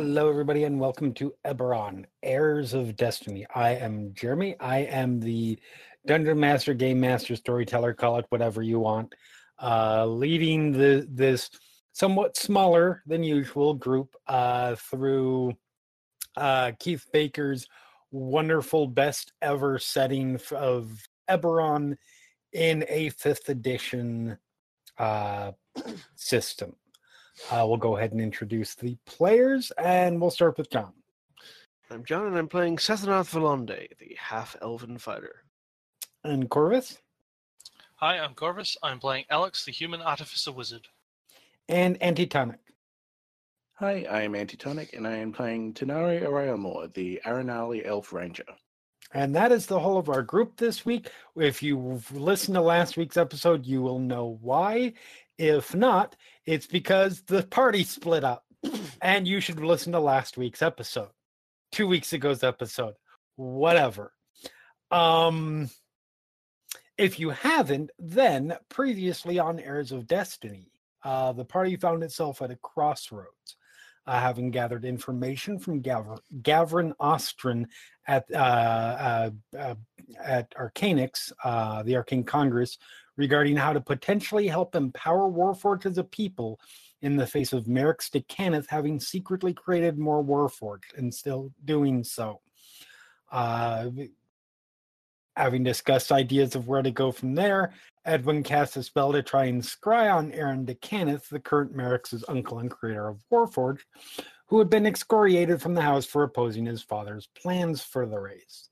Hello, everybody, and welcome to Eberron, Heirs of Destiny. I am Jeremy. I am the Dungeon Master, Game Master, Storyteller, call it whatever you want, uh, leading the this somewhat smaller than usual group uh, through uh, Keith Baker's wonderful best ever setting of Eberron in a fifth edition uh, system. Uh, we'll go ahead and introduce the players, and we'll start with John. I'm John, and I'm playing Sethanath Valonde, the half-elven fighter. And Korvys, Hi, I'm Korvys. I'm playing Alex, the human artificer wizard. and Antitonic. Hi, I am Antitonic, and I am playing Tenari Arayamor, the Aranali Elf Ranger. And that is the whole of our group this week. If you've listened to last week's episode, you will know why. If not, it's because the party split up. And you should listen to last week's episode, two weeks ago's episode, whatever. Um, if you haven't, then previously on Heirs of Destiny, uh, the party found itself at a crossroads, uh, having gathered information from Gavr- Gavrin Ostrin at uh, uh, uh, at Arcanix, uh, the Arcane Congress, regarding how to potentially help empower Warforged as a people in the face of Merrix d'Cannith having secretly created more Warforged and still doing so. Uh, having discussed ideas of where to go from there, Edwin cast a spell to try and scry on Aaron d'Cannith, the current Merrix's uncle and creator of Warforged, who had been excoriated from the house for opposing his father's plans for the race.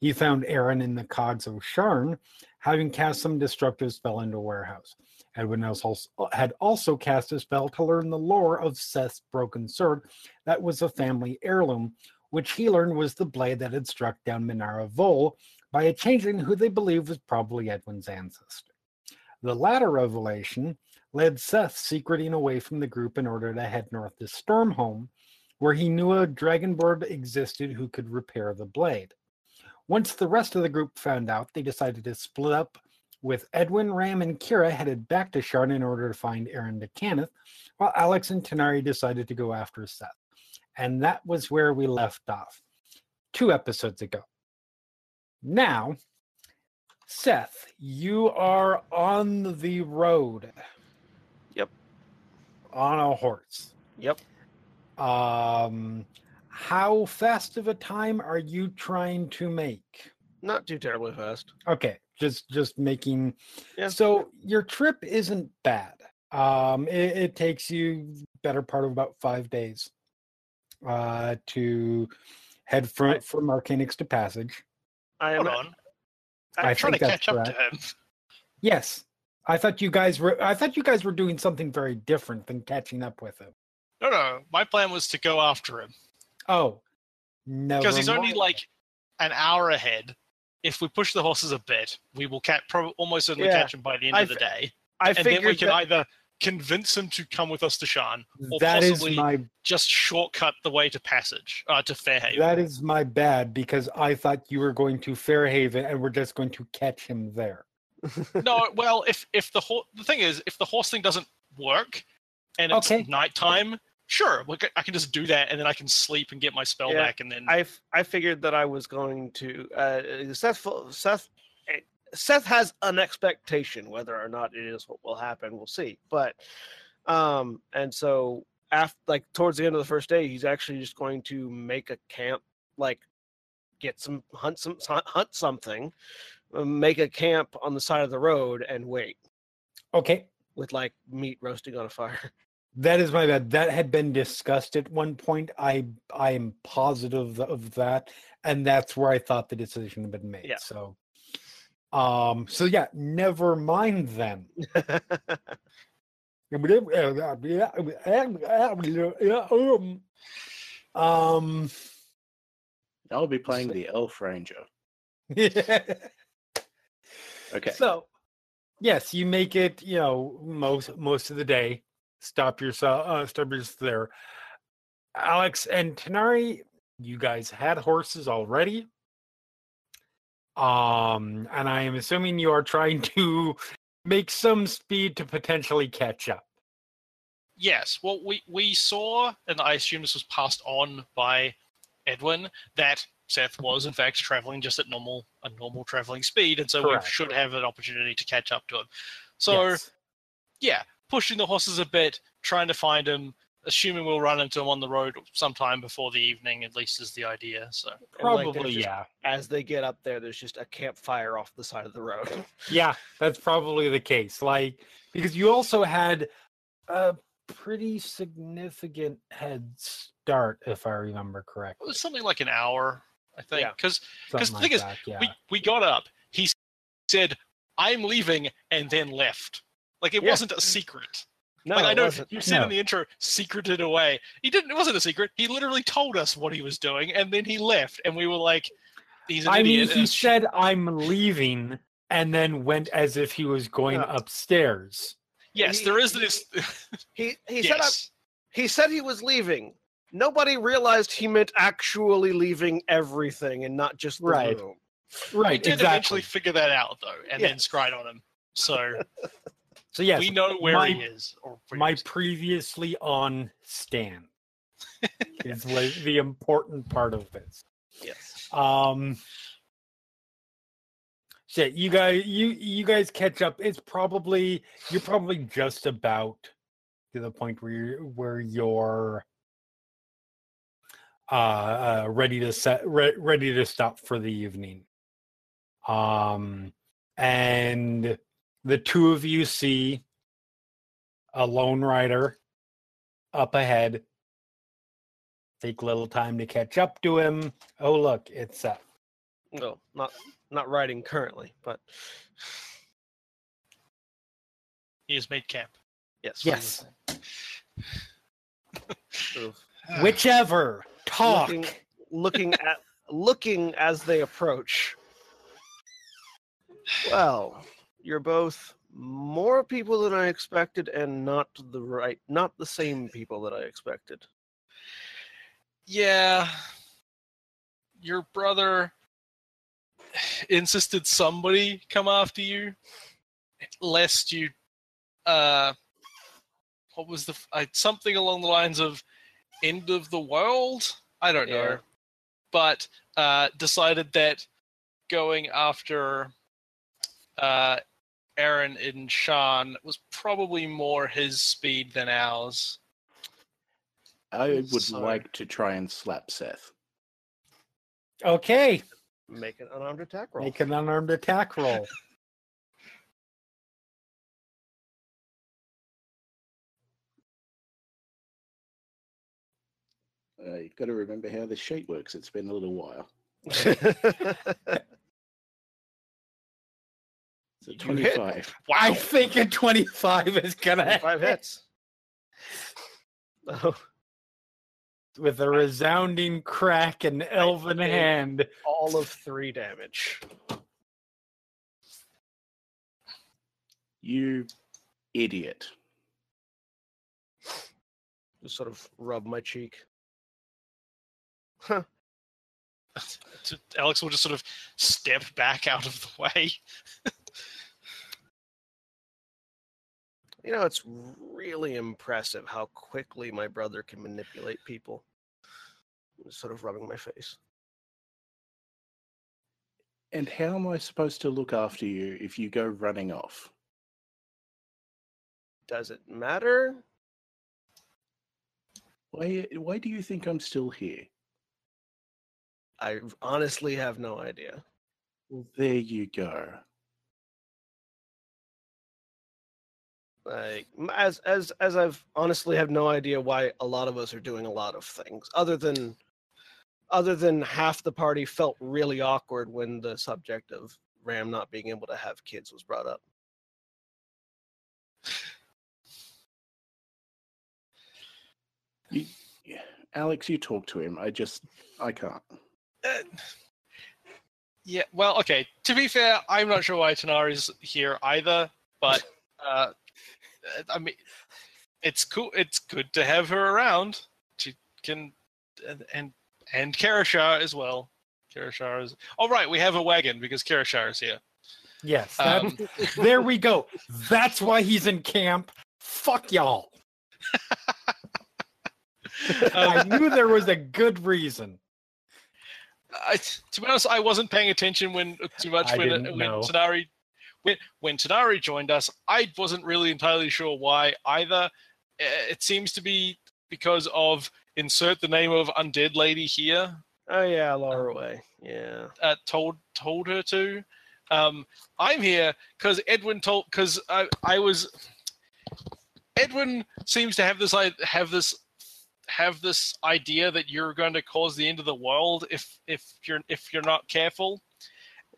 He found Aaron in the cogs of Sharn, having cast some destructive spell into a warehouse. Edwin had also cast a spell to learn the lore of Seth's broken sword that was a family heirloom, which he learned was the blade that had struck down Minara Vol by a changeling who they believe was probably Edwin's ancestor. The latter revelation led Seth secreting away from the group in order to head north to Stormhome, where he knew a dragonborn existed who could repair the blade. Once the rest of the group found out, they decided to split up, with Edwin, Ram, and Kira headed back to Sharn in order to find Aaron d'Cannith, while Alex and Tenari decided to go after Seth. And that was where we left off two episodes ago. Now, Seth, you are on the road. Yep. On a horse. Yep. Um, how fast of a time are you trying to make? Not too terribly fast. Okay, just just making. Yeah. So your trip isn't bad. Um, it, it takes you better part of about five days, uh, to head from Right. from Arcanix to Passage. I am. On. I I'm trying to catch up to him. Yes, I thought you guys were. I thought you guys were doing something very different than catching up with him. No, no. My plan was to go after him Oh, no, because he's only like an hour ahead. If we push the horses a bit, we will catch, probably almost certainly Yeah. catch him by the end I of the f- day, I and then we can that- either convince him to come with us to Sharn, or that is possibly my just shortcut the way to Passage, uh, to Fairhaven. that is my bad because I thought you were going to Fairhaven and we're just going to catch him there. no, well, if if the horse, the thing is, if the horse thing doesn't work, and it's Okay. nighttime, sure, we ca- I can just do that, and then I can sleep and get my spell Yeah, back, and then I, f- I figured that I was going to uh, Seth Seth eh, Seth has an expectation whether or not it is what will happen we'll see but um and so after like towards the end of the first day he's actually just going to make a camp like get some hunt some hunt something uh, make a camp on the side of the road and wait Okay. with like meat roasting on a fire That is my bad. That had been discussed at one point. I I am positive of that, and that's where I thought the decision had been made. Yeah. So, um, so yeah, never mind then. Um, I'll be playing the Elf Ranger. Yeah. Okay. so yes, you make it. You know, most most of the day. Stop yourself. Uh, stop yourself there. Alex and Tanari, you guys had horses already. Um, and I am assuming you are trying to make some speed to potentially catch up. Yes. Well, we we saw, and I assume this was passed on by Edwin that Seth was in fact traveling just at normal a normal traveling speed, and so Correct. we should have an opportunity to catch up to him. So Yes. yeah, pushing the horses a bit, trying to find him, assuming we'll run into him on the road sometime before the evening. At least is the idea. So And, like, probably just- yeah. as they get up there there's just a campfire off the side of the road Yeah, that's probably the case. Like because you also had a pretty significant head start, if I remember it correctly. was something like an hour, I think, Yeah. because Something the thing is, that, yeah. we we got up. He said, "I'm leaving," and then left. Like it Yeah. wasn't a secret. no like I know wasn't. you said No. in the intro, secreted away. He didn't. It wasn't a secret. He literally told us what he was doing, and then he left, and we were like, "He's an I mean, he and- said, "I'm leaving," and then went as if he was going Yeah. upstairs. "Yes, he- there is this." he he said I, yes, he said he was leaving nobody realized he meant actually leaving everything and not just the Right. room we Right, did eventually figure that out though, and Yeah. then scryed on him. So So yes, we know where my- he is. My previously on stand is like the important part of this. yes Um shit, you guys you you guys catch up. It's probably you're probably just about to the point where you're where you're uh, uh ready to set re- ready to stop for the evening. Um and the two of you see a lone rider up ahead. Take a little time to catch up to him. Oh look, it's uh, Seth. no not not riding currently but he has made camp. yes Yes. Whichever. Talk. looking, looking at looking as they approach well you're both more people than i expected and not the right not the same people that i expected Yeah. Your brother insisted somebody come after you, lest you, uh, what was the uh, something along the lines of end of the world? I don't know, but uh, decided that going after uh, Aaron and Sharn was probably more his speed than ours. I would So- like to try and slap Seth. Okay. make an unarmed attack roll Make an unarmed attack roll. Uh, you've got to remember how this sheet works. It's been a little while. It's a hit. 25. I think a 25 is gonna five hit hits oh, with a resounding crack and elven hand. all of three damage You idiot. just sort of rub my cheek huh Alex will just sort of step back out of the way. You know, it's really impressive how quickly my brother can manipulate people. I'm Sort of rubbing my face. And how am I supposed to look after you if you go running off? Does it matter? Why, why do you think I'm still here? I honestly have no idea. Well, there you go. Like as as as I've honestly have no idea why a lot of us are doing a lot of things other than other than half the party felt really awkward when the subject of Ram not being able to have kids was brought up. You, yeah, Alex, you talk to him. I just, I can't. Uh, yeah, well, okay. To be fair, I'm not sure why Tanari's here either, but uh, I mean, it's cool. It's good to have her around. She can, and and, and Karashar as well. Karashar is. All right, we have a wagon because Karashar is here. Yes. that- Um, there we go. That's why he's in camp. Fuck y'all. I Um, knew there was a good reason. I, to be honest, I wasn't paying attention when too much I when when know. When when Tanari joined us. I wasn't really entirely sure why either. It seems to be because of insert the name of undead lady here. Oh yeah, lower away. Yeah. Uh, told told her to. Um, I'm here because Edwin told because I I was. Edwin seems to have this I have this have this idea that you're going to cause the end of the world if if you're if you're not careful.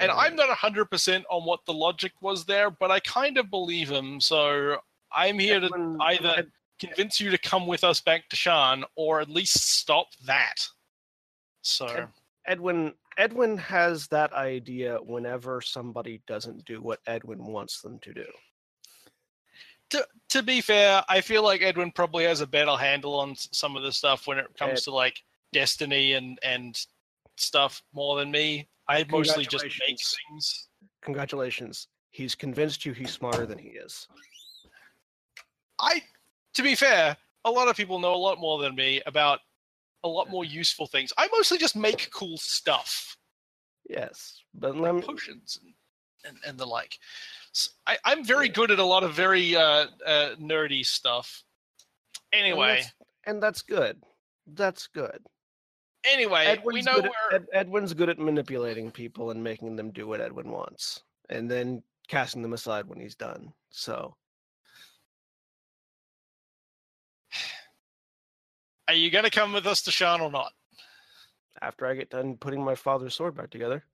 And I'm not 100% on what the logic was there, but I kind of believe him. So I'm here to either convince you to come with us back to Sharn or at least stop that. So Edwin Edwin has that idea whenever somebody doesn't do what Edwin wants them to do. to, to be fair, I feel like Edwin probably has a better handle on some of the stuff when it comes Ed- to like destiny and and stuff more than me. I mostly just make things. Congratulations. He's convinced you he's smarter than he is. I, to be fair, a lot of people know a lot more than me about a lot more useful things. I mostly just make cool stuff, Yes. But like me, potions and, and, and the like. So I, am very good at a lot of very uh, uh, nerdy stuff. and Anyway, that's- and that's good. That's good. Anyway, Edwin's we know where. at, Ed, Edwin's good at manipulating people and making them do what Edwin wants, and then casting them aside when he's done. So Are you going to come with us to Sharn or not? after I get done putting my father's sword back together,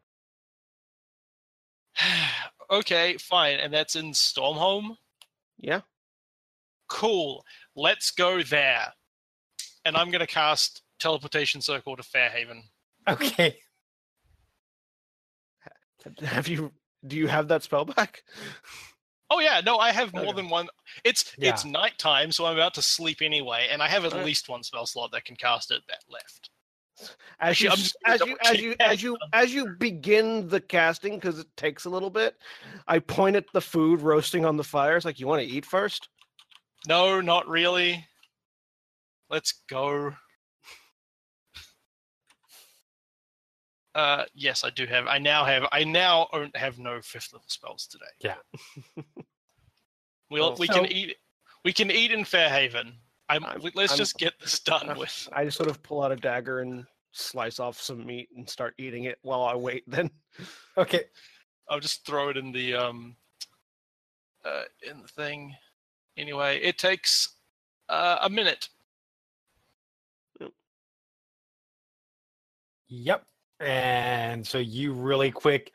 okay, fine. And that's in Stormhome? yeah, Cool. Let's go there. And I'm going to cast Teleportation Circle to Fairhaven. Okay. have you? Do you have that spell back? Oh yeah, no, I have more Okay. than one. It's it's nighttime, so I'm about to sleep anyway, and I have at Alright. least one spell slot that can cast it that left. As Actually, you, I'm s- just gonna as you, as you, as you, as you begin the casting, because it takes a little bit. I point at the food roasting on the fire. It's like, you want to eat first? No, not really. Let's go. Uh, yes, I do have. I now have. I now own, have no fifth level spells today. Yeah. We'll Well, we can eat. We can eat in Fairhaven. I'm, I'm- let's I'm- just get this done with. I just sort of pull out a dagger and slice off some meat and start eating it while I wait. Then Okay. I'll just throw it in the um. Uh, in the thing. Anyway, it takes uh, a minute. Yep. And so you really quick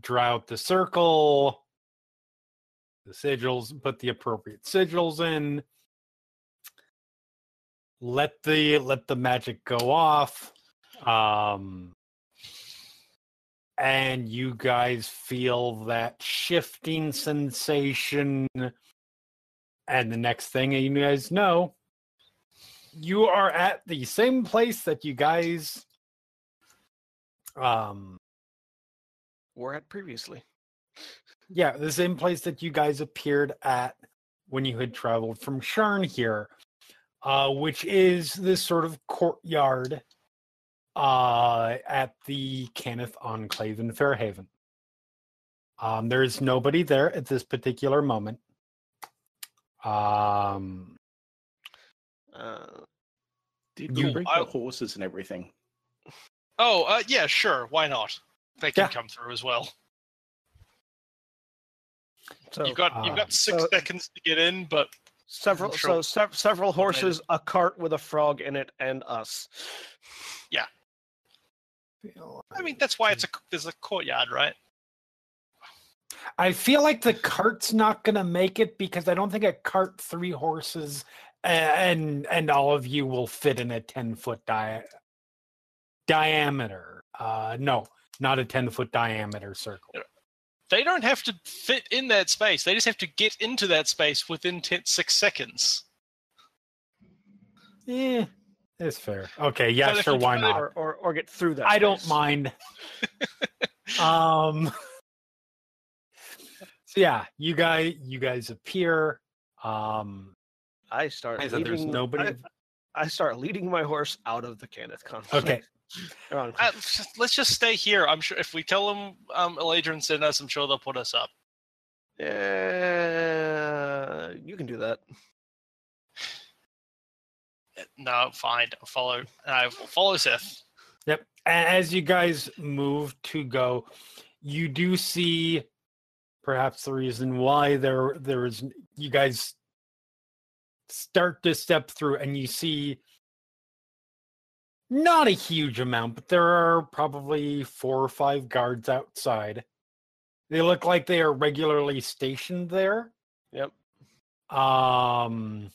draw out the circle, the sigils, put the appropriate sigils in. Let the let the magic go off. Um and you guys feel that shifting sensation and the next thing you guys know you are at the same place that you guys um we're at previously. yeah the same place that you guys appeared at when you had traveled from Sharn here, uh, which is this sort of courtyard uh, at the Cannith Enclave in Fairhaven. Um, there is nobody there at this particular moment. Um, Uh, Did You- you bring I- the horses and everything? Oh, uh, yeah, sure. Why not? They can Yeah. come through as well. so you've got uh, you've got six so- seconds to get in, but several, I'm so sure- sev- several horses, a cart with a frog in it, and us. Yeah. I mean that's why it's a there's a courtyard, right? I feel like the cart's not gonna make it because I don't think a cart, three horses, and and all of you will fit in a ten foot di- diameter. Uh, no, not a ten foot diameter circle. They don't have to fit in that space. They just have to get into that space within 10, six seconds. Yeah, it's fair. Okay, yeah, if sure, why not? Or, or, or get through that. I don't mind. um, so yeah, you guys, you guys appear. Um, I start. I said there's leading- nobody. I, I start leading my horse out of the Cannith conflict. Okay, They're Uh, let's just stay here. I'm sure if we tell them um, Eladrin sent us, I'm sure they'll put us up. Yeah, you can do that. No, fine. I'll follow. I will follow Seth. Yep. A- As you guys move to go, you do see perhaps the reason why there there is you guys start to step through and you see not a huge amount, but there are probably four or five guards outside. They look like they are regularly stationed there. Yep. Um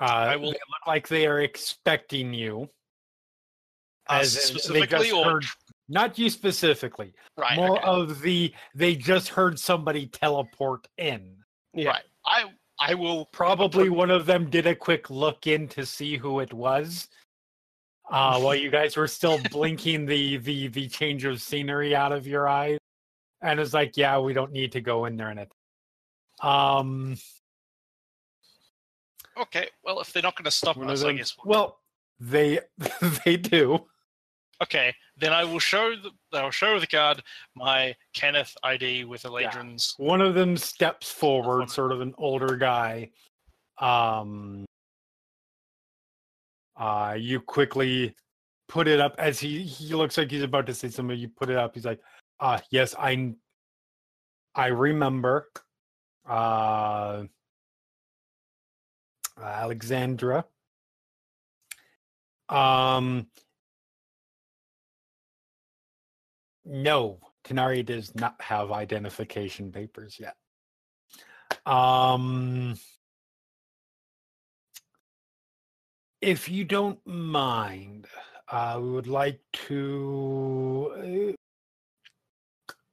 uh, I will- they look like they are expecting you. Us As specifically, just or heard- Not you specifically. right? More okay. of the they just heard somebody teleport in. Yeah. Right. I I will Probably one of them did a quick look in to see who it was. Uh, while you guys were still blinking the the the change of scenery out of your eyes, and it's like, yeah, we don't need to go in there and it. Um, Okay. Well, if they're not going to stop us, I guess. We'll, well, they they do. okay. Then I will show the I'll show the guard my Cannith ID with the Eladrin's. One of them steps forward, sort of an older guy. Um, uh, you quickly put it up as he he looks like he's about to say something. You put it up. He's like, "Ah, yes, I I remember." Uh, Alexandra. Um, no, Tenari does not have identification papers yet. Um, if you don't mind, uh, we would like to uh,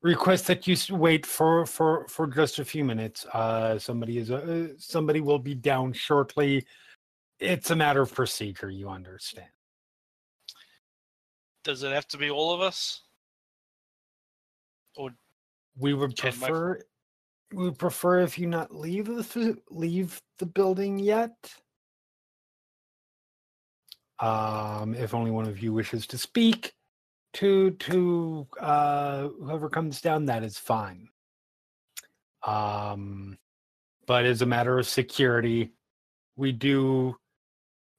request that you wait for for for just a few minutes. Uh, somebody is uh, somebody will be down shortly. It's a matter of procedure, you understand. Does it have to be all of us? Or We would Can my- prefer we would prefer if you not leave the leave the building yet. Um, if only one of you wishes to speak to to uh, whoever comes down, that is fine. Um, but as a matter of security, we do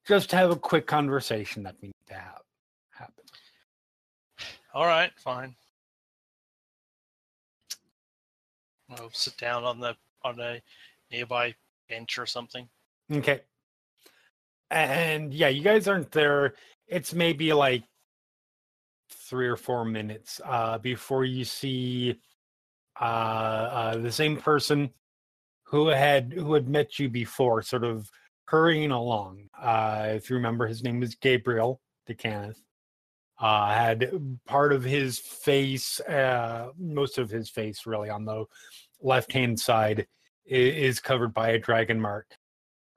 just have a quick conversation that we need to have happen. all right, fine. I'll sit down on the on a nearby bench or something. Okay. And yeah, you guys aren't there. It's maybe like three or four minutes uh, before you see uh, uh, the same person who had who had met you before, sort of hurrying along. Uh, if you remember, his name was Gabriel d'Cannith. Uh, had part of his face, uh, most of his face, really on the left hand side, is covered by a dragon mark.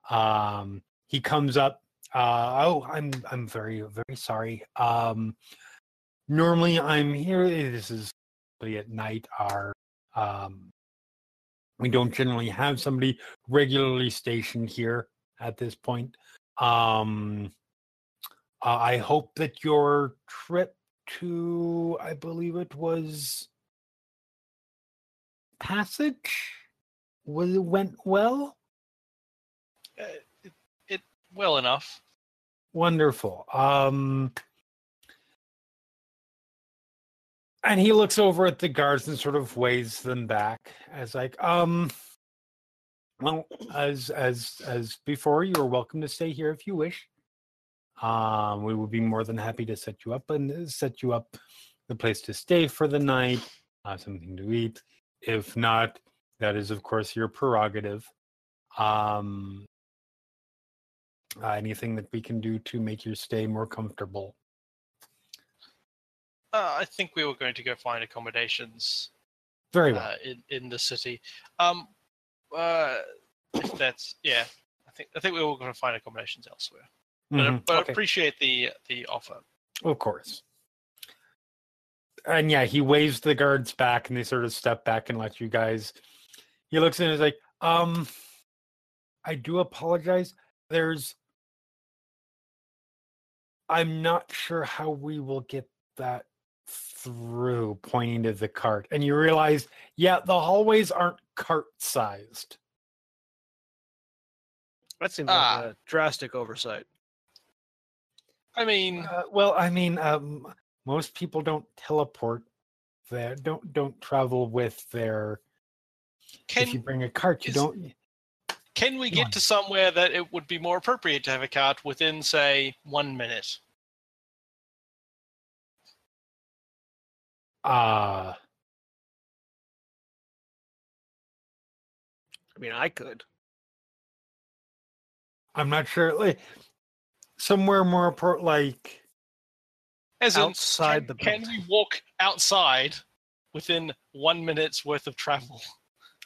Um, he comes up. Uh, oh, I'm I'm very very sorry. Um, normally I'm here. This is at night. Our um, We don't generally have somebody regularly stationed here at this point. Um, uh, I hope that your trip to, I believe it was Passage, was it went well. Uh, it, it well enough. Wonderful. Um, and he looks over at the guards and sort of waves them back as like, um, well, as as as before, you are welcome to stay here if you wish. Um, we would be more than happy to set you up and set you up the place to stay for the night, uh, something to eat. If not, that is of course your prerogative. Um, uh, anything that we can do to make your stay more comfortable. Uh, I think we were going to go find accommodations Very well. uh, in in the city. Um, uh, if that's yeah, I think I think we were going to find accommodations elsewhere. But, Mhm, but okay. appreciate the the offer. Of course. And yeah, he waves the guards back and they sort of step back and let you guys. He looks in and is like, um, I do apologize. There's. I'm not sure how we will get that through, pointing to the cart. And you realize, yeah, the hallways aren't cart sized. That seems Ah. like a drastic oversight. I mean, Uh, well, I mean, um, most people don't teleport there. Don't don't travel with their. if you bring a cart, you is- don't. can we get on. to somewhere that it would be more appropriate to have a cart within, say, one minute? Uh I mean, I could. I'm not sure. Like somewhere more appro- like As in, Outside can, the can building. we walk outside within one minute's worth of travel?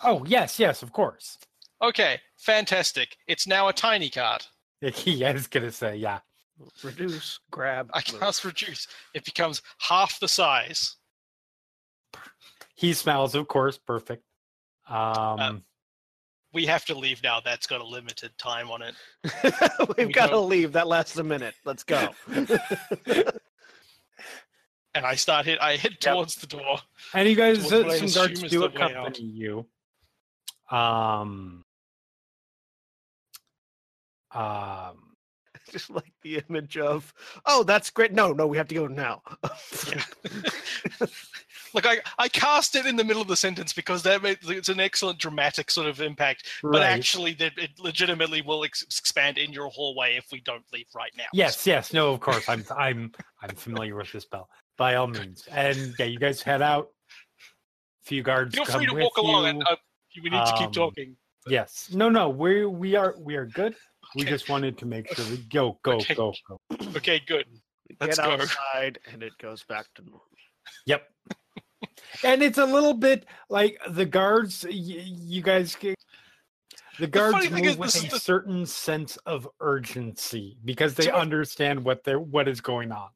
oh yes, yes, of course. Okay, fantastic. It's now a tiny card. Yeah, I was gonna say yeah. Reduce, grab. I move. cast reduce. It becomes half the size. He smells, of course, perfect. Um, We have to leave now. That's got a limited time on it. We've we got to leave. That lasts a minute. Let's go. And I start hit. I hit Yep. towards the door. and you guys, What uh, some guards assume is do the out. accompany you. Um. Um. Just like the image of, oh, that's great. No, no, we have to go now. Yeah. Look, I, I cast it in the middle of the sentence because that made, it's an excellent dramatic sort of impact. But actually, that it legitimately will ex- expand in your hallway if we don't leave right now. Yes, yes, no, of course. I'm I'm I'm familiar with this spell by all means. And yeah, you guys head out. A few guards Feel come free to with walk along, and uh, we need to keep Um, talking. Yes. No, no, we we are we are good. We just wanted to make sure we go go Okay. go go. Okay, good. We Let's Get go. outside, and it goes back to normal. Yep. and it's a little bit like the guards. Y- you guys. get- The guards funny thing move is with a the- certain sense of urgency because they So understand what they're what is going on.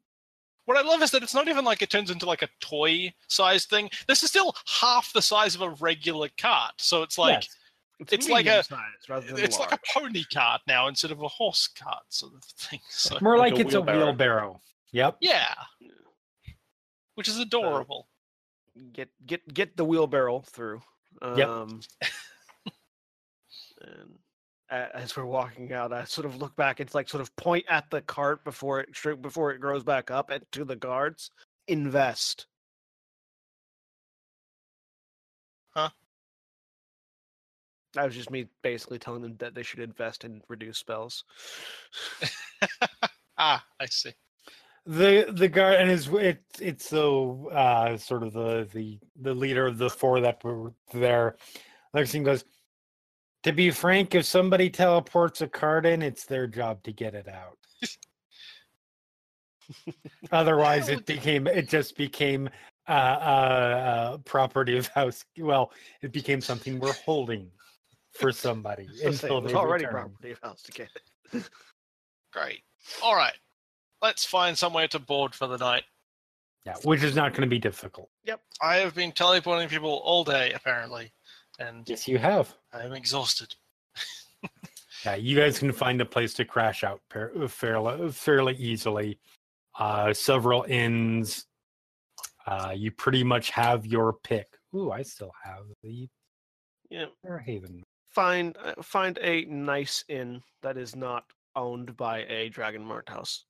What I love is that it's not even like it turns into like a toy size thing. This is still half the size of a regular cart. So it's like Yes. It's like a- medium-sized than it's large. like a pony cart now instead of a horse cart sort of thing. So more like like, a it's wheelbarrow. a wheelbarrow. Yep. yeah, which is adorable. get get get the wheelbarrow through. Yep. Um, and a- as we're walking out, I sort of look back. It's like sort of point at the cart before it shrink before it grows back up, and to the guards, invest. Huh? That was just me basically telling them that they should invest in reduce spells. ah, I see. the the guard and is it it's so uh sort of the the the leader of the four that were there lexington goes to be frank if somebody teleports a card in it's their job to get it out otherwise it became it just became uh, uh uh property of house well it became something we're holding for somebody So until it was they already return. property of house to get it. Great. All right. Let's find somewhere to board for the night. yeah which is not going to be difficult Yep. I have been teleporting people all day, apparently. And Yes, you have. I'm exhausted. Yeah, you guys can find a place to crash out fairly fairly easily. Uh, several inns. Uh, you pretty much have your pick. Ooh, I still have the Yeah. Fairhaven. Find uh, find a nice inn that is not owned by a dragon marked house.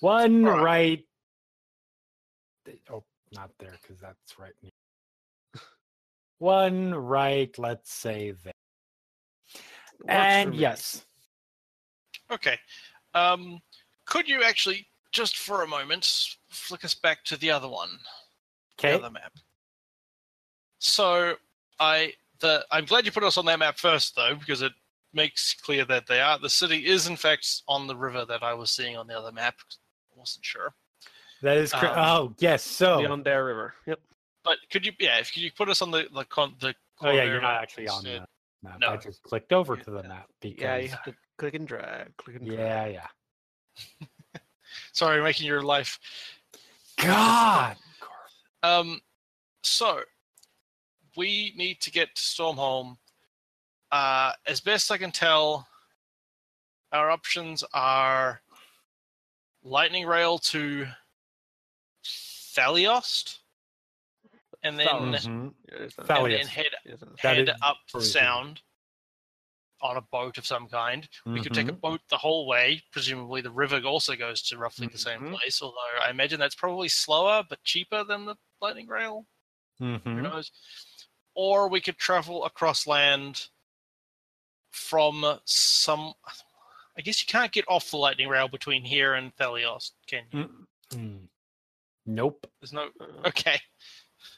One Alright. right. Oh, not there because that's right. near- One right. Let's say there. And yes, Okay. Um, could you actually, just for a moment, flick us back to the other one, okay. the other map? So I the I'm glad you put us on that map first, though, because it makes clear that they are the city is in fact on the river that I was seeing on the other map. I wasn't sure, That is correct. um, oh, yes. So, Beyond Dare River. Yep. but could you? Yeah, if could you put us on the the con the. oh yeah, you're not actually on instead. the map. No. I just clicked over to the map because Yeah, you have to click and drag. Click and drag. yeah, yeah. Sorry, making your life God. Um, so we need to get to Stormhome. Uh, as best I can tell, our options are lightning rail to Thaliost, and then Thalos. Mhm. Yeah, it's not- Thal- and Thalios. then head yeah, it's not- That head is up the sound on a boat of some kind. We could take a Mhm. boat the whole way. Presumably, the river also goes to roughly the same Mhm. place. Although I imagine that's probably slower but cheaper than the lightning rail. Who Mhm. knows? Or we could travel across land from some. I guess you can't get off the lightning rail between here and Thaliost, can you? Mm, mm. Nope. There's no. Okay,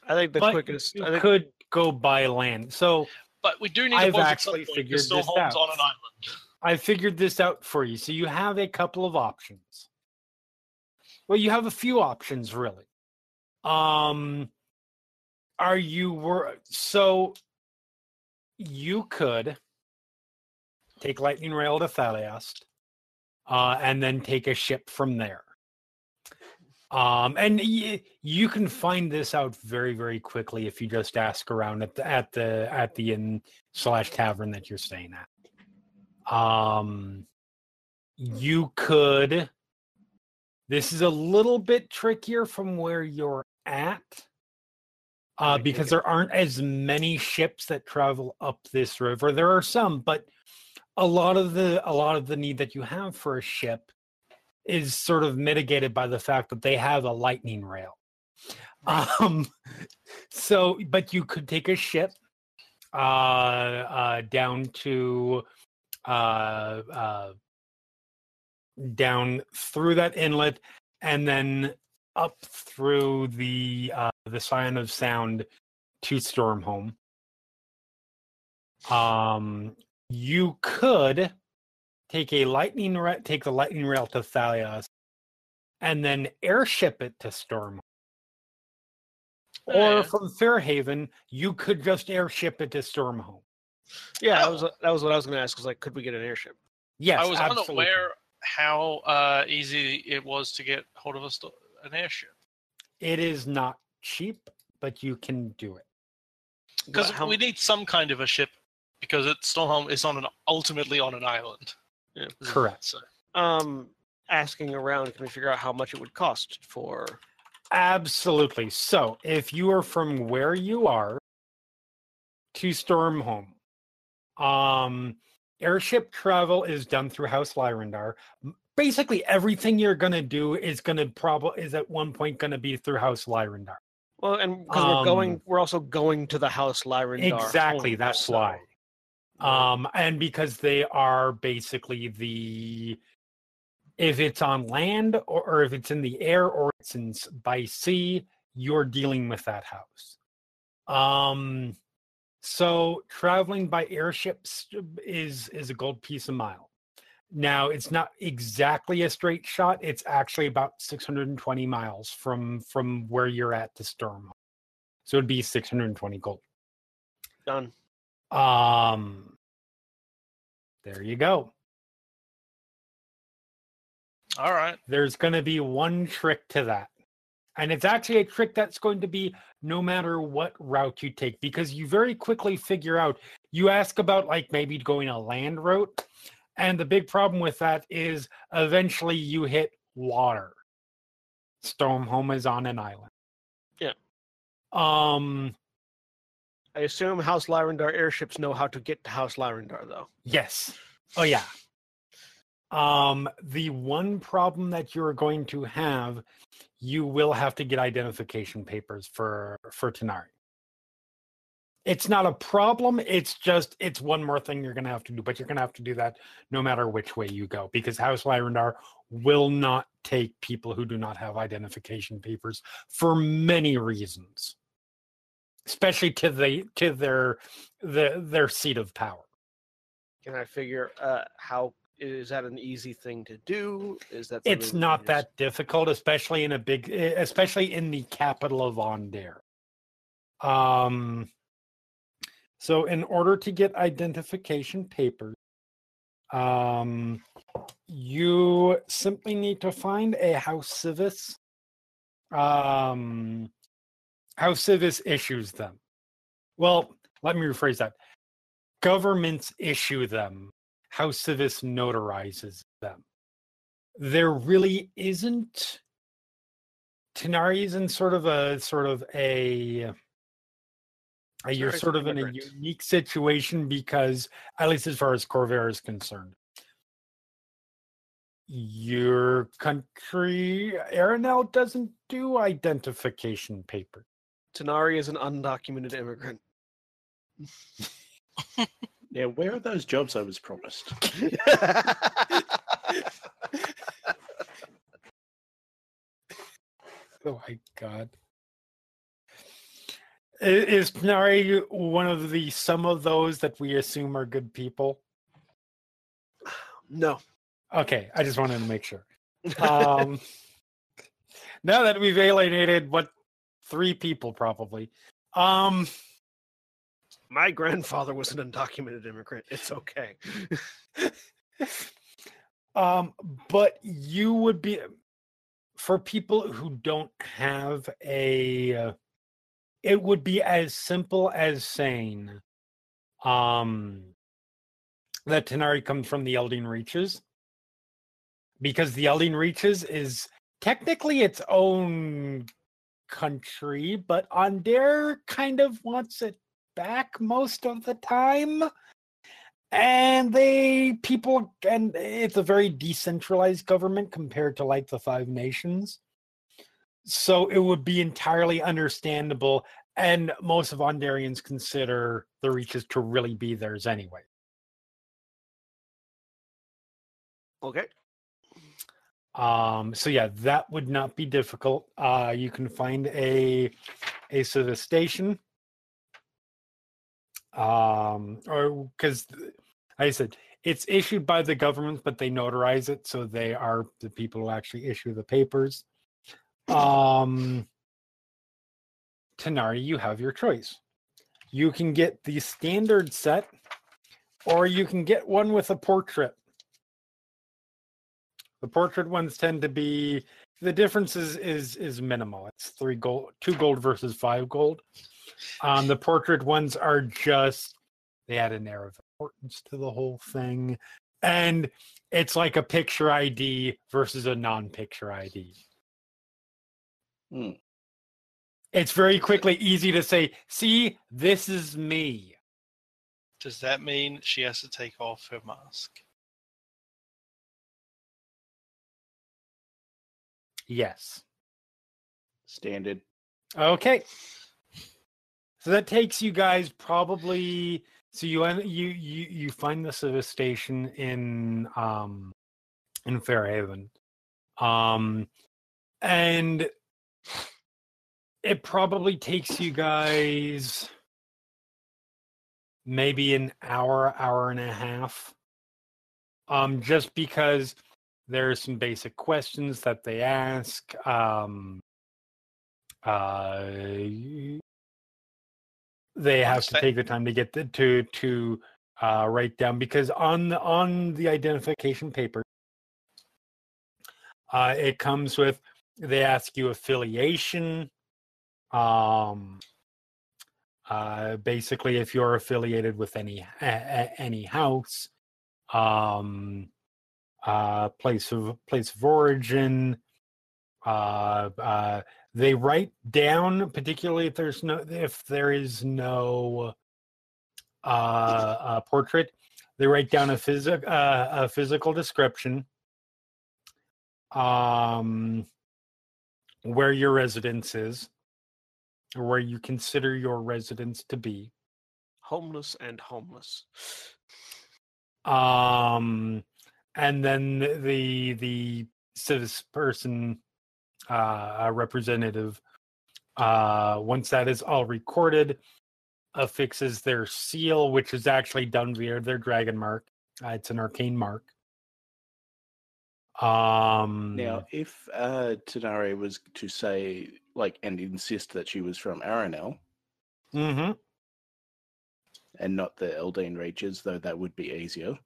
I think the But quickest. You I think, could go by land. So but we do need a I've boat at actually some point, figured because this out. on an island. I figured this out for you. So you have a couple of options. Well, you have a few options really. Um are you were so you could take lightning rail to Thaliost, uh, and then take a ship from there. Um, and y- you can find this out very, very quickly if you just ask around at the at the at the inn slash tavern that you're staying at. Um, you could. This is a little bit trickier from where you're at, uh, because there aren't as many ships that travel up this river. There are some, but a lot of the a lot of the need that you have for a ship is sort of mitigated by the fact that they have a lightning rail. Um, so, but you could take a ship uh, uh, down to uh, uh, down through that inlet and then up through the uh, the Scion of Sound to Stormhome. Um, you could take a lightning ra- take the lightning rail to Thaliost and then airship it to Storm. Or from Fairhaven, you could just airship it to Stormhome. yeah, that Oh. was that was what I was going to ask. Was like, could we get an airship? Yes, I was absolutely. unaware how uh, easy it was to get hold of a sto- an airship It is not cheap, but you can do it. because How- we need some kind of a ship because it, Stormhome is on an ultimately on an island. Yeah. Correct. So Um, asking around, can we figure out how much it would cost for? Absolutely. So, if you are from where you are to Stormhome, um, airship travel is done through House Lyrandar. Basically, everything you're gonna do is gonna probably is at one point gonna be through House Lyrandar. Well, and because we're going, Um, we're also going to the house Lyrandar. Exactly, home, that's so- why. Um, and because they are basically the if it's on land or, or if it's in the air or it's in by sea, you're dealing with that house. Um, so traveling by airships is is a gold piece a mile. Now it's not exactly a straight shot. It's actually about 620 miles from from where you're at to Sturm. So it'd be 620 gold. done. Um, there you go. all right, There's going to be one trick to that. And it's actually a trick that's going to be no matter what route you take, because you very quickly figure out you ask about like maybe going a land route. And the big problem with that is eventually you hit water. Stormhome is on an island. Yeah. Um I assume House Lyrandar airships know how to get to House Lyrandar, though. Yes. Oh yeah. Um the one problem that you're going to have, you will have to get identification papers for for Tanar'ri. It's not a problem, it's just it's one more thing you're going to have to do, but you're going to have to do that no matter which way you go because House Lyrandar will not take people who do not have identification papers for many reasons. Especially to the to their the their seat of power. Can I figure uh, how is that an easy thing to do? Is that it's not that difficult especially in a big eh, especially in the capital of Aundair. um so in order to get identification papers um you simply need to find a house Sivis um house Sivis issues them well let me rephrase that governments issue them How Sivis notarizes them there really isn't Tanar'ri is in sort of a sort of a, you're sort of in a unique situation because at least as far as Khorvaire is concerned. Your country Aerenal doesn't do identification paper. Tanar'ri is an undocumented immigrant. Yeah, where are those jobs I was promised? Oh my god. Is Tanar'ri one of the some of those that we assume are good people? no. Okay, I just wanted to make sure. Um, now that we've alienated what three people probably. Um, My grandfather was an undocumented immigrant. It's okay. um, but you would be for people who don't have a. uh, it would be as simple as saying, um, that Tanar'ri comes from the Eldeen Reaches, because the Eldeen Reaches is technically its own country, but Aundair kind of wants it back most of the time. And they people and it's a very decentralized government compared to like the five nations. So it would be entirely understandable. And most of Aundairians consider the reaches to really be theirs anyway. Okay. Um, so yeah, that would not be difficult. Uh, you can find a a Sivis station. Um, or because I said it's issued by the government, but they notarize it, so they are the people who actually issue the papers. Um, Tanar'ri, you have your choice. You can get the standard set, or you can get one with a portrait. The portrait ones tend to be the difference is is is minimal. It's three gold, two gold versus five gold. Um, the portrait ones are just they add an air of importance to the whole thing, and it's like a picture ID versus a non-picture ID. Hmm. It's very quickly easy to say, "See, this is me." Does that mean she has to take off her mask? Yes. Standard. Okay. So that takes you guys probably so you you you you find the service station in um in Fairhaven. Um and it probably takes you guys maybe an hour, hour and a half. Um just because there's some basic questions that they ask. Um uh they have to take the time to get the, to to uh, write down because on the on the identification paper uh, it comes with they ask you affiliation. Um, uh, basically, if you're affiliated with any a, a- any house, um, uh, place of place of origin. Uh, uh, they write down, particularly if there's no if there is no uh, uh, portrait, they write down a physic uh, a physical description. Um, where your residence is, or where you consider your residence to be. Homeless and homeless. um and then the the citizen person uh representative uh once that is all recorded affixes their seal which is actually done via their dragon mark uh, it's an arcane mark um Now, if uh, Tanar'ri was to say, like, and insist that she was from Aerenal mhm. and not the Eldeen Reaches, though that would be easier.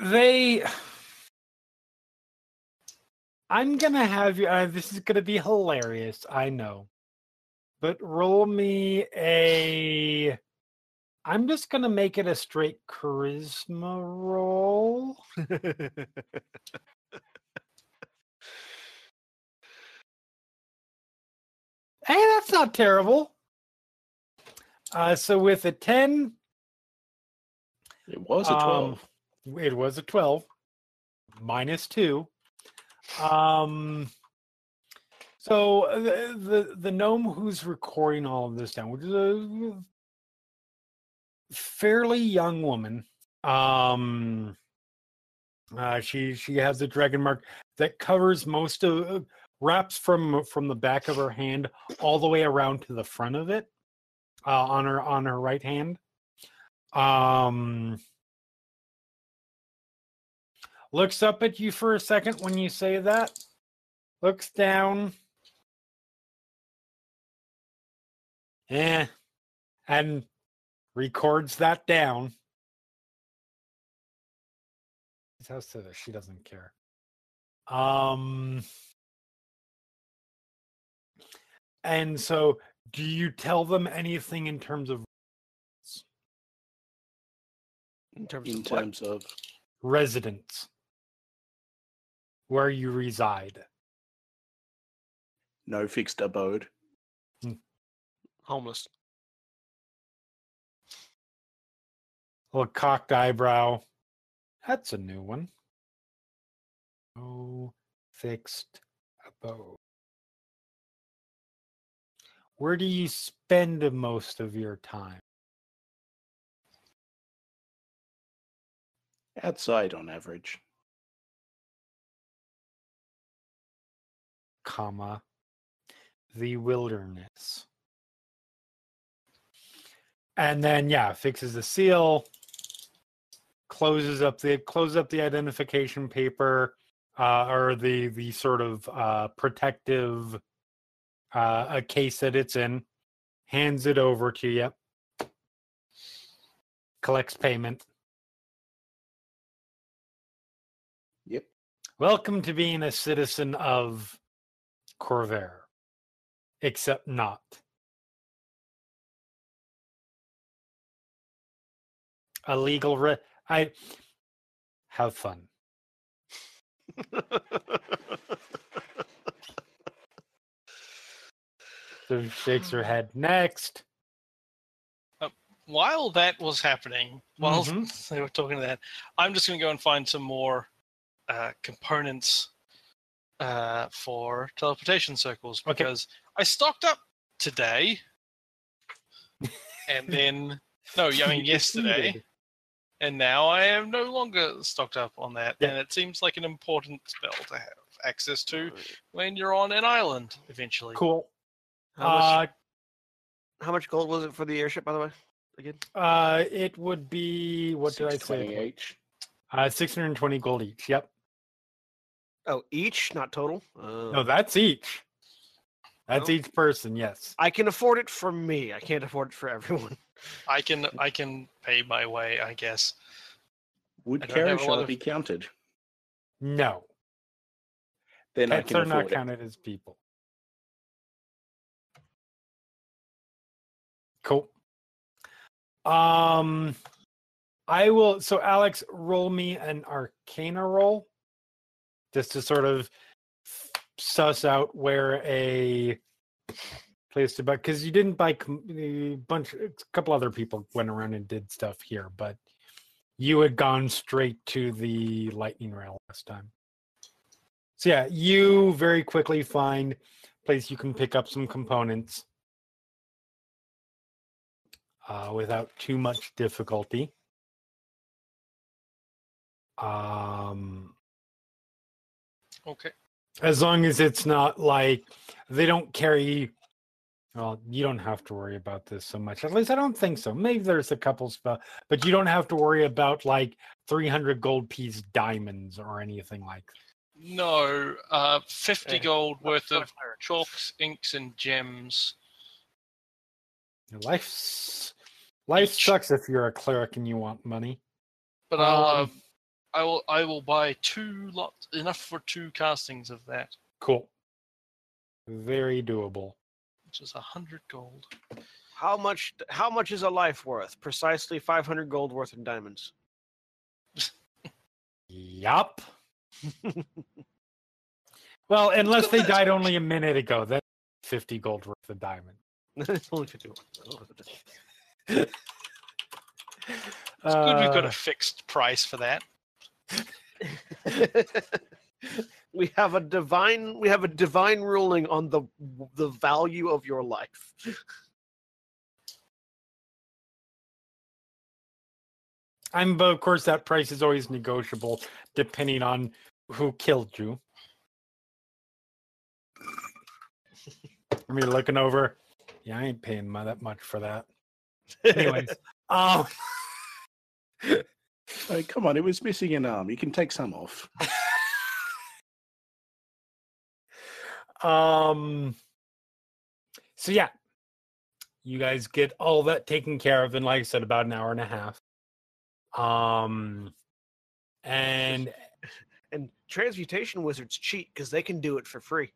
They i'm gonna have you uh, this is gonna be hilarious i know. But roll me a i'm just gonna make it a straight charisma roll. Hey that's not terrible. Uh so with a 10 It was a Um, 12. It was a 12 minus 2 um so uh, the, the the gnome who's recording all of this down which is a fairly young woman um uh she she has a dragon mark that covers most of wraps from from the back of her hand all the way around to the front of it uh on her on her right hand. Um looks up at you for a second when you say that, looks down, eh, and records that down. His house says she doesn't care. Um, and so, do you tell them anything in terms of In terms In of what? terms of? Residence, where you reside? no fixed abode. Hmm. homeless. little cocked eyebrow. That's a new one. No fixed abode. Where do you spend most of your time? Outside on average. Comma, the wilderness. And then yeah, fixes the seal, closes up the closes up the identification paper, uh, or the the sort of uh, protective uh, a case that it's in, hands it over to you, collects payment. Yep. Welcome to being a citizen of Khorvaire, except not. A legal re- I have fun. So she shakes her head. Next. While that was happening, while Mhm. they were talking to that, I'm just going to go and find some more uh, components uh, for teleportation circles Okay. because I stocked up today, and then no, I mean yesterday, and now I am no longer stocked up on that, Yeah. and it seems like an important spell to have access to when you're on an island eventually. Cool. How much, Uh, how much gold was it for the airship, by the way? Again, uh, it would be what did I 620 say? each. Uh, six hundred and twenty gold each. Yep. Oh, each, not total. Uh, No, that's each. That's Well- each person. Yes. I can afford it for me. I can't afford it for everyone. I can I can pay my way, I guess. Would I don't have a lot Karashar of- be counted? No, Then I pets can are not it. counted as people. Cool. Um, I will. So, Alex, roll me an Arcana roll, just to sort of suss out where a place to buy. Because you didn't buy a bunch. A couple other people went around and did stuff here, but you had gone straight to the lightning rail last time. So yeah, you very quickly find place you can pick up some components uh, without too much difficulty. Um, Okay. as long as it's not like they don't carry. Well, you don't have to worry about this so much. At least I don't think so. Maybe there's a couple spell, but you don't have to worry about like 300 gold piece diamonds or anything like. No, uh, 50 Eh, gold worth of chalks, inks, and gems. Life's life Each. sucks if you're a cleric and you want money. But I'll, uh, Um, I will, I will buy two lots, enough for two castings of that, Cool. Very doable. which is a hundred gold. How much? How much is a life worth? Precisely 500 gold worth in diamonds. Yup. well, unless they died only a minute ago, that's 50 gold worth of diamond. it's only 51. It's good we've got Uh, a fixed price for that. we have a divine. We have a divine ruling on the the value of your life. I'm, but of course, that price is always negotiable depending on who killed you. I mean, looking over, yeah, I ain't paying my, that much for that. Anyways, um, Oh, come on, it was missing an arm. You can take some off. um, so yeah, you guys get all that taken care of in, like I said, about an hour and a half. Um, and and transmutation wizards cheat because they can do it for free.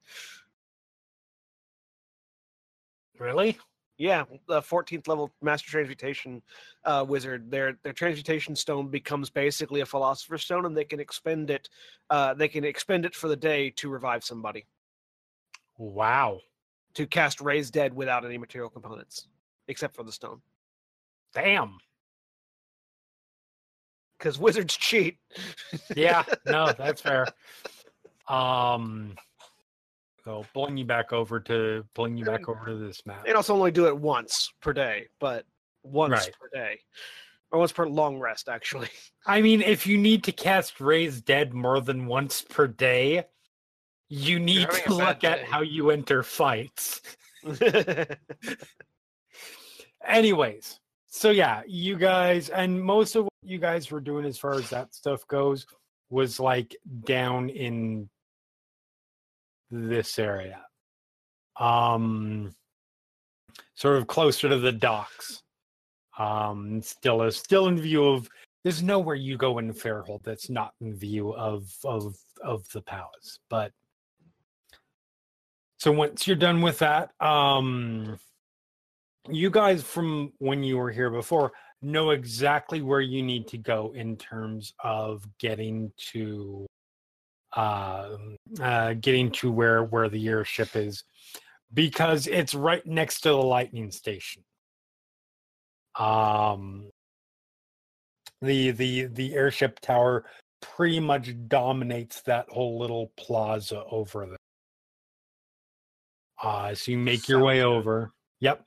really, Yeah, the 14th level master transmutation uh, wizard, their their transmutation stone becomes basically a philosopher's stone, and they can expend it. Uh, they can expend it for the day to revive somebody, wow, to cast raise dead without any material components, except for the stone. damn. Because wizards cheat. yeah, no, that's fair. Um, so pulling you back over to pulling you back over to this map. They also only do it once per day, but once Right. per day, or once per long rest, actually. I mean, if you need to cast Raise Dead more than once per day, you need to look at day. how you enter fights. Anyways, so yeah, you guys, and most of what you guys were doing as far as that stuff goes was like down in this area. Um, sort of closer to the docks. Um, still is still in view of there's nowhere you go in Fairhaven that's not in view of of of the palace. But so once you're done with that, um you guys from when you were here before know exactly where you need to go in terms of getting to uh, uh getting to where where the airship is because it's right next to the lightning station. Um the the the airship tower pretty much dominates that whole little plaza over there. Uh so you make your way over. Yep.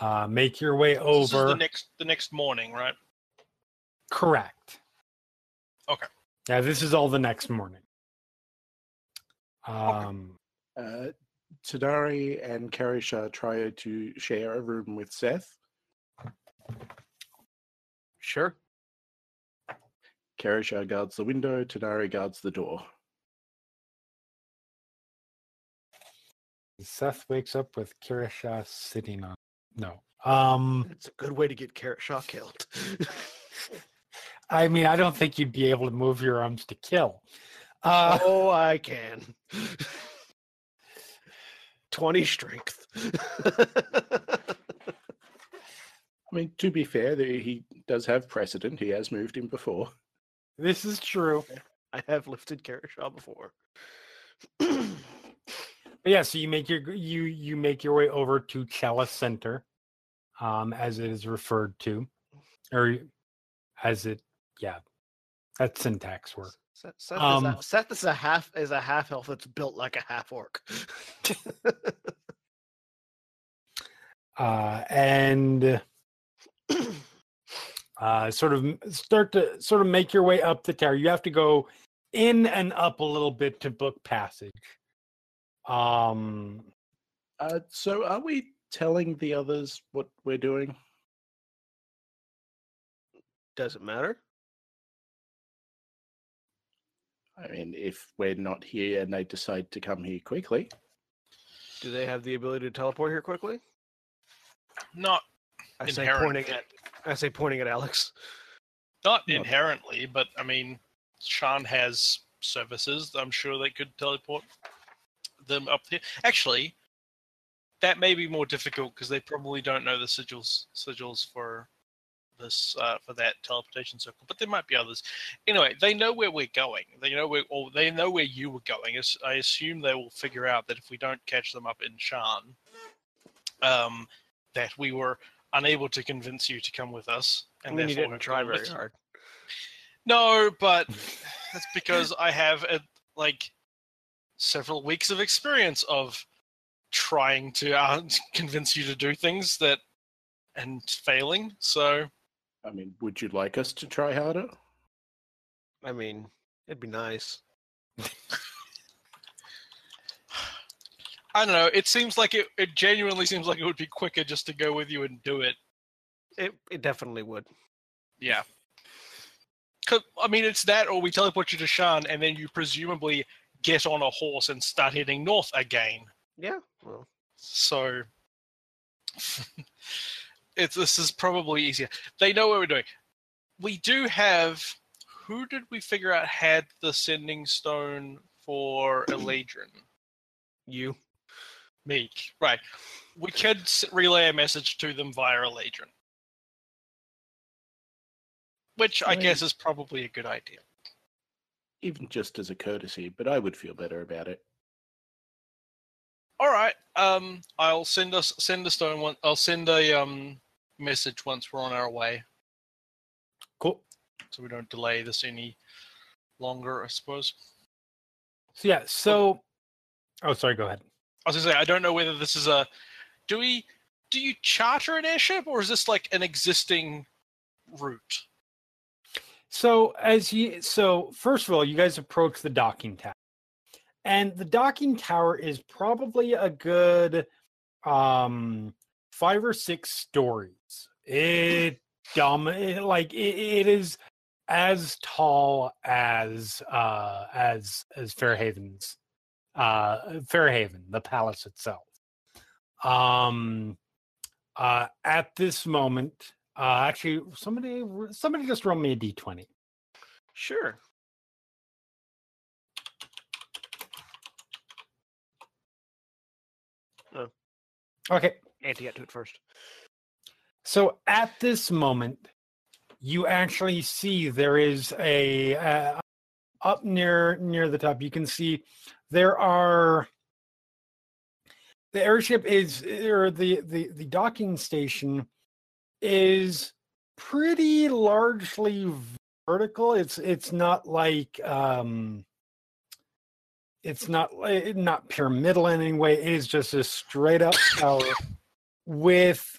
Uh make your way over the next, the next morning, right? correct Okay. yeah this is all the next morning um Uh, Tanar'ri and Karisha try to share a room with Seth. sure. Karisha guards the window, Tanar'ri guards the door. Seth wakes up with Kirisha sitting on. No. Um. It's a good way to get Carrot Shaw killed. I mean, I don't think you'd be able to move your arms to kill. Uh, oh, I can. 20 strength. I mean, to be fair, the- he does have precedent. He has moved him before. this is true. I have lifted Karashaw before. But yeah, so you make your you you make your way over to Chalice Center, um, as it is referred to, or as it yeah, that's syntax work. Set, set, Um, this, a, set this a half is a half elf that's built like a half orc. Uh, and uh, sort of start to sort of make your way up the tower. You have to go in and up a little bit to book passage. Um, Uh, so, are we telling the others what we're doing? Does it matter? I mean, if we're not here and they decide to come here quickly, Do they have the ability to teleport here quickly? Not I say Inherently. pointing at I say pointing at Alex. not Not- inherently, but I mean, Sean has services. I'm sure they could teleport them up there. Actually, that may be more difficult because they probably don't know the sigils sigils for this uh, for that teleportation circle. But there might be others. Anyway, they know where we're going. They know where or they know where you were going. I assume they will figure out that if we don't catch them up in Sharn, um, that we were unable to convince you to come with us. and you therefore didn't try very hard. No, but that's because I have uh like several weeks of experience of trying to uh, convince you to do things that and failing. So I mean, would you like us to try harder? I mean, it'd be nice. I don't know. It seems like it. It genuinely seems like it would be quicker just to go with you and do it. It it definitely would. Yeah. 'Cause, I mean, it's that, or we teleport you to Sharn, and then you presumably get on a horse and start heading north again. Yeah. Well, So it's this is probably easier. They know what we're doing. We do have who did we figure out had the sending stone for Eladrin? you. Meek. Right. We could relay a message to them via Eladrin. Which I I mean- guess is probably a good idea. Even just as a courtesy, but I would feel better about it. All right. Um, I'll send us send a stone one. I'll send a um message once we're on our way, cool. so we don't delay this any longer. I suppose. So yeah, so oh, sorry. Go ahead. I was gonna say I don't know whether this is a. Do we? Do you charter an airship, or is this like an existing route? So as you so first of all, you guys approach the docking tower. And the docking tower is probably a good um five or six stories. It dumb it, like it, it is as tall as uh as as Fairhaven's uh Fairhaven, the palace itself. Um uh at this moment uh, actually, somebody somebody just roll me a d20. Sure. Okay, Auntie got to it first. so at this moment, you actually see there is a uh, up near near the top. You can see there are the airship is or the the the docking station is pretty largely vertical. It's it's not like um it's not not pyramidal in any way. It is just a straight up tower with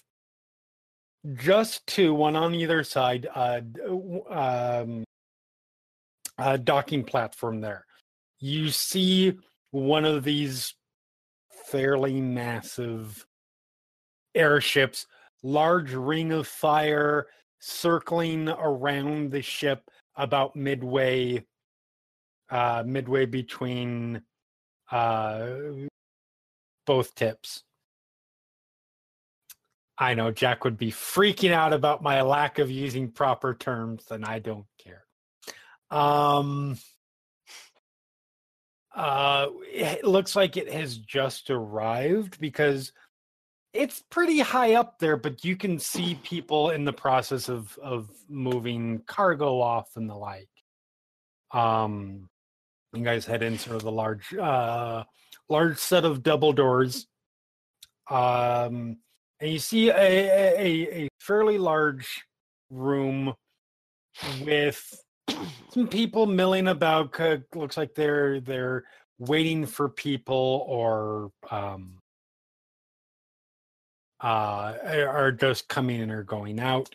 just two, one on either side, uh, um, uh, docking platform there. You see one of these fairly massive airships, large ring of fire circling around the ship about midway, uh, midway between uh, both tips. I know Jack would be freaking out about my lack of using proper terms, and I don't care. Um, uh, it looks like it has just arrived because it's pretty high up there, but you can see people in the process of of moving cargo off and the like. Um, you guys head in sort of the large, uh, large set of double doors. Um, and you see a, a, a fairly large room with some people milling about. Looks like they're they're waiting for people or um, uh, are just coming in or going out.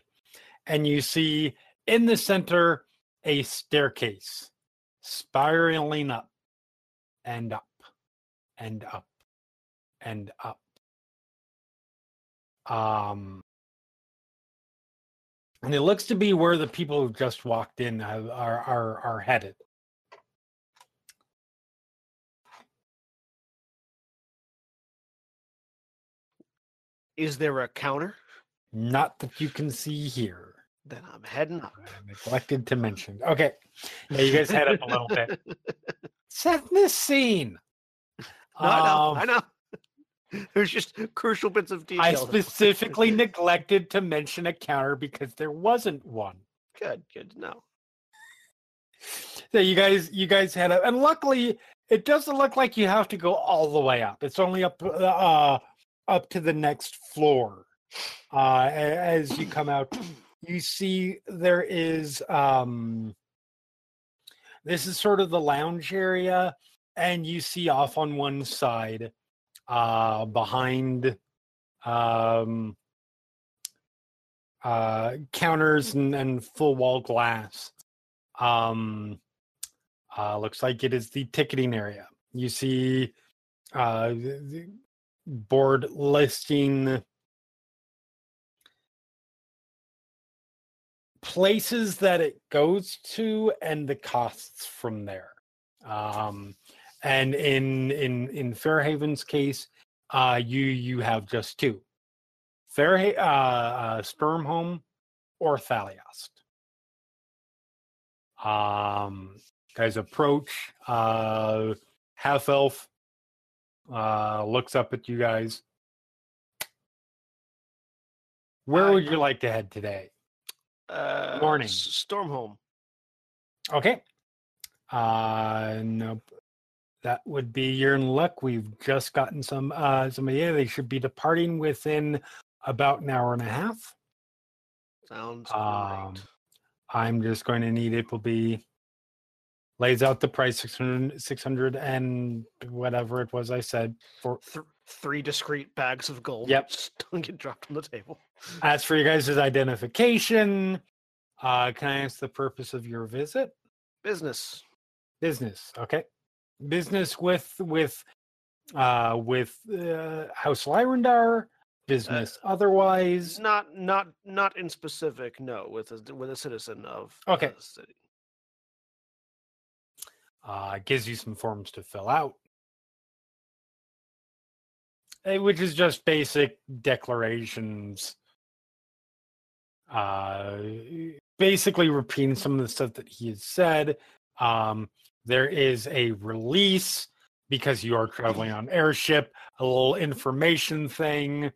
And you see in the center a staircase spiraling up and up and up and up. Um, and it looks to be where the people who just walked in have, are are are headed. Is there a counter? Not that you can see here. Then I'm heading up. Neglected to mention. Okay, yeah, you guys head up a little bit. Set this scene. No, I know. Um, I know. There's just crucial bits of detail. I specifically neglected to mention a counter because there wasn't one. good, good to know. So you guys, you guys had a, and luckily it doesn't look like you have to go all the way up. It's only up, uh, up to the next floor. Uh, as you come out, you see there is, um, this is sort of the lounge area, and you see off on one side, uh, behind, um, uh, counters and, and full wall glass. Um, uh, looks like it is the ticketing area. You see uh, board listing places that it goes to and the costs from there. Um, and in in in Fairhaven's case, uh, you you have just two: Fairha- uh, uh, Stormhome or Thaliost. Um, guys approach. Uh, half elf uh, looks up at you guys. Where would you like to head today? Uh, Morning. S- Stormhome. Okay. Uh, nope. That would be you're in luck. We've just gotten some. Uh, some yeah, they should be departing within about an hour and a half. Sounds Um, great. I'm just going to need it will be lays out the price 600, 600 and whatever it was I said for three discrete bags of gold. Yep. Just don't get dropped on the table. as for you guys' identification, uh can I ask the purpose of your visit? Business. Business, okay. Business with with uh with uh, House Lyrandar, business otherwise. Not not not in specific. No, with a with a citizen of Okay. the city. uh, gives you some forms to fill out, which is just basic declarations. Uh, basically, repeating some of the stuff that he has said. Um, there is a release because you are traveling on airship. A little information thing.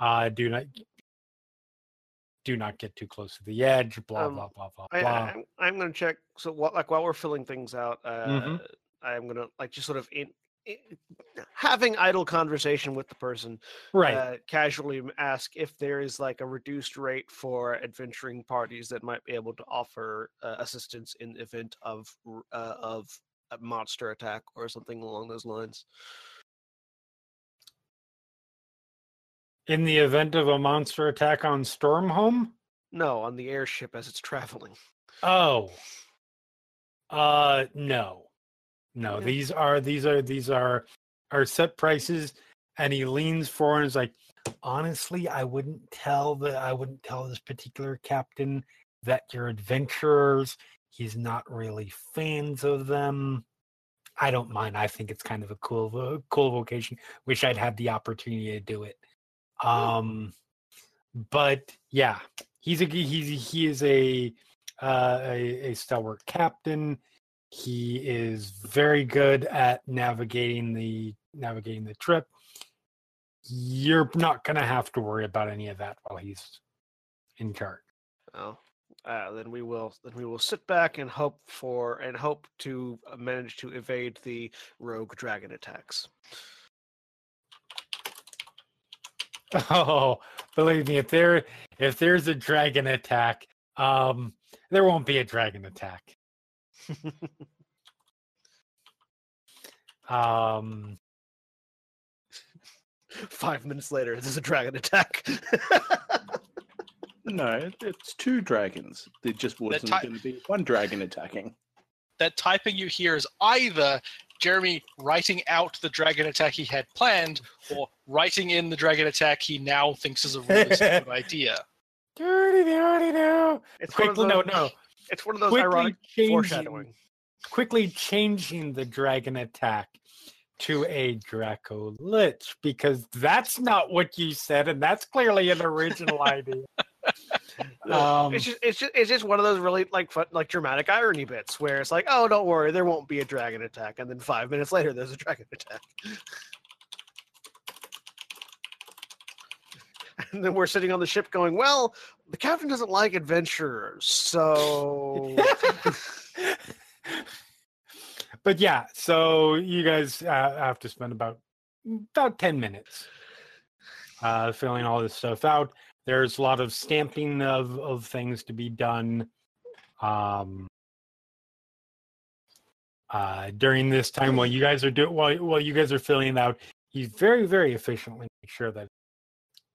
Uh, do not do not get too close to the edge. Blah Um, blah blah blah I, blah. I, I'm, I'm gonna check. So what like while we're filling things out, uh, Mhm. I'm gonna like just sort of in, having idle conversation with the person. right. Uh, casually ask if there is like a reduced rate for adventuring parties that might be able to offer uh, assistance in the event of uh, of a monster attack or something along those lines. In the event of a monster attack on Stormhome? No, on the airship as it's traveling. Oh. Uh no. No, Yeah. these are these are these are are set prices and he leans forward and is like, honestly, I wouldn't tell the I wouldn't tell this particular captain that you're adventurers. He's not really fans of them. I don't mind. I think it's kind of a cool cool vocation. Wish I'd had the opportunity to do it. Um but yeah, he's a he's he is a uh, a, a stalwart captain. He is very good at navigating the navigating the trip. You're not going to have to worry about any of that while he's in charge. Oh, uh, then we will then we will sit back and hope for and hope to uh, manage to evade the rogue dragon attacks. Oh, believe me, if there if there's a dragon attack, um, there won't be a dragon attack. Um, Five minutes later, there's a dragon attack. No, it- it's two dragons. There just wasn't ti- going to be one dragon attacking. That typing you hear is either Jeremy writing out the dragon attack he had planned, or writing in the dragon attack he now thinks is a really stupid idea. dirty, dirty, no. it's one of Quickly, no, those- no. It's one of those ironic changing, foreshadowing. quickly changing the dragon attack to a Draco Lich because that's not what you said, and that's clearly an original idea. Um, it's just it's just it's just one of those really like fun, like dramatic irony bits where it's like, oh, don't worry, there won't be a dragon attack, and then five minutes later, there's a dragon attack. And then we're sitting on the ship going, well, the captain doesn't like adventurers, so but yeah, so you guys uh, have to spend about about ten minutes uh, filling all this stuff out. There's a lot of stamping of of things to be done. Um, uh, during this time, while you guys are doing while while you guys are filling out, you very very efficiently make sure that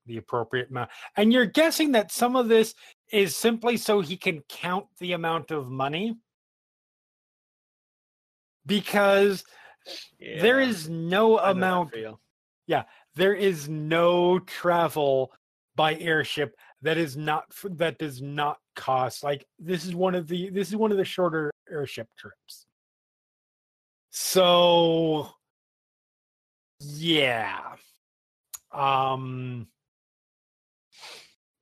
the appropriate amount. And you're guessing that some of this is simply so he can count the amount of money? Because there Yeah, is no amount Yeah, there is no travel by airship that is not that does not cost like this is one of the this is one of the shorter airship trips. So yeah um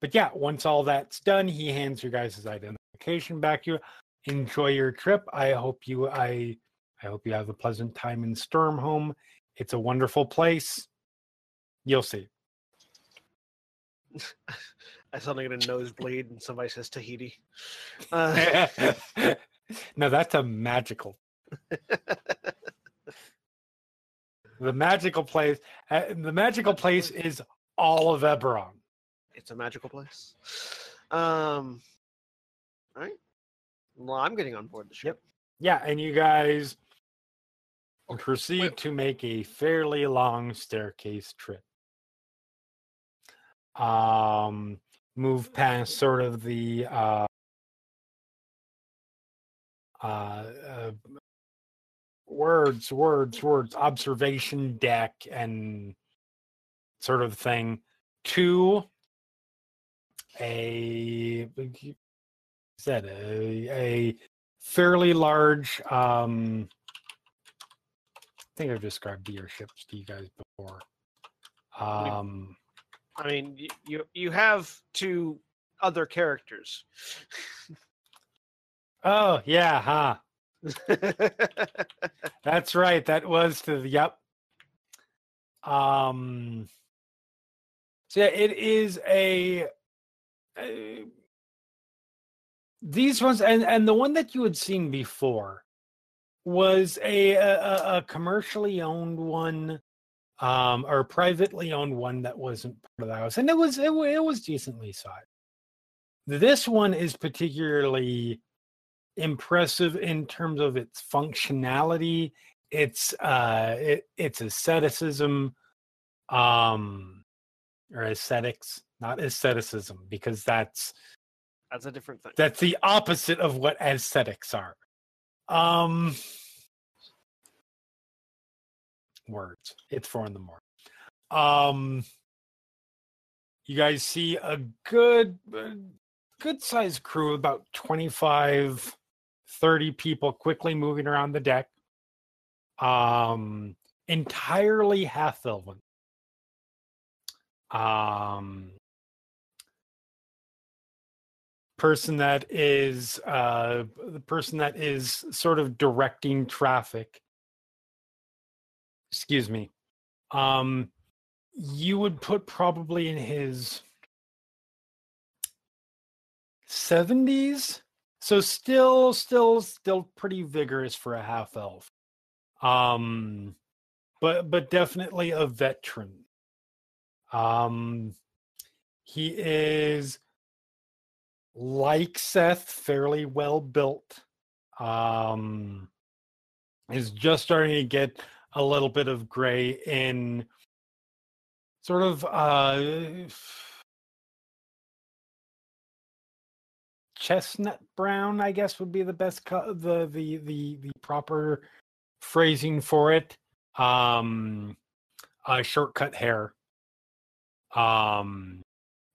but yeah once all that's done he hands your guys' his identification back to you enjoy your trip i hope you i i hope you have a pleasant time in stormhome it's a wonderful place You'll see. I suddenly get a nosebleed, and somebody says Tahiti. Uh, no, that's a magical. The magical place. Uh, the magical place is all of Eberron. It's a magical place. Um, all right. Well, I'm getting on board the ship. Yeah, and you guys Okay, proceed wait. to make a fairly long staircase trip. Um, move past sort of the uh, uh, uh, words, words, words, observation deck, and sort of thing to a said a, a fairly large um I think I've described the airships to you guys before. Um I mean, you you have two other characters. oh yeah, huh. That's right. That was to the yep. Um so yeah, it is a, a these ones and and the one that you had seen before was a a, a- a commercially owned one um or privately owned one that wasn't part of the house and it was it, it was decently sized. This one is particularly impressive in terms of its functionality its uh it, its asceticism um or aesthetics not aestheticism because that's That's a different thing. that's the opposite of what aesthetics are. Um words. It's four in the morning. Um you guys see a good good sized crew, about 25, 30 people quickly moving around the deck. Um entirely half elven. Um person that is uh the person that is sort of directing traffic. Excuse me. Um you would put probably in his 70s so still still still pretty vigorous for a half elf. Um but but definitely a veteran. Um he is like Seth, fairly well built. Um, is just starting to get a little bit of gray in sort of uh, chestnut brown. I guess would be the best co- the the the the proper phrasing for it. Um, uh, shortcut hair. Um,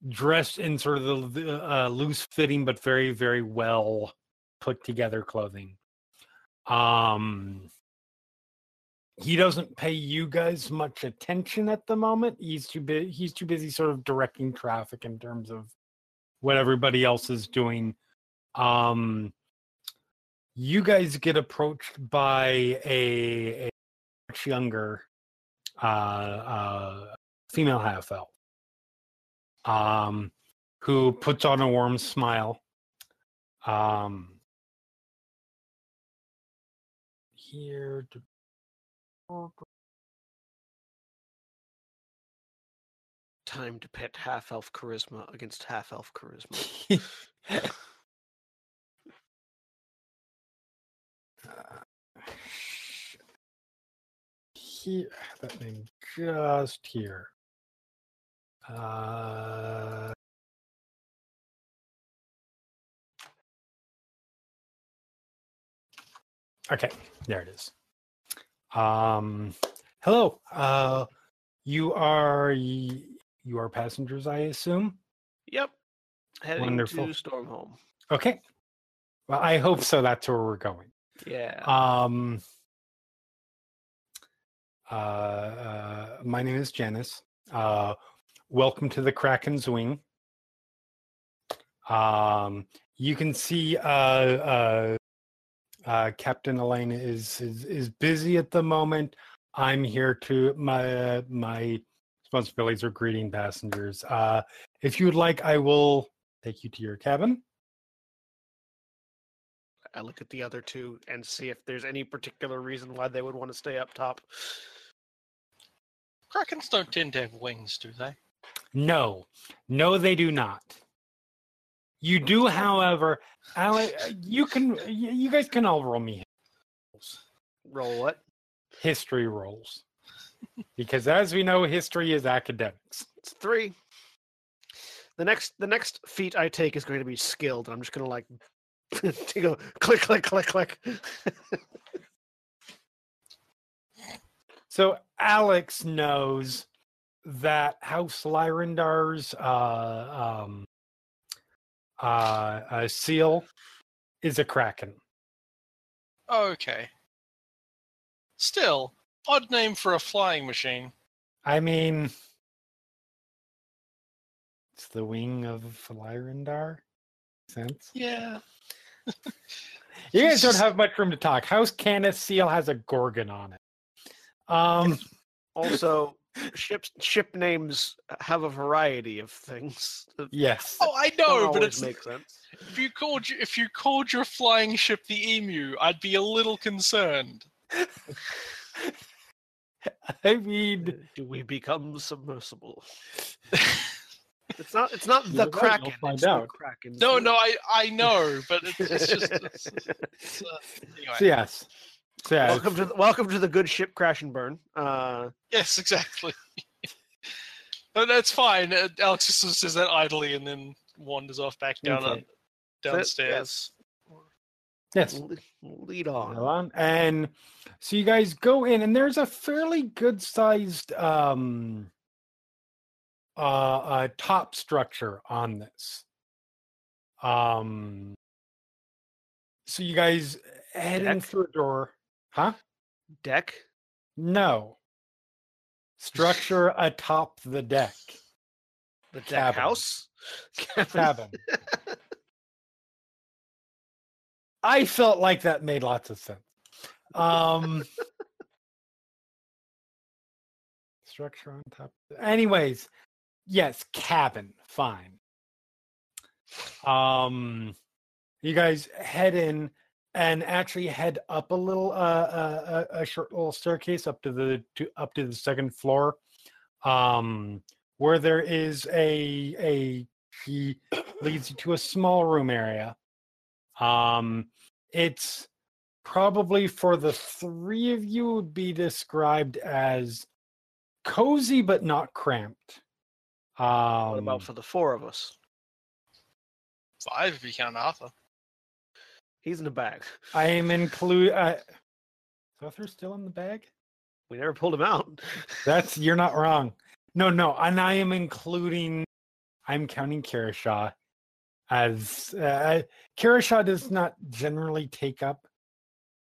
dressed in sort of the, uh, loose fitting but very very well put together clothing. Um he doesn't pay you guys much attention at the moment. He's too busy he's too busy sort of directing traffic in terms of what everybody else is doing. Um you guys get approached by a, a much younger uh uh female half elf um, who puts on a warm smile. Um, here. To... Time to pit half elf charisma against half elf charisma. Uh, here, that name just here. Uh, okay, there it is. Um, hello. Uh, you are you are passengers, I assume. Yep. Heading Wonderful. to Stormhome. Okay. Well, I hope so. That's where we're going. Yeah. Um. Uh, uh, my name is Janice. Uh, welcome to the Kraken's Wing. Um, you can see uh, uh, uh, Captain Elena is, is is busy at the moment. I'm here to my uh, my responsibilities are greeting passengers. Uh, if you would like, I will take you to your cabin. I look at the other two and see if there's any particular reason why they would want to stay up top. Krakens don't tend to have wings, do they? No, no, they do not. You do, however, Ale- uh, you can. You guys can all roll me Roll what? history rolls, because as we know, history is academics. It's three. The next the next feat I take is going to be skilled. I'm just gonna like to go click click click click. So Alex knows that House Lyrandar's uh, um, uh, uh, seal is a kraken. Okay. Still, odd name for a flying machine. I mean, it's the wing of Lyrandar. Sense. Yeah. You guys don't have much room to talk. House Cannith's seal has a gorgon on it. Um, also, ship ship names have a variety of things. yes. Oh, I know, but always it's make sense. if you called you, if you called your flying ship the Emu, I'd be a little concerned. I mean, Do we become submersible? It's not. It's not the You're right, Kraken. find it's the out. Kraken. No, no, I I know, but it's, it's just it's, it's, uh, anyway. so yes. So yeah, Welcome to the, welcome to the good ship crash and burn. Uh, Yes, exactly. but that's fine. Uh, Alex just says that idly and then wanders off back down Okay. uh, downstairs. yes. le- lead on. Go on. And so you guys go in, and there's a fairly good sized um uh, uh top structure on this. Um so you guys head in Deck? through a door. Huh? Deck. No. Structure atop the deck. The deck Cabin. house. Cabin. Cabin. I felt like that made lots of sense. Um, structure on top. Anyways, yes, cabin, fine. Um, you guys head in and actually head up a little, uh, uh, a, a short little staircase up to the to up to the second floor, um, where there is a a she leads you to a small room area. Um, it's probably for the three of you would be described as cozy but not cramped. Um, What about for the four of us? Five if you count Arthur. He's in the bag. I am include. Uh, is Arthur still in the bag? We never pulled him out. That's you're not wrong. No, no, and I am including. I'm counting Karashaw as uh, Karashaw does not generally take up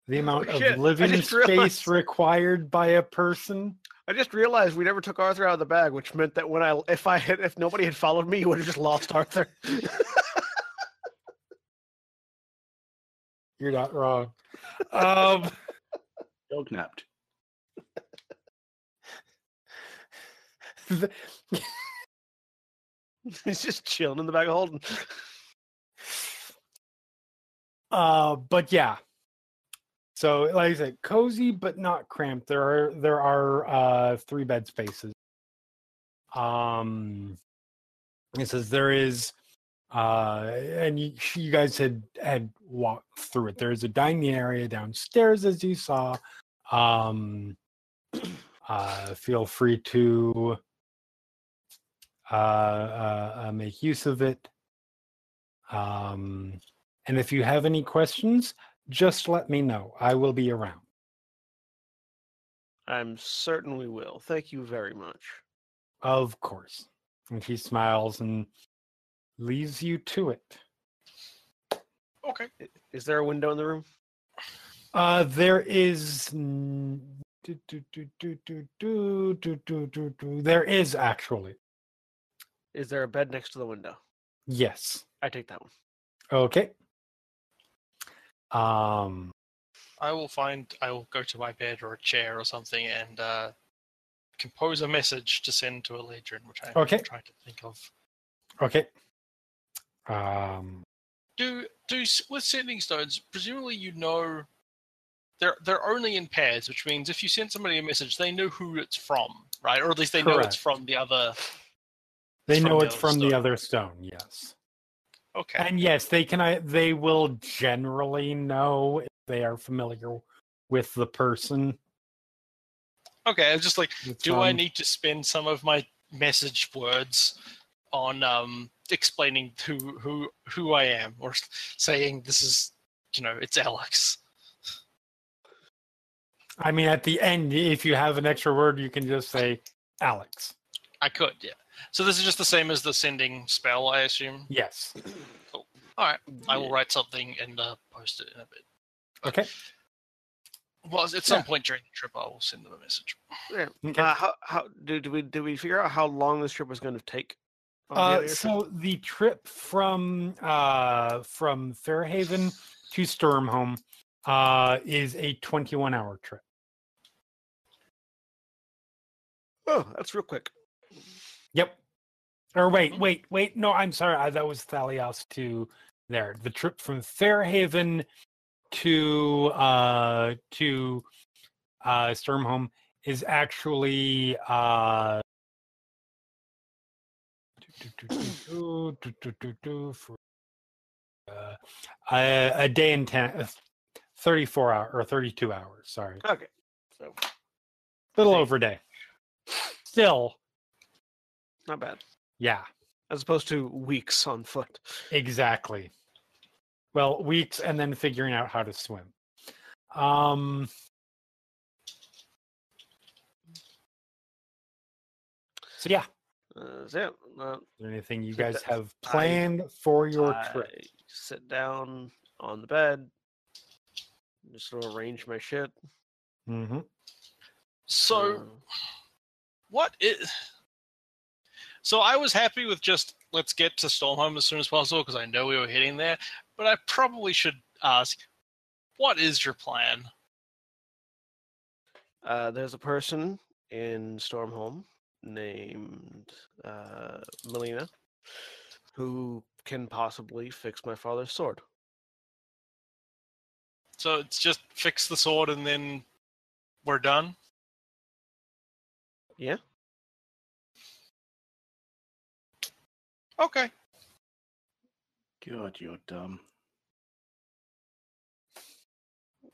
the amount Oh, of living space realized. required by a person. I just realized we never took Arthur out of the bag, which meant that when I, if I had, if nobody had followed me, you would have just lost Arthur. You're not wrong. Um, Dog napped. the- He's just chilling in the back of holding. uh, but yeah. So, like I said, cozy but not cramped. There are there are uh, three bed spaces. Um, it says there is, uh, and you, you guys had had walked through it. There is a dining area downstairs, as you saw. Um, uh, feel free to uh, uh, uh, make use of it. Um, and if you have any questions, just let me know. I will be around. I'm certain we will. Thank you very much. Of course. And she smiles and leads you to it. Okay. Is there a window in the room? Uh, there is. There is actually. Is there a bed next to the window? Yes. I take that one. Okay. Um, I will find. I will go to my bed or a chair or something and uh, compose a message to send to a Eladrin, which I'm okay. trying to think of. Okay. Um. Do do with sending stones? Presumably, you know they're they're only in pairs, which means if you send somebody a message, they know who it's from, right? Or at least they know it's from the other. They know it's from the other stone. Yes. Okay. And yes, they can. I they will generally know if they are familiar with the person. Okay. I'm just like, that's do I need to spend some of my message words on um explaining who who who I am, or saying this is, you know, it's Alex. I mean, at the end, if you have an extra word, you can just say Alex. I could, yeah. So this is just the same as the sending spell, I assume. Yes. Cool. All right, I will write something and uh, post it in a bit. Okay. Well, at some Yeah. point during the trip, I will send them a message. Yeah. Okay. Uh, how how did we did we figure out how long this trip was going to take? Uh, so the trip from uh, from Fairhaven to Stormhome uh, is a 21 hour trip. oh, that's real quick. Yep. Or wait, Mhm. wait, wait. No, I'm sorry. I, that was Thaliost to there. The trip from Fairhaven to uh to uh Stormhome is actually uh uh, a, day and 10 uh, 34 hour or 32 hours sorry Okay. So a little over a day still not bad. yeah As opposed to weeks on foot. Exactly. Well, weeks and then figuring out how to swim. Um So yeah, Uh, so yeah, uh, is there anything you guys that- have I- planned for your I trip? sit down on the bed, just sort of arrange my shit. hmm So, uh, what is? So I was happy with just let's get to Stormhome as soon as possible because I know we were hitting there. But I probably should ask, what is your plan? Uh, there's a person in Stormhome named uh, Melina who can possibly fix my father's sword. So it's just fix the sword and then we're done. Yeah. Okay. God, you're dumb.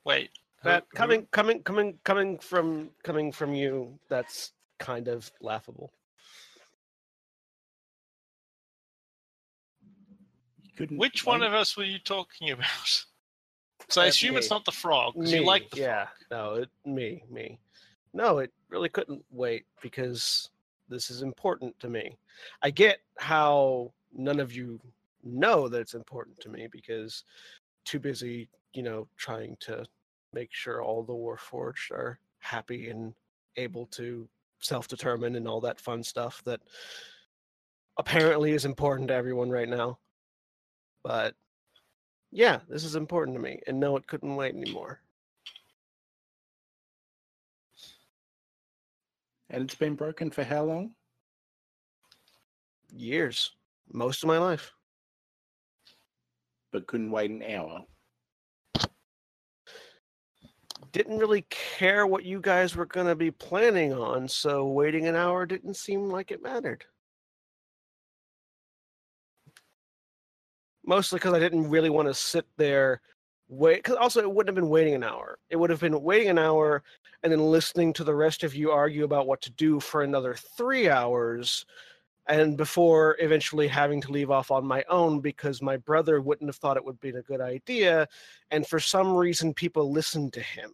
Wait. That who- coming, coming, coming, coming from coming from you. That's kind of laughable. Couldn't. Which one of us were you talking about? So I assume it's not the frog. Me, you like the yeah. frog. No, it, me, me. No, it really couldn't wait because this is important to me. I get how none of you know that it's important to me because too busy, you know, trying to make sure all the Warforged are happy and able to self-determine and all that fun stuff that apparently is important to everyone right now. But yeah, this is important to me, and no, it couldn't wait anymore. And it's been broken for how long? Years, most of my life. But couldn't wait an hour. Didn't really care what you guys were going to be planning on, so waiting an hour didn't seem like it mattered. Mostly because I didn't really want to sit there wait. Because also, it wouldn't have been waiting an hour. It would have been waiting an hour and then listening to the rest of you argue about what to do for another three hours and before eventually having to leave off on my own because my brother wouldn't have thought it would be a good idea and for some reason people listened to him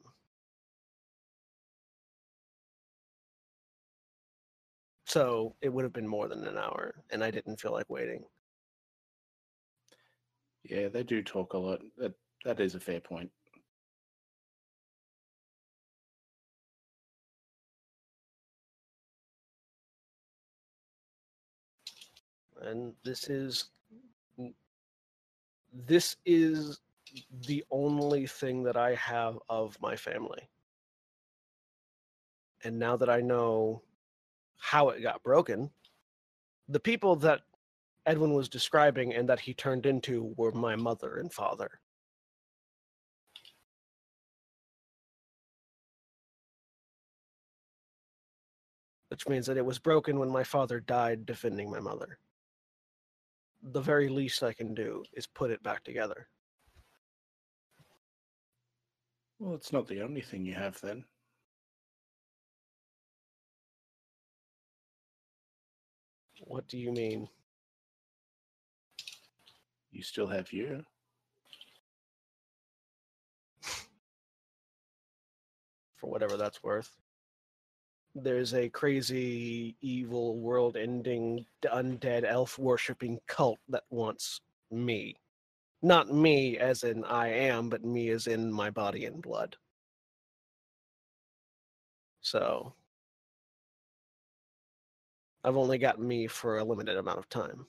so it would have been more than an hour and i didn't feel like waiting Yeah, they do talk a lot. That that is a fair point. And this is this is the only thing that I have of my family. And now that I know how it got broken, the people that Edwin was describing and that he turned into were my mother and father. Which means that it was broken when my father died defending my mother the very least I can do is put it back together. Well, it's not the only thing you have then. What do you mean? You still have you. For whatever that's worth. There's a crazy, evil, world ending, undead, elf worshipping cult that wants me. Not me as in I am, but me as in my body and blood. So. I've only got me for a limited amount of time.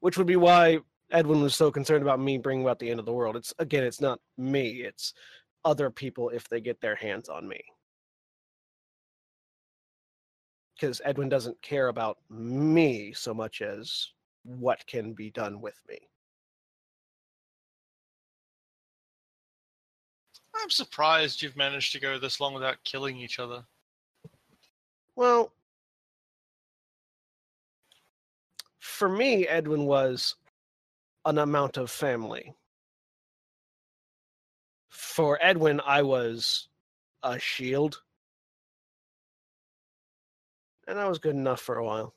Which would be why Edwin was so concerned about me bringing about the end of the world. It's again, it's not me, it's other people if they get their hands on me. Because Edwin doesn't care about me so much as what can be done with me. I'm surprised you've managed to go this long without killing each other. Well, for me, Edwin was an amount of family. For Edwin, I was a shield. And I was good enough for a while.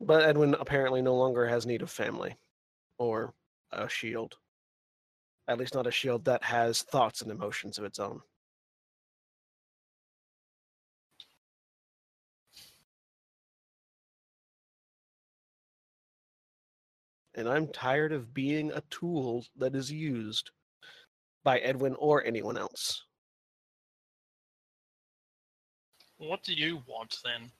But Edwin apparently no longer has need of family or a shield. At least not a shield that has thoughts and emotions of its own. and I'm tired of being a tool that is used by Edwin or anyone else. What do you want then?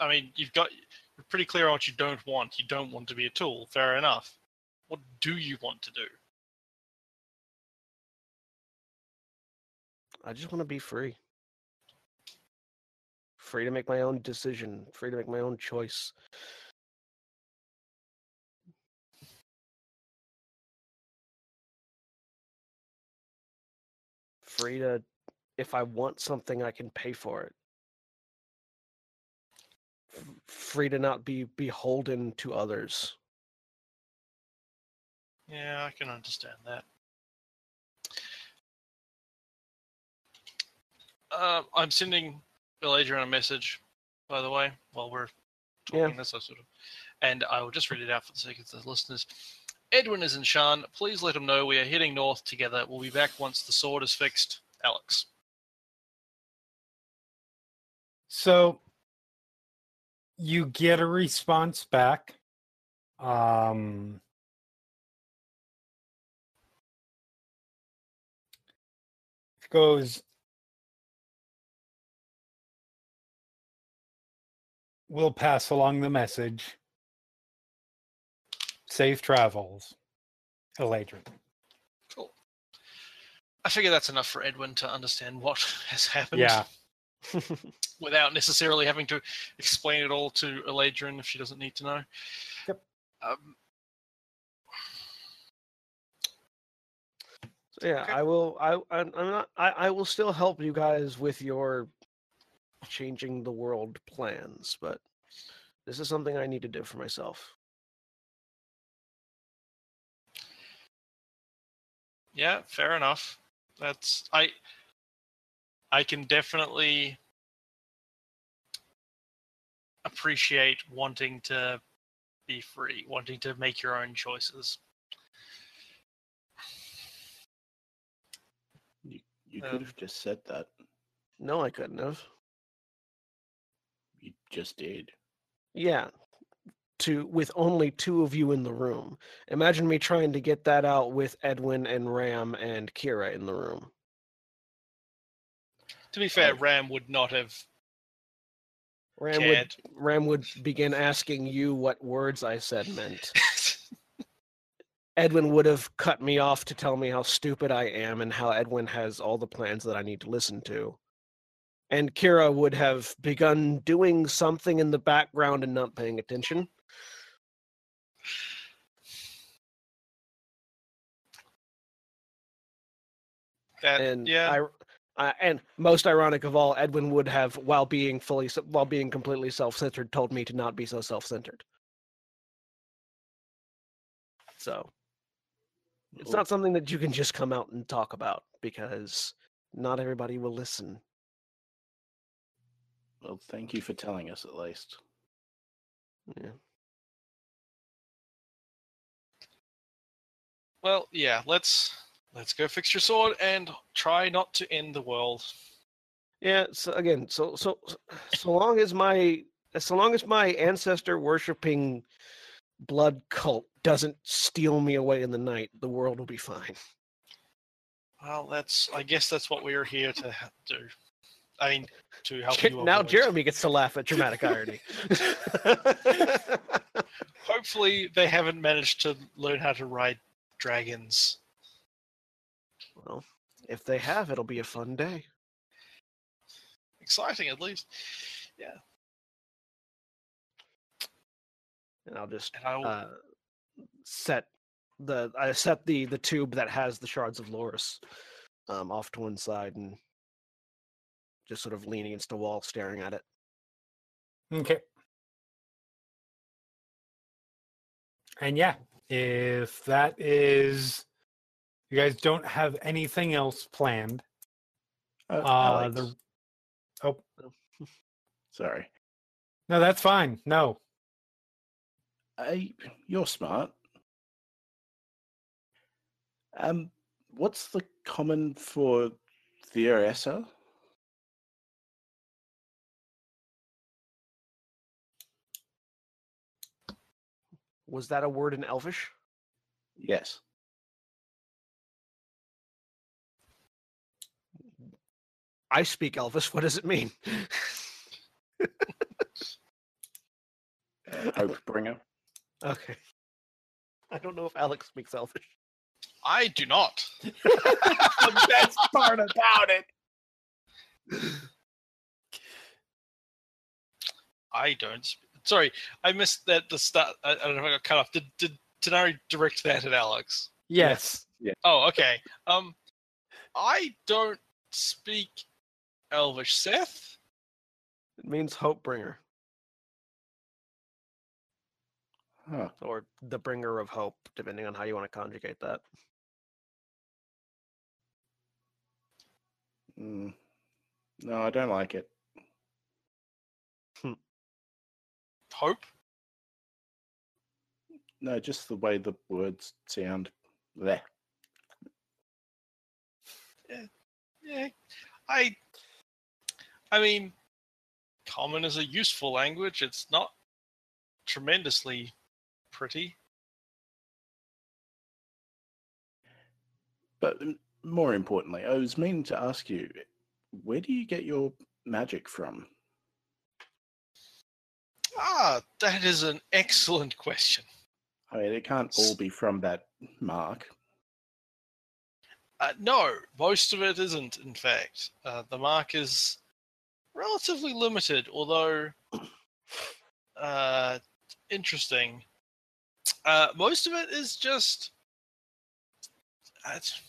I mean, you've got We're pretty clear on what you don't want. You don't want to be a tool. Fair enough. What do you want to do? I just want to be free. Free to make my own decision, free to make my own choice. Free to, if I want something, I can pay for it. Free to not be beholden to others. Yeah, I can understand that. Uh, I'm sending Elijah a message, by the way, while we're Yeah. talking this, I sort of, and I will just read it out for the sake of the listeners. Edwin is in Sharn. Please let him know we are heading north together. We'll be back once the sword is fixed. Alex. So you get a response back. Um, it goes, we'll pass along the message. Safe travels, Eladrin. Cool. I figure that's enough for Edwin to understand what has happened. Yeah. without necessarily having to explain it all to Eladrin if she doesn't need to know. Yep. Um, So yeah, Okay. I will. I I'm I'm not. I I will still help you guys with your changing the world plans, but this is something I need to do for myself. Yeah, fair enough. That's I. I can definitely appreciate wanting to be free, wanting to make your own choices. You Um, could have just said that. No, I couldn't have. You just did. Yeah, to with only two of you in the room. Imagine me trying to get that out with Edwin and Ram and Kira in the room. To be fair. Ram would not have Ram cared. would Ram would begin asking you what words I said meant. Edwin would have cut me off to tell me how stupid I am and how Edwin has all the plans that I need to listen to. And Kira would have begun doing something in the background and not paying attention. that, And yeah, I, uh, and most ironic of all, Edwin would have, while being fully, while being completely self-centered, told me to not be so self-centered. So it's not something that you can just come out and talk about because not everybody will listen. Well, thank you for telling us at least. Yeah. Well, yeah, let's let's go fix your sword and try not to end the world. Yeah. So again, so so so long as my so long as my ancestor worshipping blood cult doesn't steal me away in the night, the world will be fine. Well, that's I guess that's what we are here to do. I mean, to help you. now avoid. Jeremy gets to laugh at dramatic irony. Hopefully, they haven't managed to learn how to ride dragons. well, if they have, it'll be a fun day. Exciting, at least. Yeah. And I'll just And uh, set the I set the the tube that has the shards of Loris um, off to one side and just sort of leaning against the wall, staring at it. Okay. And yeah, if that is, you guys don't have anything else planned. Uh, Uh, the oh sorry. no, that's fine. No, I, you're smart. Um, what's the common for Theoressa? Was that a word in Elvish? Yes. I speak Elvis. What does it mean? Uh, Hope bringer. Okay. I don't know if Alex speaks Elvish. I do not. the best part about it. I don't. sp- Sorry, I missed that. The start. I, I don't know if I got cut off. Did did Tanar'ri direct that at Alex? Yes. Oh, okay. Um, I don't speak Elvish. Seth. It means hope bringer Huh. or the bringer of hope, depending on how you want to conjugate that. Mm. No, I don't like it. Hope. No, just the way the words sound. There. Yeah. I. I mean, common is a useful language. It's not tremendously pretty. But um, more importantly, I was meaning to ask you, where do you get your magic from? Ah, that is an excellent question. I mean, it can't all be from that mark. Uh, no, most of it isn't. In fact, uh, the mark is relatively limited, although uh, interesting. Uh, most of it is just. It's,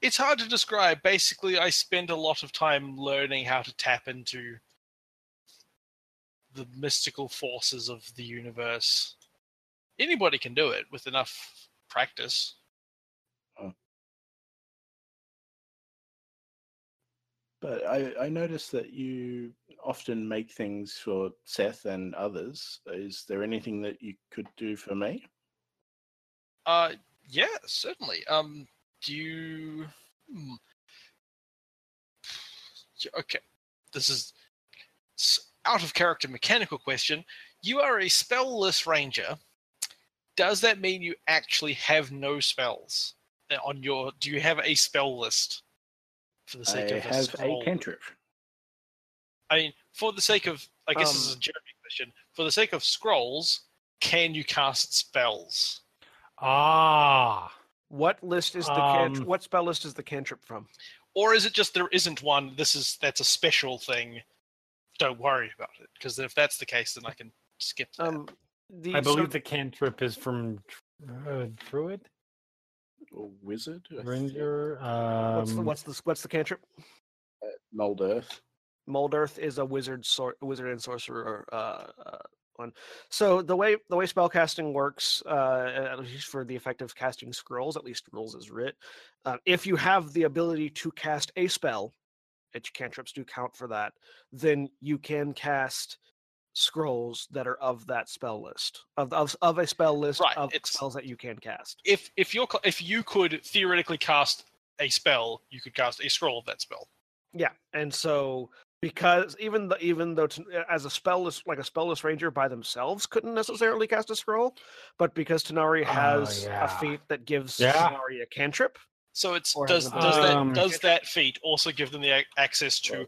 it's hard to describe. Basically, I spend a lot of time learning how to tap into the mystical forces of the universe. Anybody can do it with enough practice. But I, I noticed that you often make things for Seth and others. Is there anything that you could do for me? Uh, yeah, certainly. Um, do you? hmm. Okay, this is out of character mechanical question. You are a spellless ranger. Does that mean you actually have no spells on your? Do you have a spell list for the I sake of a have scroll? a cantrip. I mean, for the sake of, I guess this is a Um, Jeremy question. For the sake of scrolls, can you cast spells? Ah. What list is the can- Um, what spell list is the cantrip from? or is it just there isn't one this is that's a special thing don't worry about it because if that's the case then i can skip that. Um, the I so- believe the cantrip is from uh, Druid, Or wizard? I think. Ranger. what's the Um, what's the what's the cantrip? Mold Earth. Mold Earth is a wizard, sor- wizard and sorcerer uh, uh, one. So the way the way spellcasting works, uh, at least for the effect of casting scrolls, at least rules is writ. Uh, if you have the ability to cast a spell, which cantrips do count for that, then you can cast scrolls that are of that spell list of of, of a spell list Right, of spells that you can cast. if if you're if you could theoretically cast a spell you could cast a scroll of that spell Yeah, and so because even the even though t- as a spellless like a spellless ranger by themselves couldn't necessarily cast a scroll, but because Tanar'ri Oh, has yeah. a feat that gives Yeah. Tanar'ri a cantrip, so it's Or does has does that ability. does that feat also give them the access to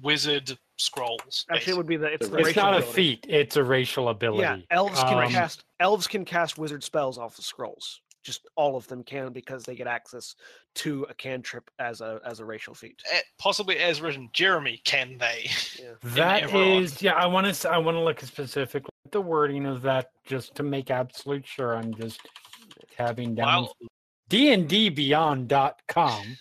wizard scrolls actually it would be the it's The the it's racial not a feat; it's a racial ability. Yeah, elves can Um, cast elves can cast wizard spells off the scrolls. Just all of them can because they get access to a cantrip as a as a racial feat. Eh, possibly as written jeremy can they Yeah. That Eberron. is, yeah. I want to. I want to look specifically at the wording of that, just to make absolute sure. I'm just tabbing down. Wow. dndbeyond.com.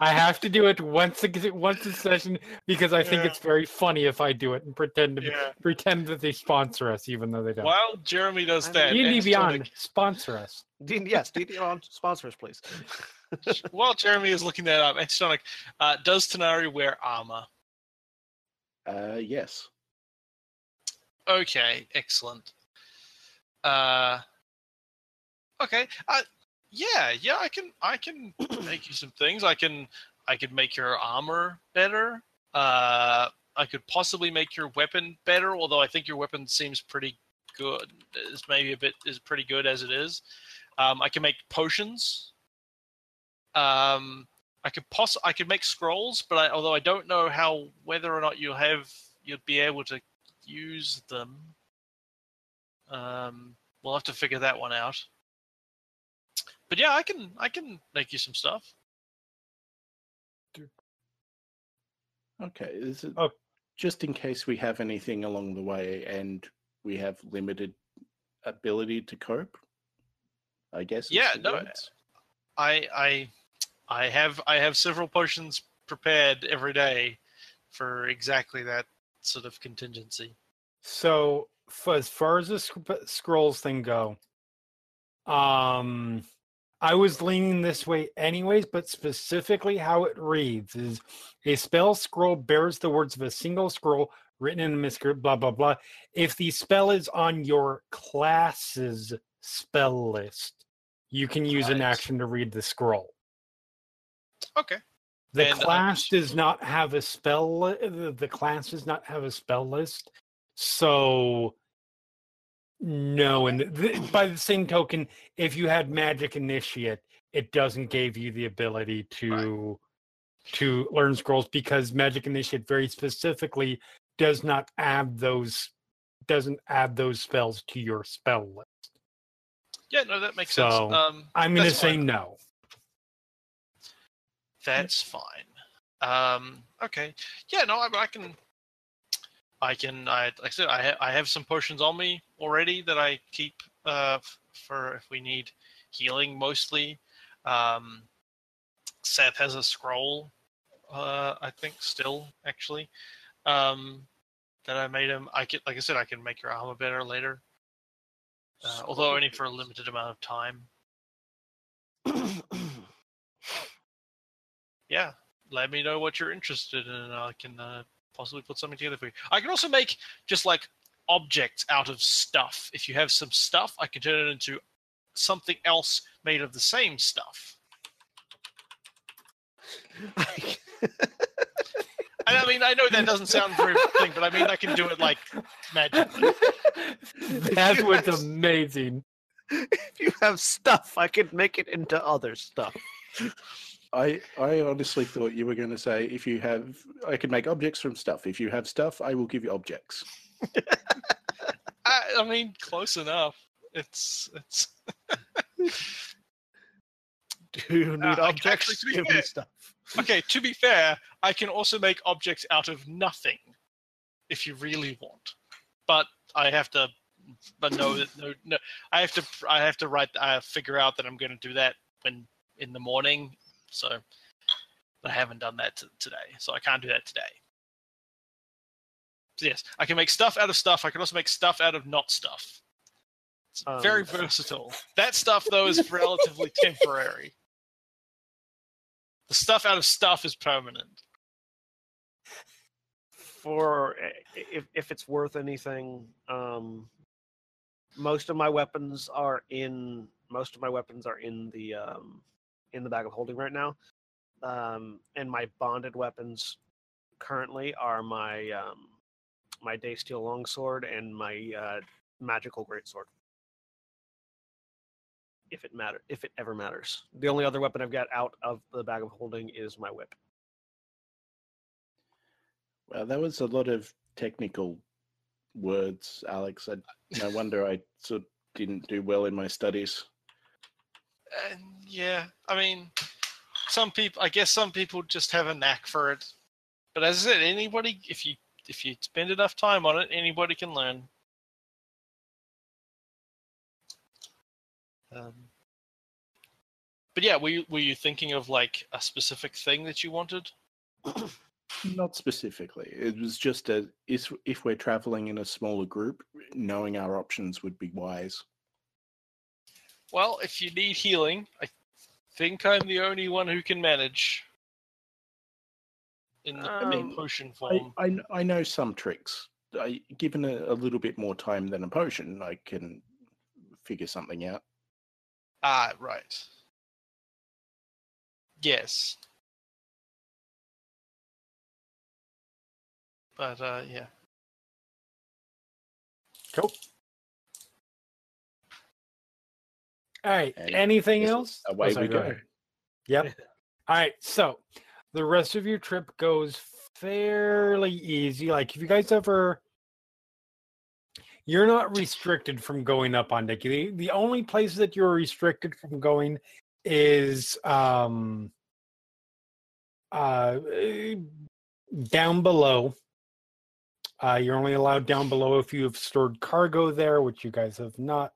I have to do it once a once a session because I think Yeah. it's very funny if I do it and pretend to yeah pretend that they sponsor us, even though they don't. while jeremy does I that mean, D&D Antitonic- Beyond sponsor us. D- yes, D&D on sponsors, please. while jeremy is looking that up Antitonic, uh, does Tanar'ri wear armor Uh, yes. Okay, excellent. Uh, okay. Uh, yeah, yeah. I can, I can make you some things. I can, I could make your armor better. Uh, I could possibly make your weapon better. Although I think your weapon seems pretty good. Is maybe a bit is pretty good as it is. Um, I can make potions. Um, I could poss- I could make scrolls, but I, although I don't know how whether or not you'll have you'll be able to use them. Um, we'll have to figure that one out. But yeah, I can I can make you some stuff. Okay, is it Oh. just in case we have anything along the way and we have limited ability to cope? I guess. Yeah, no, words? I I I have I have several potions prepared every day for exactly that sort of contingency. So, for, as far as the sc- scrolls thing go, um, I was leaning this way anyways, but specifically how it reads is a spell scroll bears the words of a single scroll written in a manuscript, blah blah blah. If the spell is on your class's spell list, you can use an action to read the scroll. Okay. The And, uh, class does not have a spell. The class does not have a spell list, so no. And th- by the same token, if you had magic initiate, it doesn't give you the ability to to learn scrolls because magic initiate very specifically does not add those doesn't add those spells to your spell list. Yeah, no, that makes So, sense. Um, I'm going to say no. That's fine. Um, okay. Yeah, no, I, I can. I can. I like I said, I ha- I have some potions on me already that I keep uh, f- for if we need healing mostly. Um, Seth has a scroll. Uh, I think still actually. Um, that I made him. I can, like I said, I can make your armor better later. Uh, although only for a limited amount of time. yeah, let me know what you're interested in, and I can uh, possibly put something together for you. I can also make just like objects out of stuff. If you have some stuff, I can turn it into something else made of the same stuff. And I mean, I know that doesn't sound very thing, but I mean, I can do it like magically. That was have- amazing. if you have stuff, I could make it into other stuff. I I honestly thought you were going to say if you have, I can make objects from stuff. If you have stuff, I will give you objects. I, I mean, close enough. It's it's. Do you need uh, I- objects? actually, to be Give me stuff. Okay, to be fair, I can also make objects out of nothing, if you really want. But I have to, but no, no, no. I have to, I have to write, I figure out that I'm going to do that when in the morning. So I haven't done that t- today, so I can't do that today. So yes, I can make stuff out of stuff. I can also make stuff out of not stuff. It's very Um, versatile. That stuff though is relatively temporary. The stuff out of stuff is permanent. For if if it's worth anything, um, most of my weapons are in most of my weapons are in the um, in the bag of holding right now, um, and my bonded weapons currently are my um, my day steel longsword and my uh, magical greatsword. If it matter, if it ever matters, the only other weapon I've got out of the bag of holding is my whip. Well, that was a lot of technical words, Alex. I, no wonder I sort of didn't do well in my studies. And yeah, I mean, some people, I guess some people just have a knack for it. But as I said, anybody, if you if you spend enough time on it, anybody can learn. Um, but yeah, were you were you thinking of like a specific thing that you wanted? Not specifically. It was just a if we're traveling in a smaller group, knowing our options would be wise. Well, if you need healing, I think I'm the only one who can manage in the Um, potion form. I kn- I know some tricks. I given a, a little bit more time than a potion, I can figure something out. Ah, right. Yes. But uh yeah. Cool. All right. And Anything else? away Oh, sorry, we go. ahead. Yep. All right. So the rest of your trip goes fairly easy. Like, if you guys ever, you're not restricted from going up on deck. The, the only place that you're restricted from going is um uh down below. Uh, you're only allowed down below if you have stored cargo there, which you guys have not.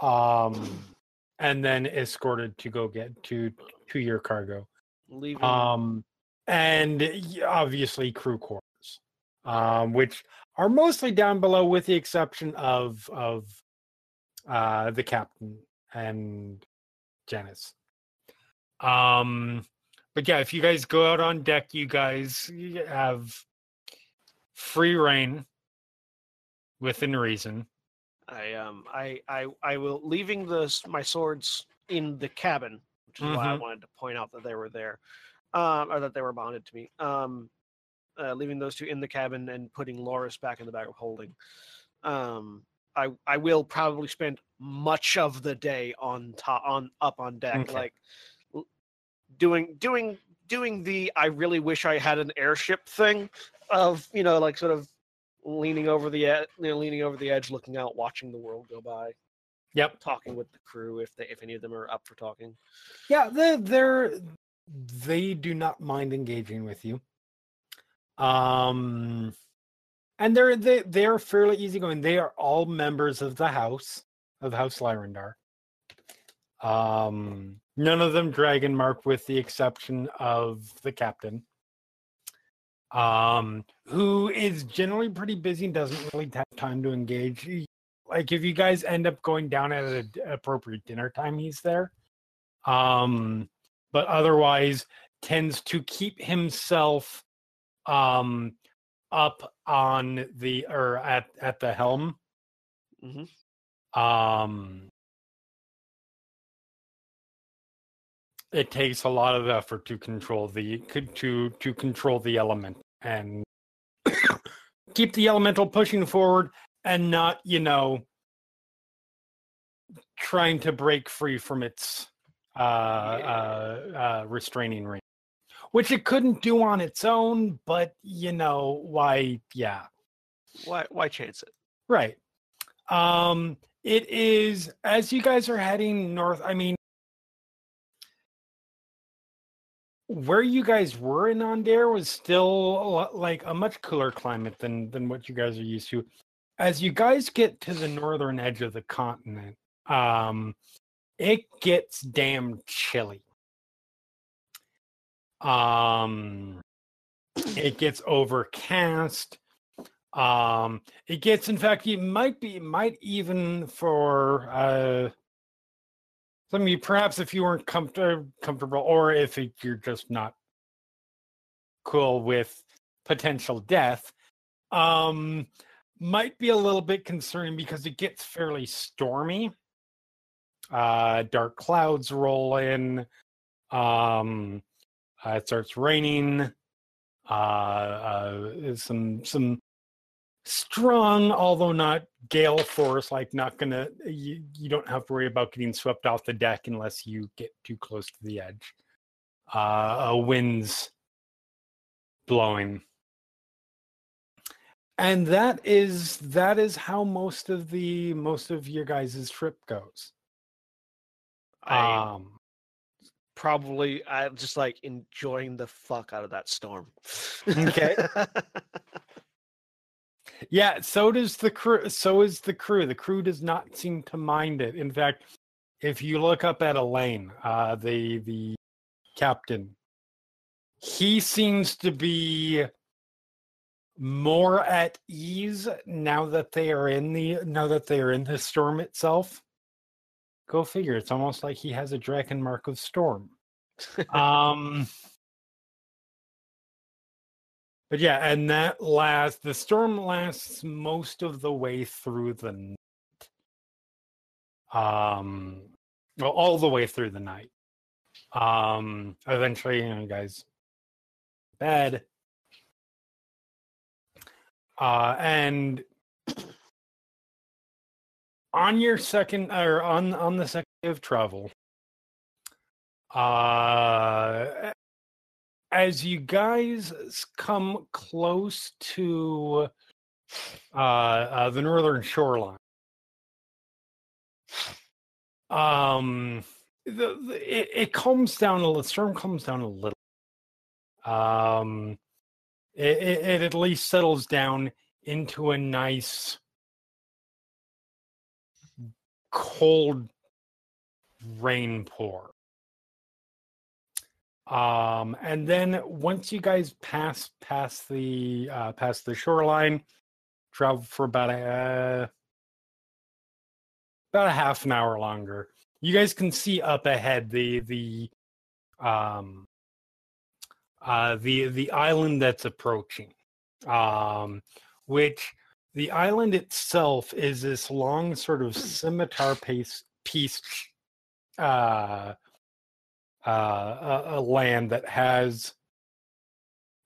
Um, and then escorted to go get to to your cargo. Leaving. Um, and obviously crew quarters, um, which are mostly down below, with the exception of of uh, the captain and Janice. Um, but yeah, if you guys go out on deck, you guys have free reign within reason. I um I I I will leaving the my swords in the cabin, which is why I Mhm. wanted to point out that they were there, um, or that they were bonded to me. Um, uh, leaving those two in the cabin and putting Loris back in the bag of holding. Um, I I will probably spend much of the day on top on up on deck, Okay. like doing doing doing the I really wish I had an airship thing of you know like sort of leaning over the edge, you know, leaning over the edge, looking out, watching the world go by, Yep. talking with the crew if they if any of them are up for talking. Yeah, they they're they do not mind engaging with you. Um and they're they they're fairly easygoing. They are all members of the house of House Lyrandar. Um none of them dragon marked with the exception of the captain. Um who is generally pretty busy and doesn't really have time to engage. Like if you guys end up going down at an appropriate dinner time, he's there um but otherwise tends to keep himself um up on the or at at the helm Mhm. um it takes a lot of effort to control the to to control the element and keep the elemental pushing forward and not you know trying to break free from its uh, uh, uh, restraining ring, which it couldn't do on its own. But you know why? Yeah, Why why chance it? right. Um, it is as you guys are heading north. I mean, where you guys were in Aundair was still a lot, like a much cooler climate than than what you guys are used to. As you guys get to the northern edge of the continent, um, it gets damn chilly. Um, it gets overcast. Um, it gets, in fact, it might be, it might even for uh, some of you, perhaps if you weren't comfort- comfortable, or if it, you're just not cool with potential death, um, might be a little bit concerning because it gets fairly stormy. Uh, dark clouds roll in. Um, uh, it starts raining. Uh, uh, some some strong, although not gale force. Like not gonna. You, you don't have to worry about getting swept off the deck unless you get too close to the edge. Uh, uh winds blowing and that is that is how most of the most of your guys' trip goes I um probably I'm just like enjoying the fuck out of that storm. Okay. yeah so does the crew so is the crew. The crew does not seem to mind it. In fact if you look up at elaine uh the the captain he seems to be more at ease now that they are in the now that they are in the storm itself. Go figure. It's almost like he has a dragon mark of storm. Um but yeah and that lasts the storm lasts most of the way through the night. Um well all the way through the night. Um eventually you know you guys bed. Uh and on your second or on on the second day of travel uh as you guys come close to uh, uh, the northern shoreline. Um, the, the it, it calms down a little. The storm calms down a little. Um, it, it, it at least settles down into a nice cold rain pour. Um, and then once you guys pass past the uh, past the shoreline, travel for about a uh, about a half an hour longer. You guys can see up ahead the the um uh the the island that's approaching. Um which the island itself is this long sort of scimitar piece piece uh uh a, a land that has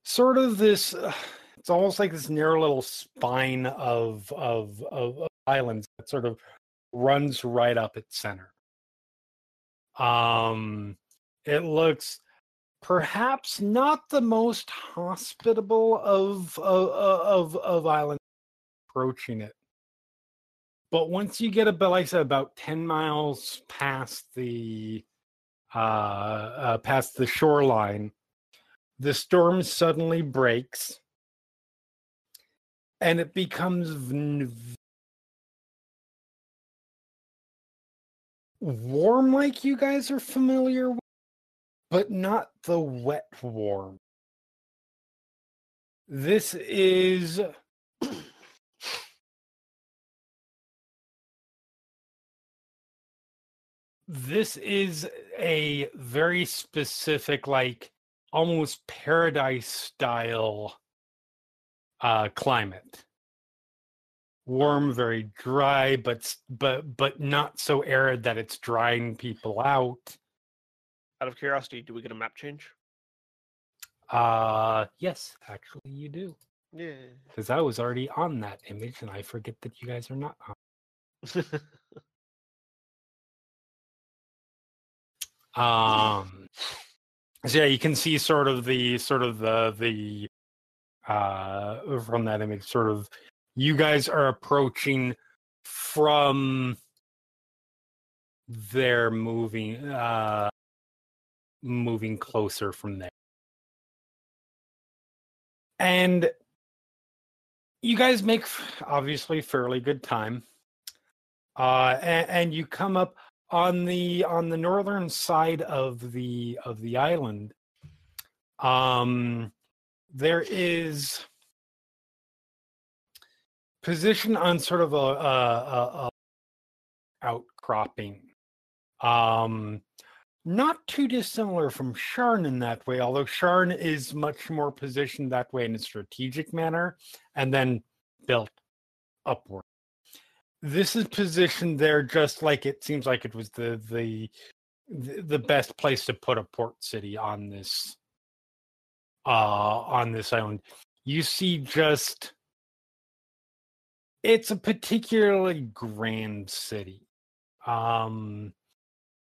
sort of this uh, it's almost like this narrow little spine of of of, of islands that sort of runs right up its center. Um, it looks perhaps not the most hospitable of of of, of islands approaching it. But once you get about, like I said, about ten miles past the uh, uh past the shoreline, the storm suddenly breaks, and it becomes warm like you guys are familiar with, but not the wet warm. This is this is a very specific like almost paradise style uh climate warm, very dry, but but but not so arid that it's drying people out. Out of curiosity, do we get a map change? Uh yes, actually you do. Yeah. Because I was already on that image and I forget that you guys are not on. Um so yeah, you can see sort of the sort of the the uh from that image sort of you guys are approaching from there moving uh moving closer from there. And you guys make obviously fairly good time. Uh and, and you come up on the on the northern side of the of the island um there is position on sort of a, a, a outcropping. Um, not too dissimilar from Sharn in that way, although Sharn is much more positioned that way in a strategic manner and then built upward. This is positioned there just like it seems like it was the the the best place to put a port city on this uh on this island. You see just it's a particularly grand city. Um,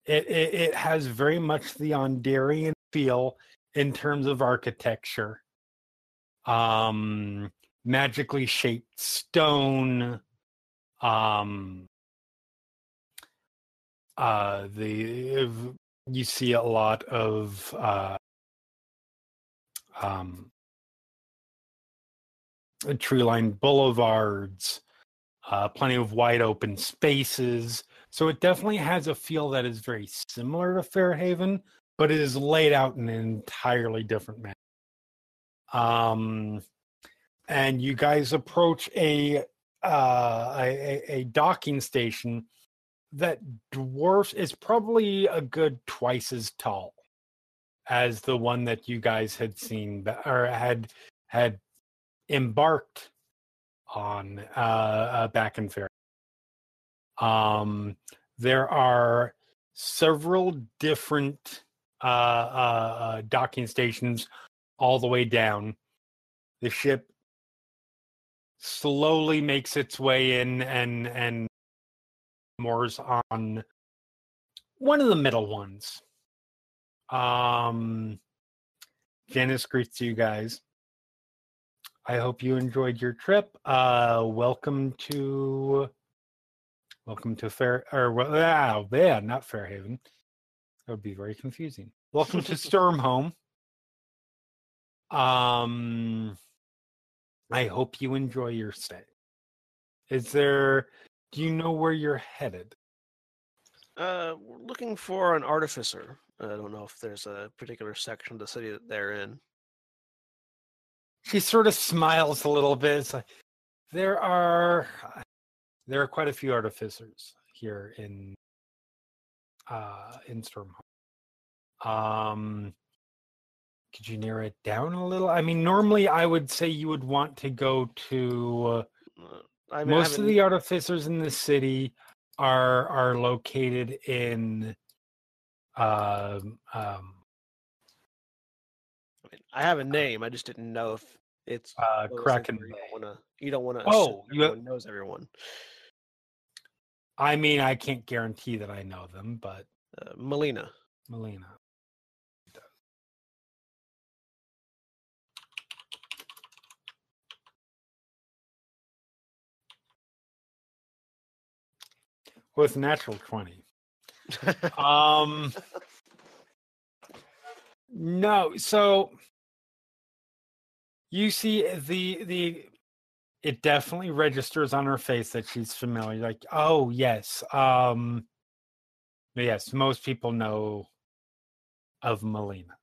it, it, it has very much the Aundairian feel in terms of architecture. Um, magically shaped stone. Um, uh, the you see a lot of uh, um, tree line boulevards uh, plenty of wide open spaces. So it definitely has a feel that is very similar to Fairhaven, but it is laid out in an entirely different manner. Um, and you guys approach a uh, a, a docking station that dwarfs is probably a good twice as tall as the one that you guys had seen or had had embarked on uh, uh, back in fair. Um, there are several different uh, uh, uh, docking stations all the way down. The ship slowly makes its way in and and moors on one of the middle ones. Um, Janice greets you guys. I hope you enjoyed your trip. Uh, welcome to, welcome to Fair or well, ah, yeah, not Fairhaven. That would be very confusing. Welcome to Stormhome. Um, I hope you enjoy your stay. Is there? Do you know where you're headed? Uh, we're looking for an artificer. I don't know if there's a particular section of the city that they're in. She sort of smiles a little bit. It's like there are there are quite a few artificers here in uh in Stormhome. Um could you narrow it down a little? I mean, normally I would say you would want to go to uh, Uh, I mean, I most of the artificers in the city are are located in um um I mean, I have a name. I just didn't know if it's uh one of those things Kraken you don't want to. You don't want to. Oh, you have- everyone knows everyone. I mean, I can't guarantee that I know them, but Uh, Melina. Melina. With natural 20. Um No, so you see the the it definitely registers on her face that she's familiar. Like, oh yes. Um yes, most people know of Melina.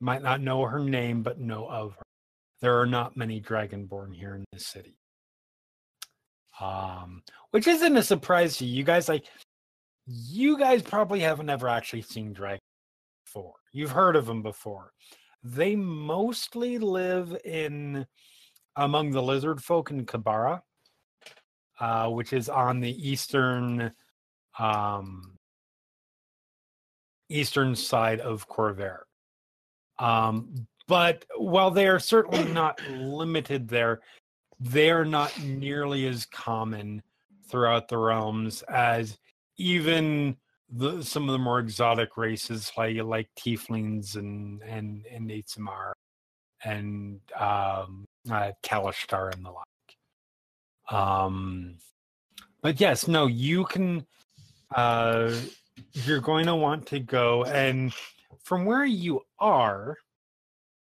Might not know her name, but know of her. There are not many Dragonborn here in this city. Um, which isn't a surprise to you. Guys like you guys probably haven't ever actually seen dragons before. You've heard of them before. They mostly live in among the lizard folk in Q'barra, uh, which is on the eastern um, eastern side of Khorvaire. Um, but while they are certainly not limited there, they are not nearly as common throughout the realms as even the some of the more exotic races like like tieflings and and and Neitsamar and um uh, Kalashtar and the like. Um but yes, no, you can uh you're going to want to go and from where you are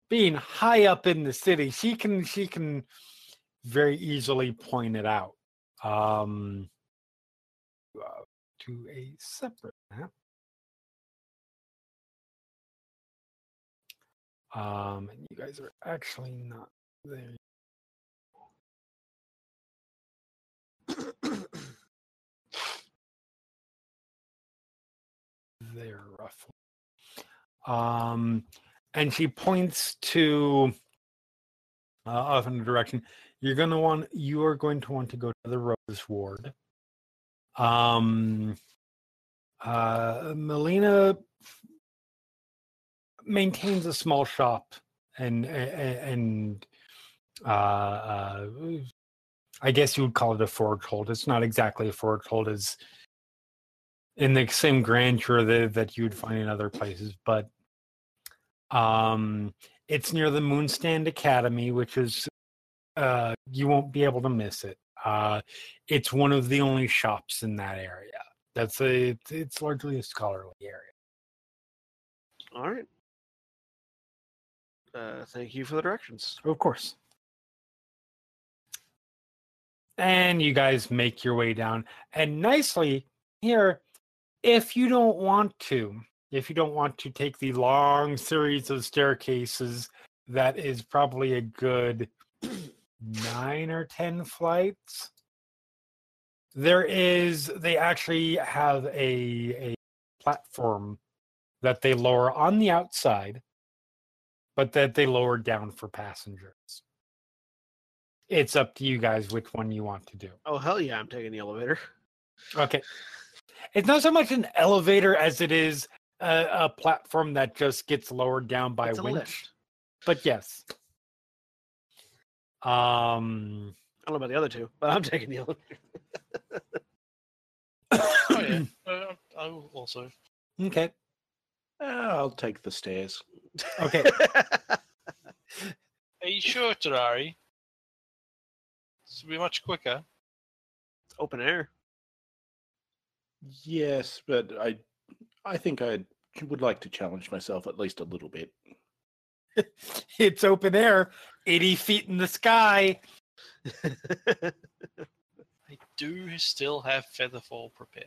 being high up in the city, she can she can very easily pointed out. Um uh, to a separate map. Um, and you guys are actually not there. there roughly. Um, and she points to uh, off in the direction. You're gonna want. You are going to want to go to the Rose Ward. Um, uh, Melina maintains a small shop and and uh, uh, I guess you would call it a forge hold. It's not exactly a forge hold as in the same grandeur that, that you would find in other places, but um, it's near the Moonstand Academy, which is uh, you won't be able to miss it. Uh, it's one of the only shops in that area. That's a it's, it's largely a scholarly area. All right. Uh, thank you for the directions. Of course. And you guys make your way down. And nicely here, if you don't want to, if you don't want to take the long series of staircases, that is probably a good nine or ten flights. There is, they actually have a, a platform that they lower on the outside but that they lower down for passengers. It's up to you guys which one you want to do. Oh hell yeah! I'm taking the elevator. Okay. It's not so much an elevator as it is a, a platform that just gets lowered down by winch. lift. But yes. Um I don't know about the other two, but I'm taking the elevator. Oh yeah, uh, I will also. okay. Uh, I'll take the stairs. Okay. Are you sure, Tanar'ri? This will be much quicker. It's open air. Yes, but I, I think I would like to challenge myself at least a little bit. it's open air, 80 feet in the sky. I do still have Featherfall prepared.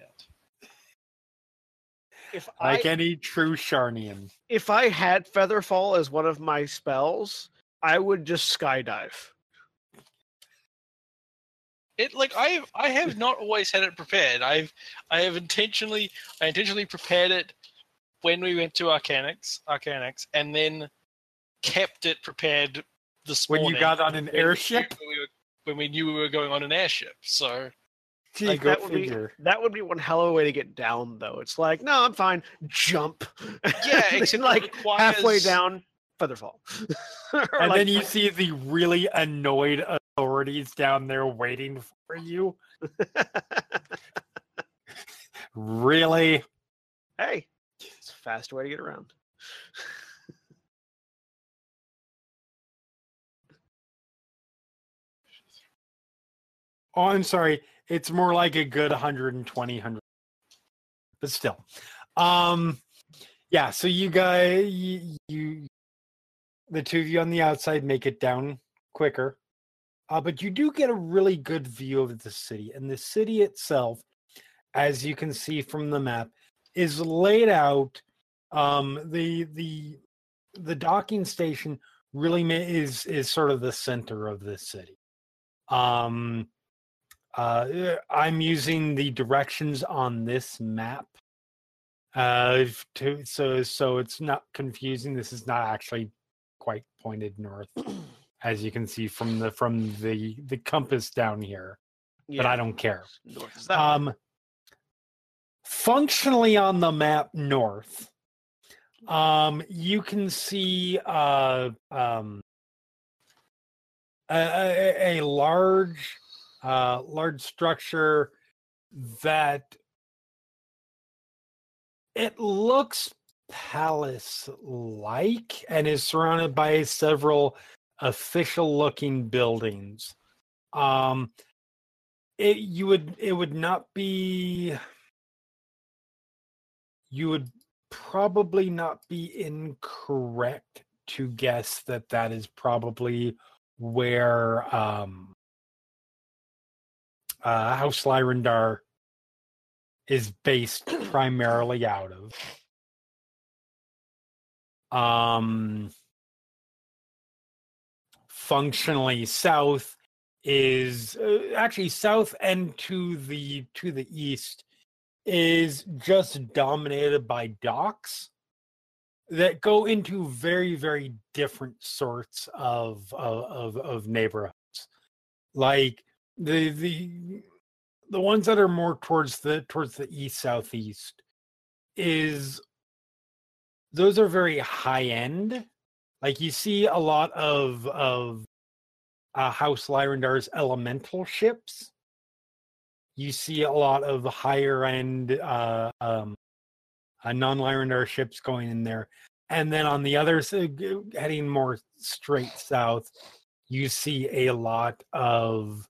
if I Like any true Sharnian. if I had Featherfall as one of my spells, I would just skydive. It like I have I have not always had it prepared. I've I have intentionally I intentionally prepared it when we went to Arcanix Arcanix and then kept it prepared this When you got on an airship? when we, were, when we knew we were going on an airship. So Gee, Like, that would be- That would be one hell of a way to get down, though. It's like, no, I'm fine. Jump. Yeah, And except it like halfway down, Featherfall. Or And like- then you see the really annoyed authorities down there waiting for you. Really? hey, it's a fast way to get around. Oh, I'm sorry. It's more like a good 120, 100. But still. Um yeah, so you guys you, you the two of you on the outside make it down quicker. Uh, but you do get a really good view of the city. And the city itself, as you can see from the map, is laid out. Um, the the the docking station really is is sort of the center of the city. Um, uh, eh, I'm using the directions on this map. Uh, to so so it's not confusing. This is not actually quite pointed north, as you can see from the from the the compass down here. But I don't care. North. Um, functionally on the map north, um, you can see uh, um, a, a, a large, uh, large structure that it looks palace-like and is surrounded by several official-looking buildings. Um, it you would it would not be you would probably not be incorrect to guess that that is probably where um uh House Lyrandar is based primarily out of. Um functionally south is uh, actually south and to the to the east is just dominated by docks that go into very very different sorts of of of, of neighborhoods. Like the the the ones that are more towards the towards the east southeast is those are very high end like you see a lot of of uh, House Lyrandar's elemental ships. You see a lot of higher end uh, um, uh, non Lyrandar ships going in there. And then on the other side, heading more straight south, you see a lot of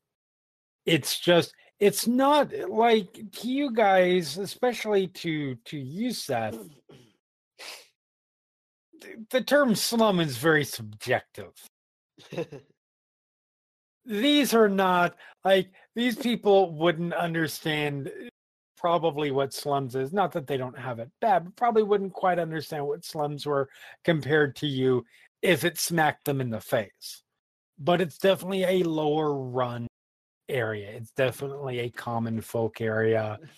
it's just it's not like to you guys, especially to to you, Seth. The term slum is very subjective these are not like these people wouldn't understand uh, probably what slums is not that they don't have it bad but probably wouldn't quite understand what slums were compared to you if it smacked them in the face but it's definitely a lower run area. It's definitely a common folk area.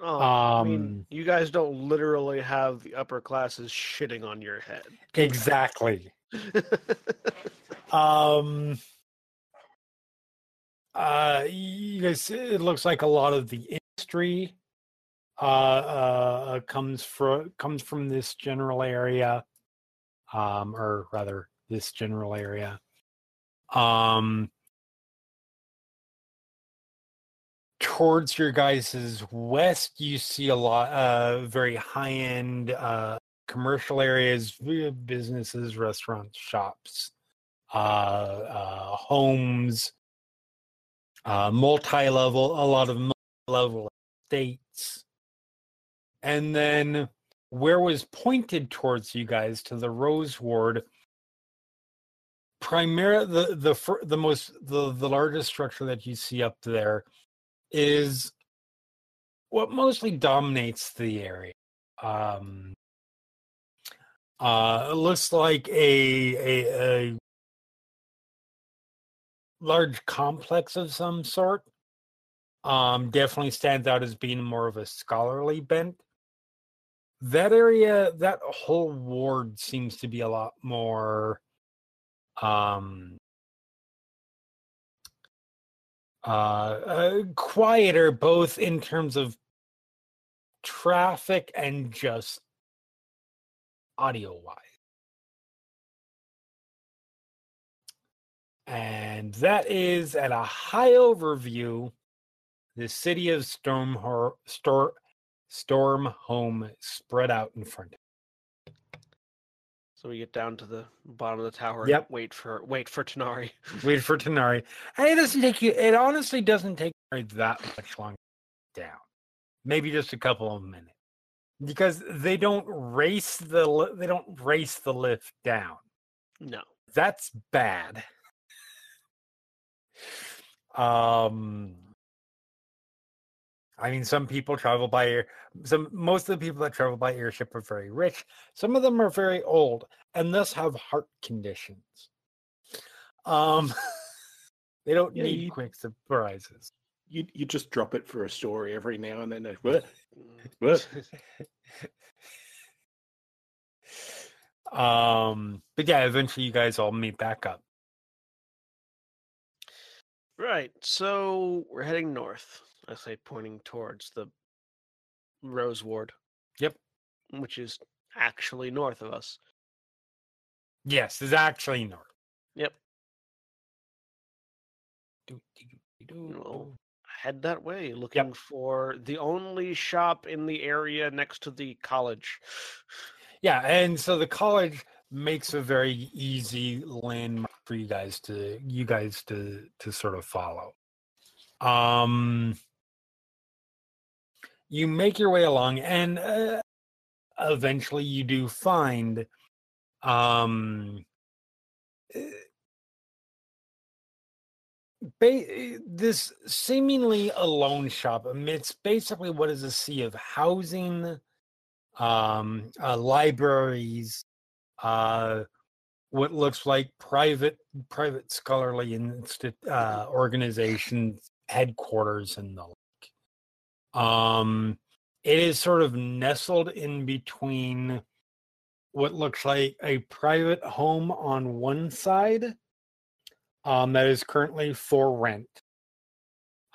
Oh, I um mean, you guys don't literally have the upper classes shitting on your head. exactly. Um uh you guys it looks like a lot of the industry uh uh comes from comes from this general area um or rather this general area. Um towards your guys' west you see a lot uh very high end uh commercial areas businesses restaurants shops uh uh homes uh, multi-level, a lot of multi-level estates, and then where was pointed towards you guys to the Rose Ward. Primarily, the the the most the the largest structure that you see up there is what mostly dominates the area. Um, uh, it looks like a, a a large complex of some sort. Um, definitely stands out as being more of a scholarly bent. That area, that whole ward seems to be a lot more um uh, uh quieter both in terms of traffic and just audio wise. And that is at a high overview the city of Storm Stormhome spread out in front. So we get down to the bottom of the tower. Yep. And wait for wait for Tanar'ri. Wait for Tanar'ri. And it doesn't take you it honestly doesn't take that much longer down. Maybe just a couple of minutes. Because they don't race the they don't race the lift down. No. That's bad. Um I mean some people travel by air some most of the people that travel by airship are very rich. Some of them are very old and thus have heart conditions. Um they don't Yeah, need you- quick surprises. You you just drop it for a story every now and then. What? What? um but yeah, eventually you guys all meet back up. Right. So we're heading north. I say pointing towards the Rose Ward. Yep. Which is actually north of us. Yes, it's actually north. Yep. Do, do, do, do, Well. Head that way, looking for the only shop in the area next to the college. Yeah, and so the college makes a very easy landmark for you guys to you guys to to sort of follow. Um you make your way along and uh, eventually you do find um uh, ba- this seemingly alone shop amidst basically what is a sea of housing um, uh, libraries, uh, what looks like private private scholarly insti- uh, organizations headquarters and the. Um, it is sort of nestled in between what looks like a private home on one side um, that is currently for rent.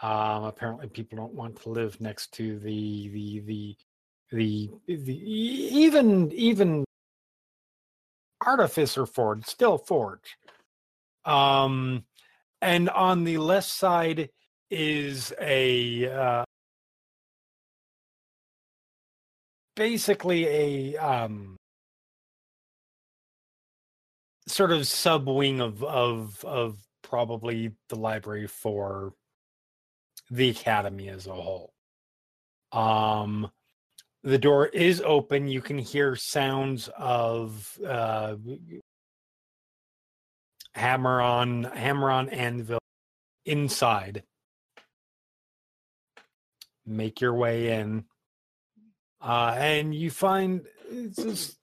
Um, apparently, people don't want to live next to the the the the the even even artificer forge still forge um and on the left side is a uh basically a um sort of sub wing of of of probably the library for the academy as a whole. Um the door is open you can hear sounds of uh hammer on hammer on anvil inside. Make your way in uh and you find just,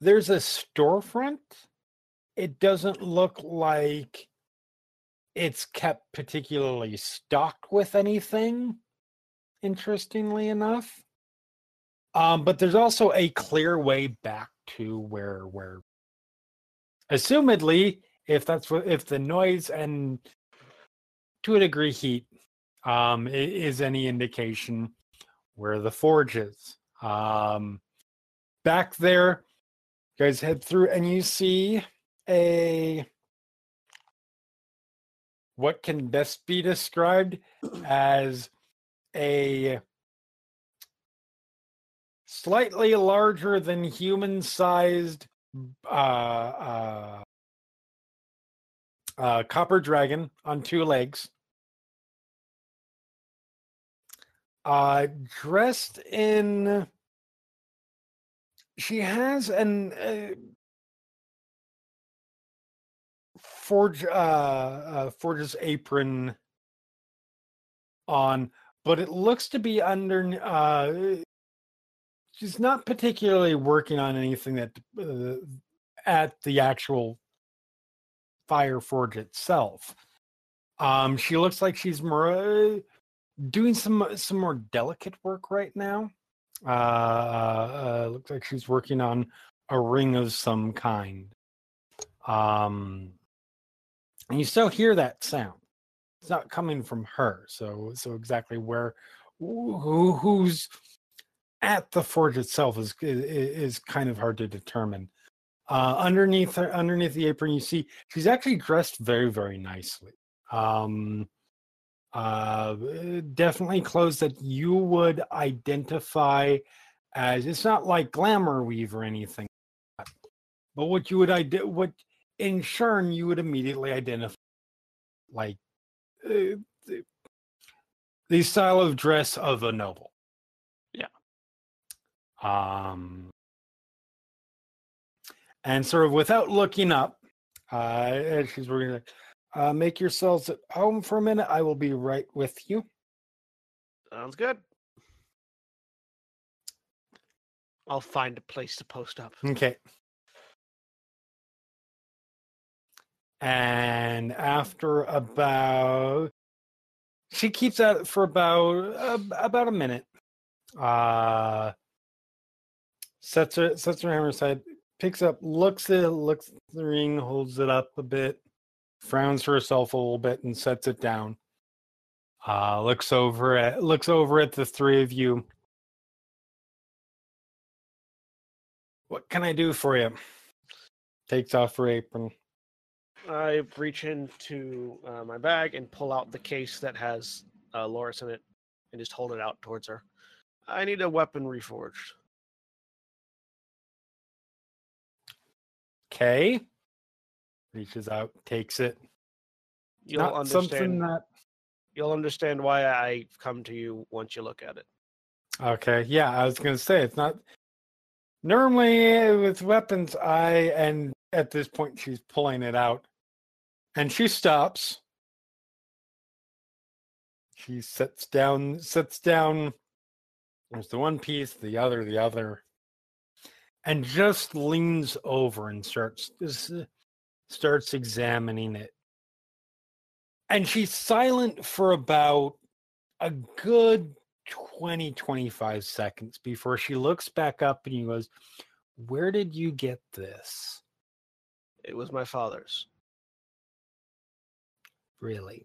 there's a storefront it doesn't look like it's kept particularly stocked with anything interestingly enough. Um, but there's also a clear way back to where where assumedly, if that's what if the noise and to a degree heat um is any indication where the forge is. Um back there, you guys head through and you see a what can best be described as a slightly larger than human sized uh, uh, uh, copper dragon on two legs, uh, dressed in. She has an uh, forge, uh, uh, forge's apron on, but it looks to be under. Uh, she's not particularly working on anything that uh, at the actual fire forge itself. Um, she looks like she's more uh, doing some some more delicate work right now. Uh, uh, looks like she's working on a ring of some kind. Um, and you still hear that sound. It's not coming from her. So so exactly where who who's at the forge itself is is, is kind of hard to determine. Uh, underneath her, underneath the apron, you see she's actually dressed very very nicely. Um, uh, definitely clothes that you would identify as it's not like glamerweave or anything, but what you would ide- what in Sharn you would immediately identify like uh, the, the style of dress of a noble. Yeah. Um, and sort of without looking up, uh, she's working, like, uh, make yourselves at home for a minute. I will be right with you. Sounds good. I'll find a place to post up. Okay. And after about, she keeps at it for about uh, about a minute. Uh, sets her sets her hammer aside, picks up, looks at it, looks at the ring, holds it up a bit, frowns to herself a little bit, and sets it down. Uh, looks over at looks over at the three of you. What can I do for you? Takes off her apron. I reach into uh, my bag and pull out the case that has uh, Loris in it and just hold it out towards her. I need a weapon reforged. Okay. Reaches out, takes it. You'll Not something understand. that. You'll understand why I've come to you once you look at it. Okay, yeah, I was gonna say it's not. Normally with weapons, I and at this point she's pulling it out, and she stops. She sits down, sits down. There's the one piece, the other, the other, and just leans over and starts uh, starts examining it. And she's silent for about a good 20 25 seconds before she looks back up and he goes where did you get this It was my father's. really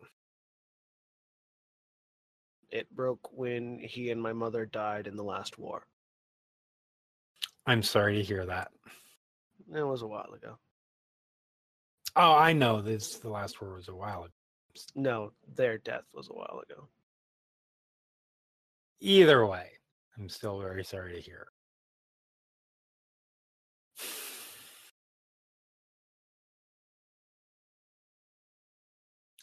It broke when he and my mother died in the last war. i'm sorry to hear that It was a while ago. Oh i know this the last word was a while ago No, their death was a while ago. either way i'm still very sorry to hear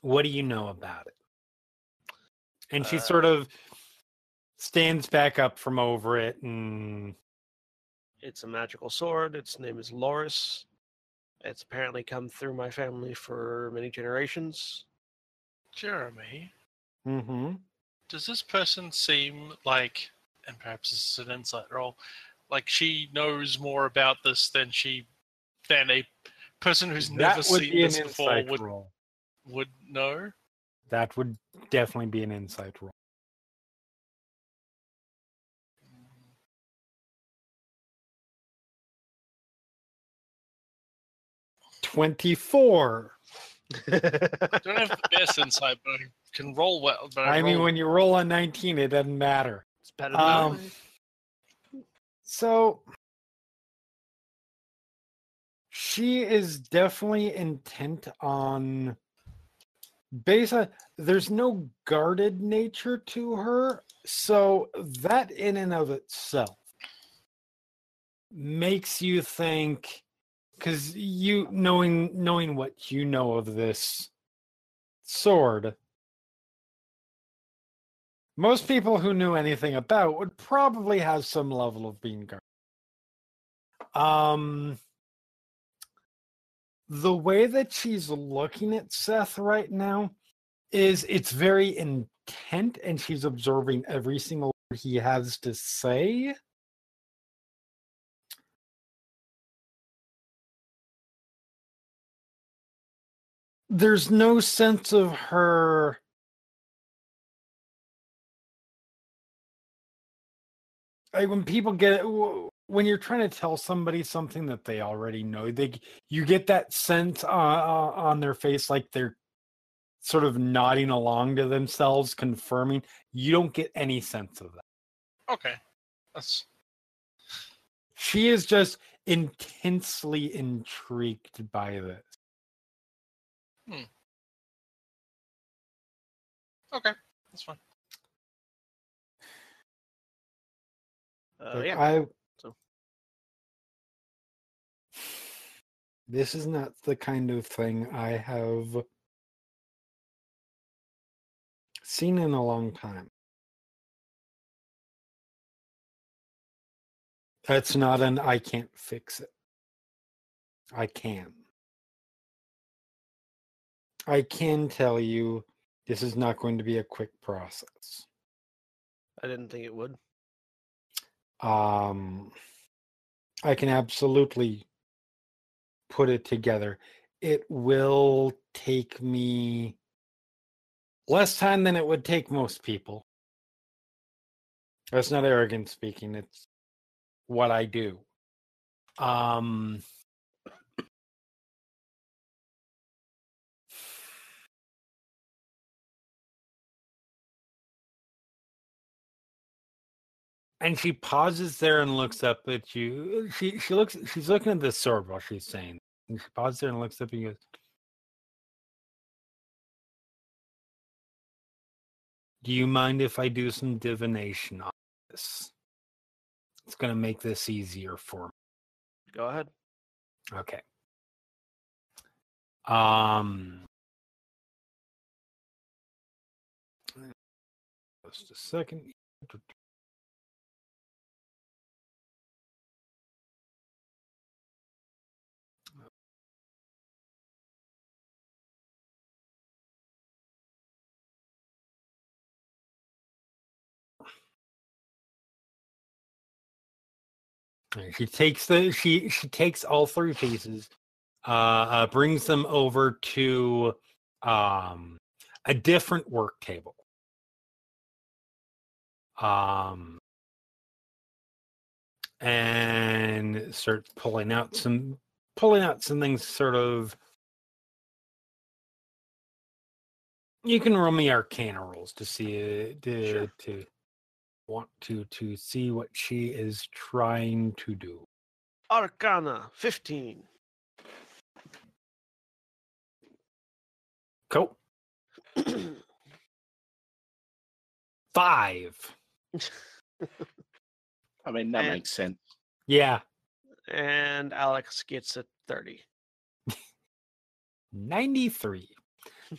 what do you know about it and she Uh, sort of stands back up from over it and It's a magical sword. Its name is Loris. It's apparently come through my family for many generations. Jeremy. Mm-hmm. Does this person seem like, and perhaps this is an insight role, like she knows more about this than she, than a person who's that never seen be this before would, role. would know? That would definitely be an insight role. 24. I don't have the best insight, but I can roll well. But I, I roll. mean, when you roll a 19, it doesn't matter. It's better than um, So she is definitely intent on based on there's no guarded nature to her so that in and of itself makes you think because you knowing knowing what you know of this sword, most people who knew anything about would probably have some level of being guarded. Um, the way that she's looking at Seth right now is it's very intent, and she's observing every single word he has to say. There's no sense of her like when people get when you're trying to tell somebody something that they already know they you get that sense uh, uh, on their face like they're sort of nodding along to themselves confirming. You don't get any sense of that. Okay. That's she is just intensely intrigued by this okay. That's fine. Uh, Like, yeah. I so. This is not the kind of thing I have seen in a long time. That's not an I can't fix it. I can. I can tell you this is not going to be a quick process. I didn't think it would. um i can absolutely put it together it will take me less time than it would take most people that's not arrogant speaking it's what i do um and she pauses there and looks up at you. She she looks she's looking at the sword while she's saying. And she pauses there and looks up and goes, Do you mind if I do some divination on this? It's gonna make this easier for me. Go ahead. Okay. Um just a second. She takes the she she takes all three pieces, uh, uh brings them over to um a different work table. Um and starts pulling out some pulling out some things sort of you can roll me arcana rolls to see it to Sure. to want to to see what she is trying to do. Arcana 15. Cool. Five. I mean, that And- makes sense. Yeah. and Alex gets a 30. 93.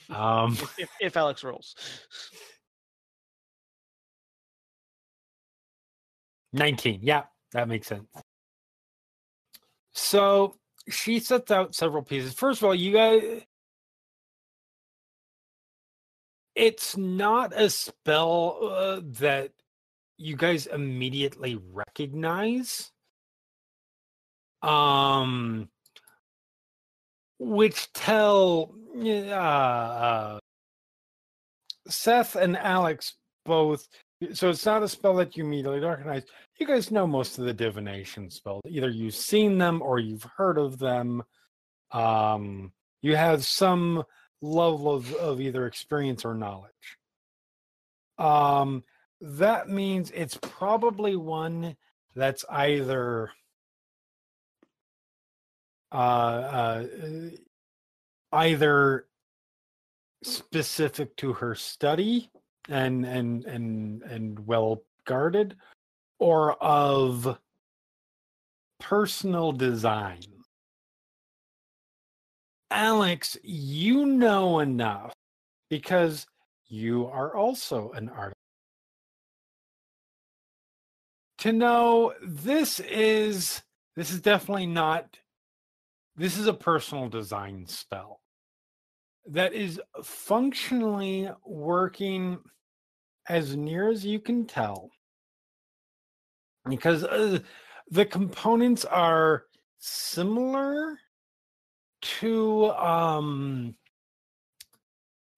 Um If, if, if Alex rolls. 19. Yeah, that makes sense. So she sets out several pieces. First of all, you guys it's not a spell uh, that you guys immediately recognize. Um which tell uh, Seth and Alex both so it's not a spell that you immediately recognize. You guys know most of the divination spells. Either you've seen them or you've heard of them. Um, you have some level of, of either experience or knowledge. Um, that means it's probably one that's either uh, uh, either specific to her study and and and and well guarded or of personal design? Alex, you know enough because you are also an artist. To know this is this is definitely not this is a personal design spell that is functionally working as near as you can tell because uh, the components are similar to um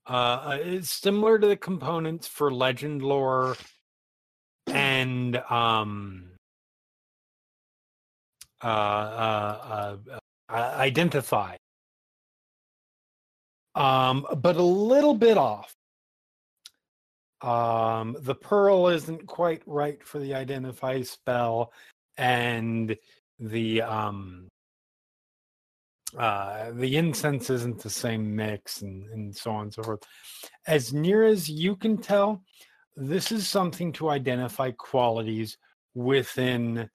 uh it's similar to the components for legend lore and um uh uh, uh, uh identify um but a little bit off. Um the pearl isn't quite right for the identify spell and the um uh the incense isn't the same mix and and so on and so forth. As near as you can tell this is something to identify qualities within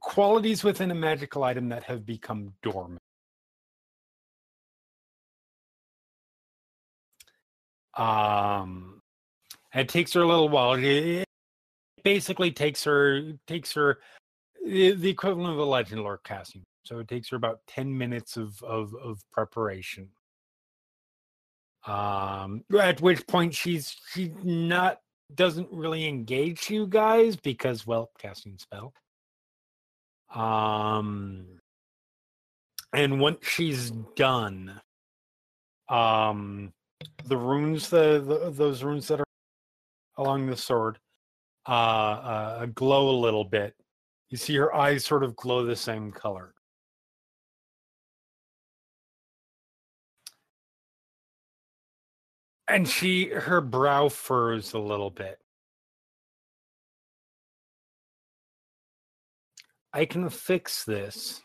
qualities within a magical item that have become dormant um it takes her a little while. It basically takes her takes her the, the equivalent of a legend lore casting. So it takes her about 10 minutes of of, of preparation. Um at which point she's she not doesn't really engage you guys because well casting spell. Um and once she's done um the runes the, the those runes that are along the sword uh, uh glow a little bit. You see her eyes sort of glow the same color. And she her brow furs a little bit. I can fix this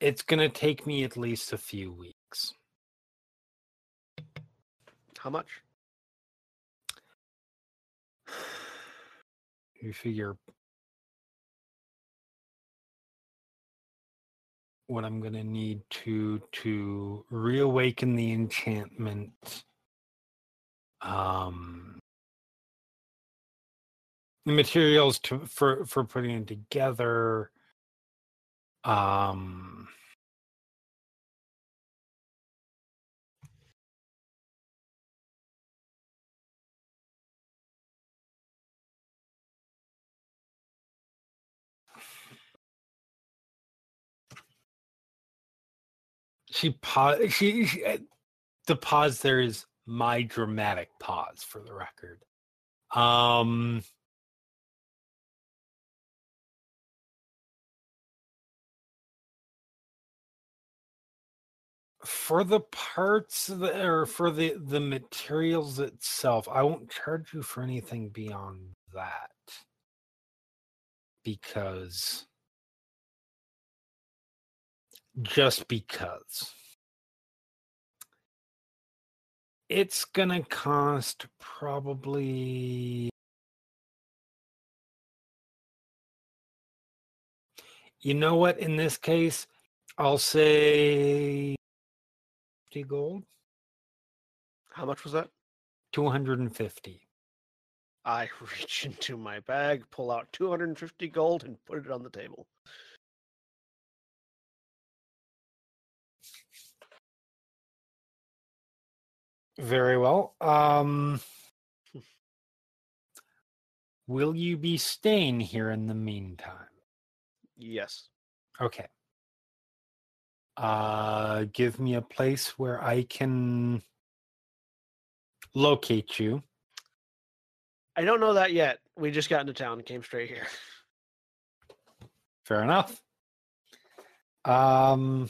it's going to take me at least a few weeks How much? you figure what I'm going to need to to reawaken the enchantment um the materials to for for putting it together um she pause she, she uh, the pause there is my dramatic pause for the record. Um for the parts that, or for the the materials itself i won't charge you for anything beyond that. Because just because it's gonna cost probably you know what in this case i'll say 50 gold How much was that? 250 I reach into my bag, pull out 250 gold, and put it on the table. Very well um will you be staying here in the meantime Yes. Okay. Uh give me a place where I can locate you. I don't know that yet. We just got into town and came straight here. Fair enough. Um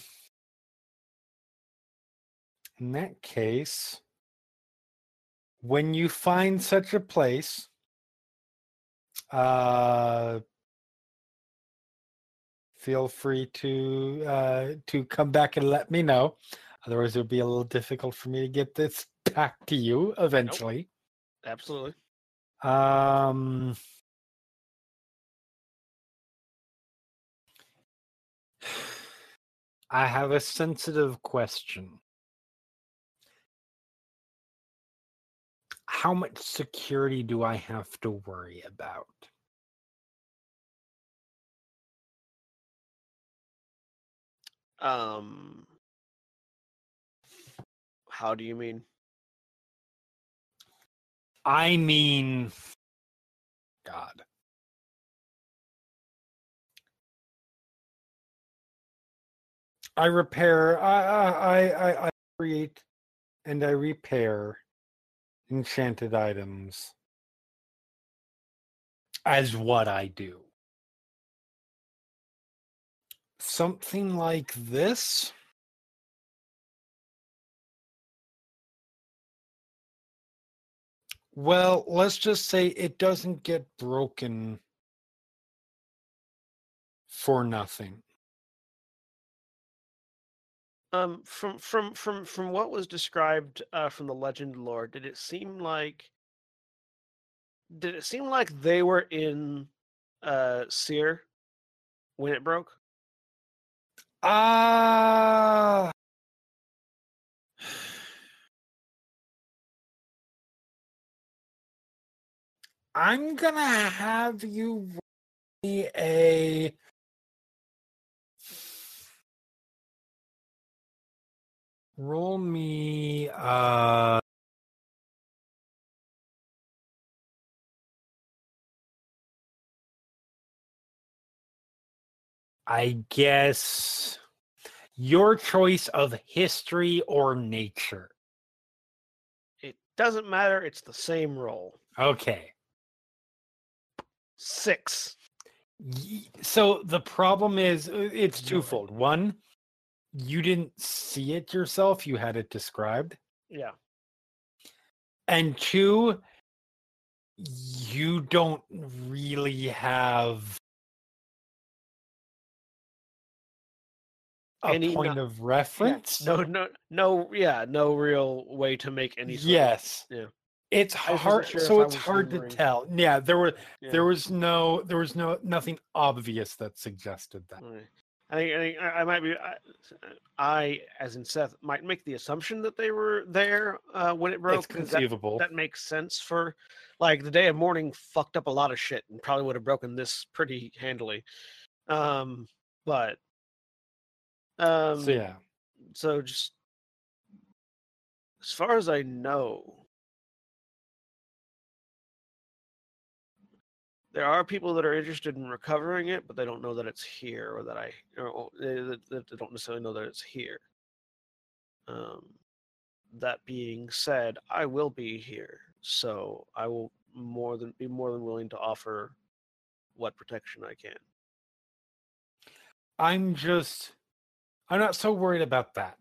in that case, when you find such a place, uh feel free to uh to come back and let me know. Otherwise it'll be a little difficult for me to get this back to you eventually. Absolutely. Um I have a sensitive question. How much security do I have to worry about? Um, how do you mean? I mean, God. I repair. I I I, I create and I repair enchanted items as what I do. Something like this. Well, let's just say it doesn't get broken for nothing. Um, from from from from what was described uh, from the legend lore, did it seem like did it seem like they were in uh Cyre when it broke? Ah. I'm gonna have you a roll me uh I guess your choice of history or nature. It doesn't matter. It's the same roll. Okay. Six. So the problem is uh, it's twofold. One, you didn't see it yourself, you had it described. Yeah. And two, you don't really have a Any point no- of Yeah, reference. No, no, no. Yeah, no real way to make any. sort of- Yes. Yeah. It's hard sure so it's hard to tell. Yeah, there were yeah. there was no there was no nothing obvious that suggested that. Right. I think, I think I might be. I, I, as in Seth, might make the assumption that they were there uh, when it broke. It's 'cause that, conceivable. that makes sense for, like, the day of mourning fucked up a lot of shit and probably would have broken this pretty handily. Um, but, um, so yeah. so just as far as I know, there are people that are interested in recovering it, but they don't know that it's here, or that I, or, or they, they don't necessarily know that it's here. Um, that being said, I will be here, so I will more than be more than willing to offer what protection I can. I'm just I'm not so worried about that.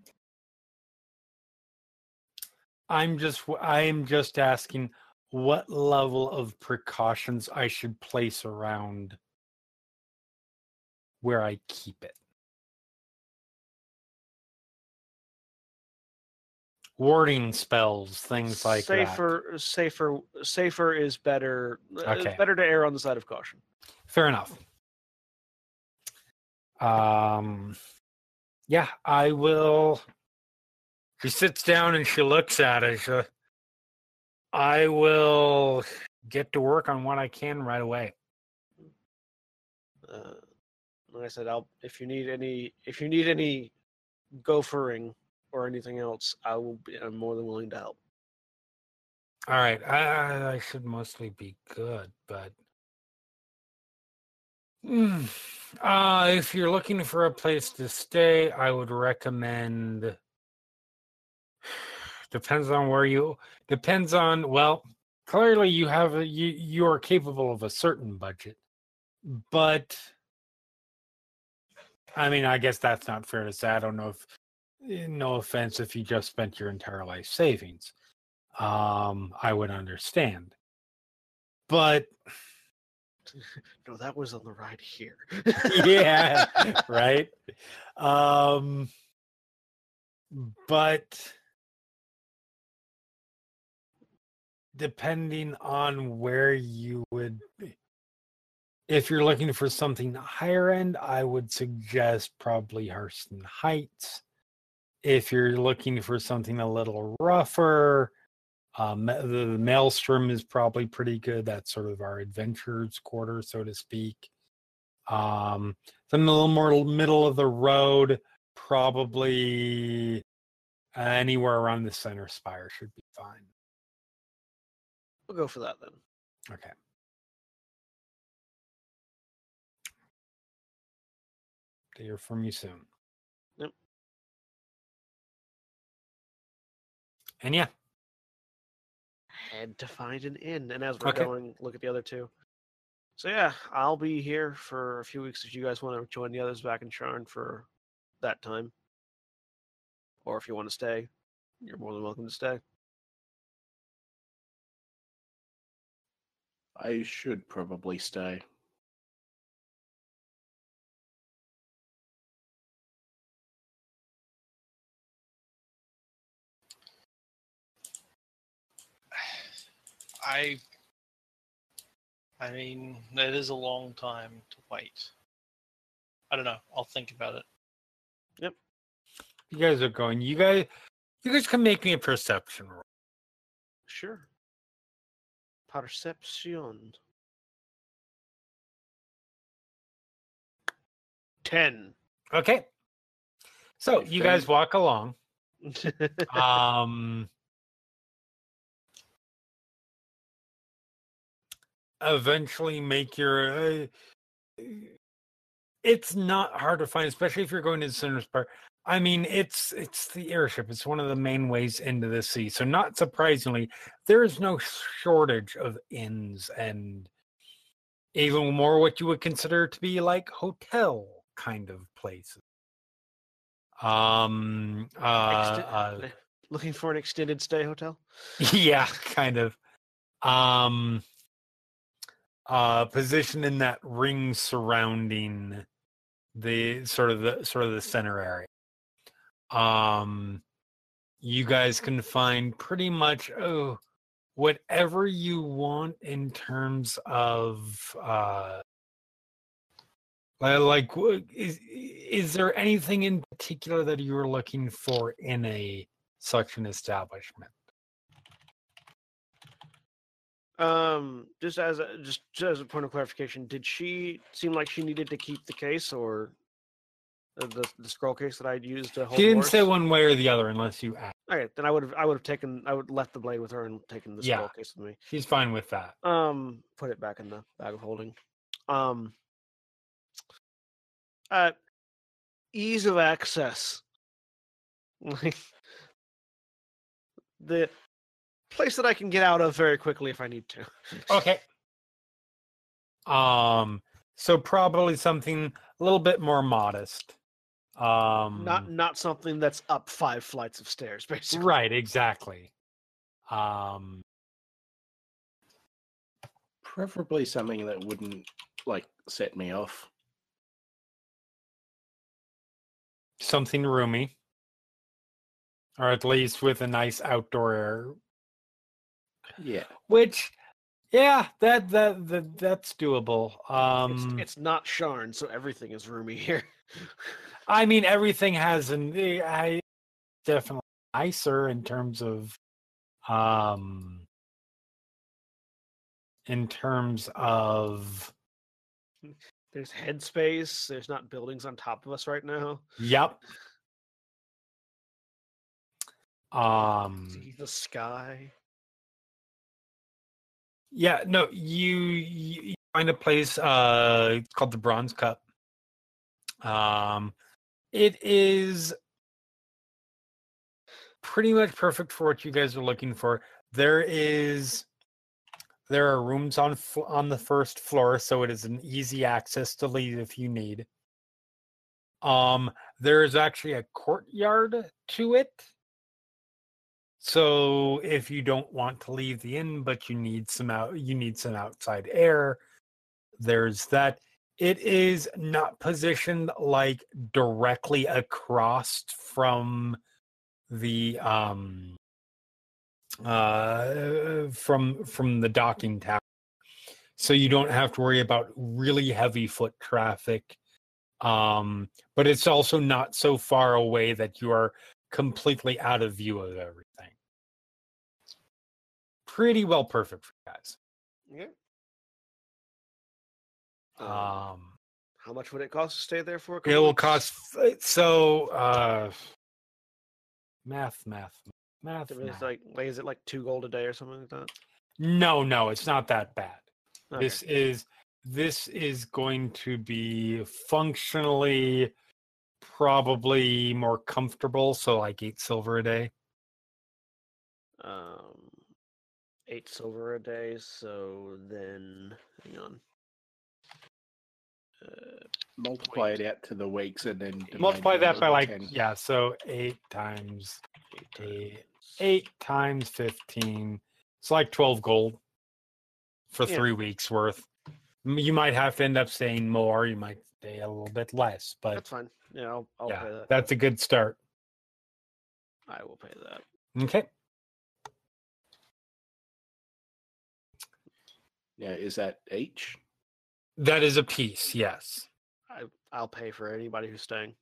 I'm just I am just asking what level of precautions I should place around where I keep it. Warding spells, things like that. safer, safer, safer is better. uh, It's Okay. better to err on the side of caution. Fair enough. Um, yeah, I will. She sits down and she looks at it. She, I will get to work on what I can right away. Uh, like I said, I'll if you need any if you need any gophering or anything else, I will be. I'm more than willing to help. All right, I, I should mostly be good, but Mm, uh, if you're looking for a place to stay, I would recommend. Depends on where you. Depends on well. Clearly, you have a, you you are capable of a certain budget, but I mean, I guess that's not fair to say. I don't know if. eh, No offense, if you just spent your entire life savings, um, I would understand. But No, that was on the ride here. yeah right um but depending on where you would be. If you're looking for something higher end, I would suggest probably Hurston Heights. If you're looking for something a little rougher, um, the, Maelstrom is probably pretty good. That's sort of our adventurers quarter, so to speak. Um, something a little more middle of the road, probably anywhere around the center spire should be fine. We'll go for that then. Okay. To hear from you soon. Yep. And yeah, Had to find an inn, and as we're Okay. going, look at the other two. So yeah, I'll be here for a few weeks if you guys want to join the others back in Sharn for that time, or if you want to stay, you're more than welcome to stay. I should probably stay. I I mean, it is a long time to wait. I don't know. I'll think about it. Yep. You guys are going. You guys, you guys can make me a perception roll. Sure. Perception. Ten. Okay. So you guys walk along. Um. eventually make your uh, it's not hard to find especially if you're going to the center spire i mean it's it's the airship it's one of the main ways into the sea so not surprisingly there is no shortage of inns and even more what you would consider to be like hotel kind of places. Um uh, uh Looking for an extended stay hotel? yeah kind of. Um uh position in that ring surrounding the sort of the sort of the center area um you guys can find pretty much oh whatever you want in terms of uh like is is there anything in particular that you were looking for in a such an establishment? Um, just as a just, just as a point of clarification, did she seem like she needed to keep the case or the the, scroll case that I'd used to hold? She didn't say one way or the other unless you asked. Okay, then I would have I would have taken I would left the blade with her and taken the Yeah. scroll case with me. She's fine with that. Um, put it back in the bag of holding. Um, uh, ease of access. Like the place that I can get out of very quickly if I need to. Okay. Um so probably something a little bit more modest. Um not not something that's up five flights of stairs, basically. right, exactly. Um Preferably something that wouldn't like set me off. something roomy. Or at least with a nice outdoor air. Yeah. Which yeah, that that, that that's doable. Um it's, it's not Sharn, so everything is roomy here. I mean, everything has an eh, I definitely nicer in terms of um in terms of There's headspace. There's not buildings on top of us right now. yep. Um See the sky. yeah, no, you, you you find a place uh it's called the Bronze Cup. Um it is pretty much perfect for what you guys are looking for. There is there are rooms on on the first floor, so it is an easy access to leave if you need. Um, there is actually a courtyard to it. So if you don't want to leave the inn, but you need some out, you need some outside air. There's that. It is not positioned like directly across from the um uh from from the docking tower so you don't have to worry about really heavy foot traffic. Um, but it's also not so far away that you are completely out of view of everything. Pretty well perfect for guys. Yeah. Um, Um, how much would it cost to stay there for a it will cost so uh math, math, math. Like, like, is it like two gold a day or something like that? No, no, it's not that bad. Okay. This is this is going to be functionally probably more comfortable. So like eight silver a day. um, eight silver a day. So then, hang on. Uh, Multiply it out to the weeks and then Multiply that by by like 10. yeah, so eight times eight Eight. times- fifteen. It's like twelve gold for Yeah. three weeks worth. You might have to end up saying more. You might stay a little bit less, but That's fine. Yeah, I'll, I'll pay yeah, that. that's a good start. I will pay that. Okay. Yeah, is that each? That is a piece, yes. I I'll pay for anybody who's staying.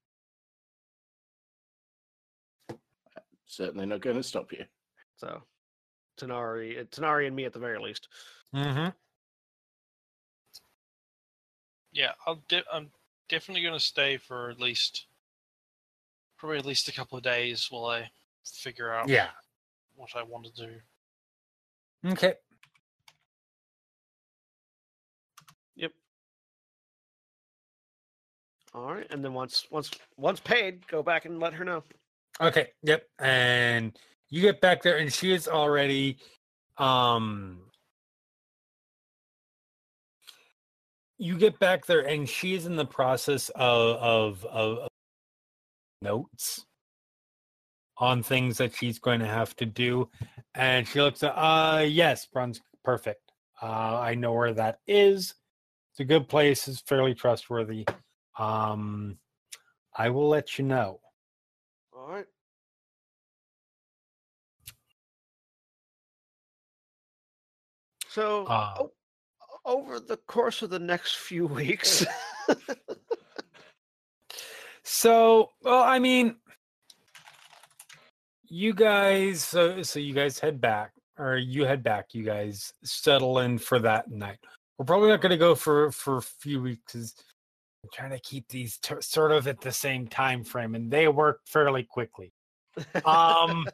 Certainly not going to stop you. So, Tanar'ri, uh, Tanar'ri, and me at the very least. Mm-hmm. Yeah, I'll de- I'm definitely going to stay for at least, probably at least a couple of days while I figure out Yeah. what I want to do. Okay. All right, and then once once once paid, go back and let her know. Okay. Yep. And you get back there, and she is already, um, you get back there, and she is in the process of of, of, of notes on things that she's going to have to do, and she looks at, uh, yes, bronze, perfect. Uh, I know where that is. It's a good place. It's fairly trustworthy. Um, I will let you know. All right. So Uh, o- over the course of the next few weeks, So, well, I mean, you guys, so so you guys head back, or you head back. You guys settle in for that night. We're probably not going to go for for a few weeks. I'm trying to keep these t- sort of at the same time frame, and they work fairly quickly. Um,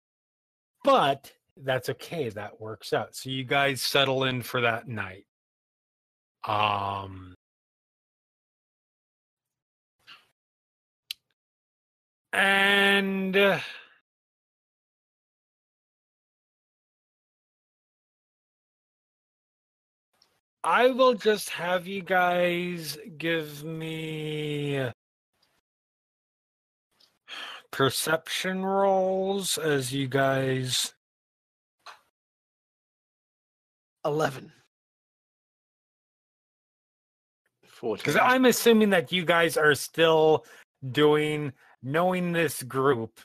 but that's okay. That works out. So you guys settle in for that night. Um. And I will just have you guys give me perception rolls as you guys eleven. because I'm assuming that you guys are still doing knowing this group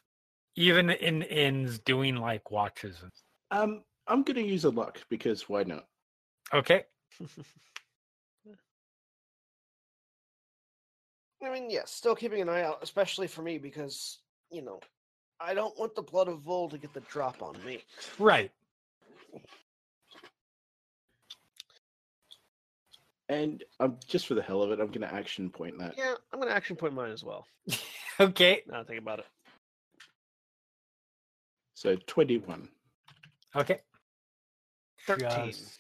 even in inns doing like watches Um, I'm going to use a luck because why not? okay I mean, yes, still keeping an eye out, especially for me because you know I don't want the blood of Vol to get the drop on me. right And um, just for the hell of it, I'm going to action point that. Yeah, I'm gonna action point mine as well. okay Now I think about it. So 21. okay Thirteen. Just-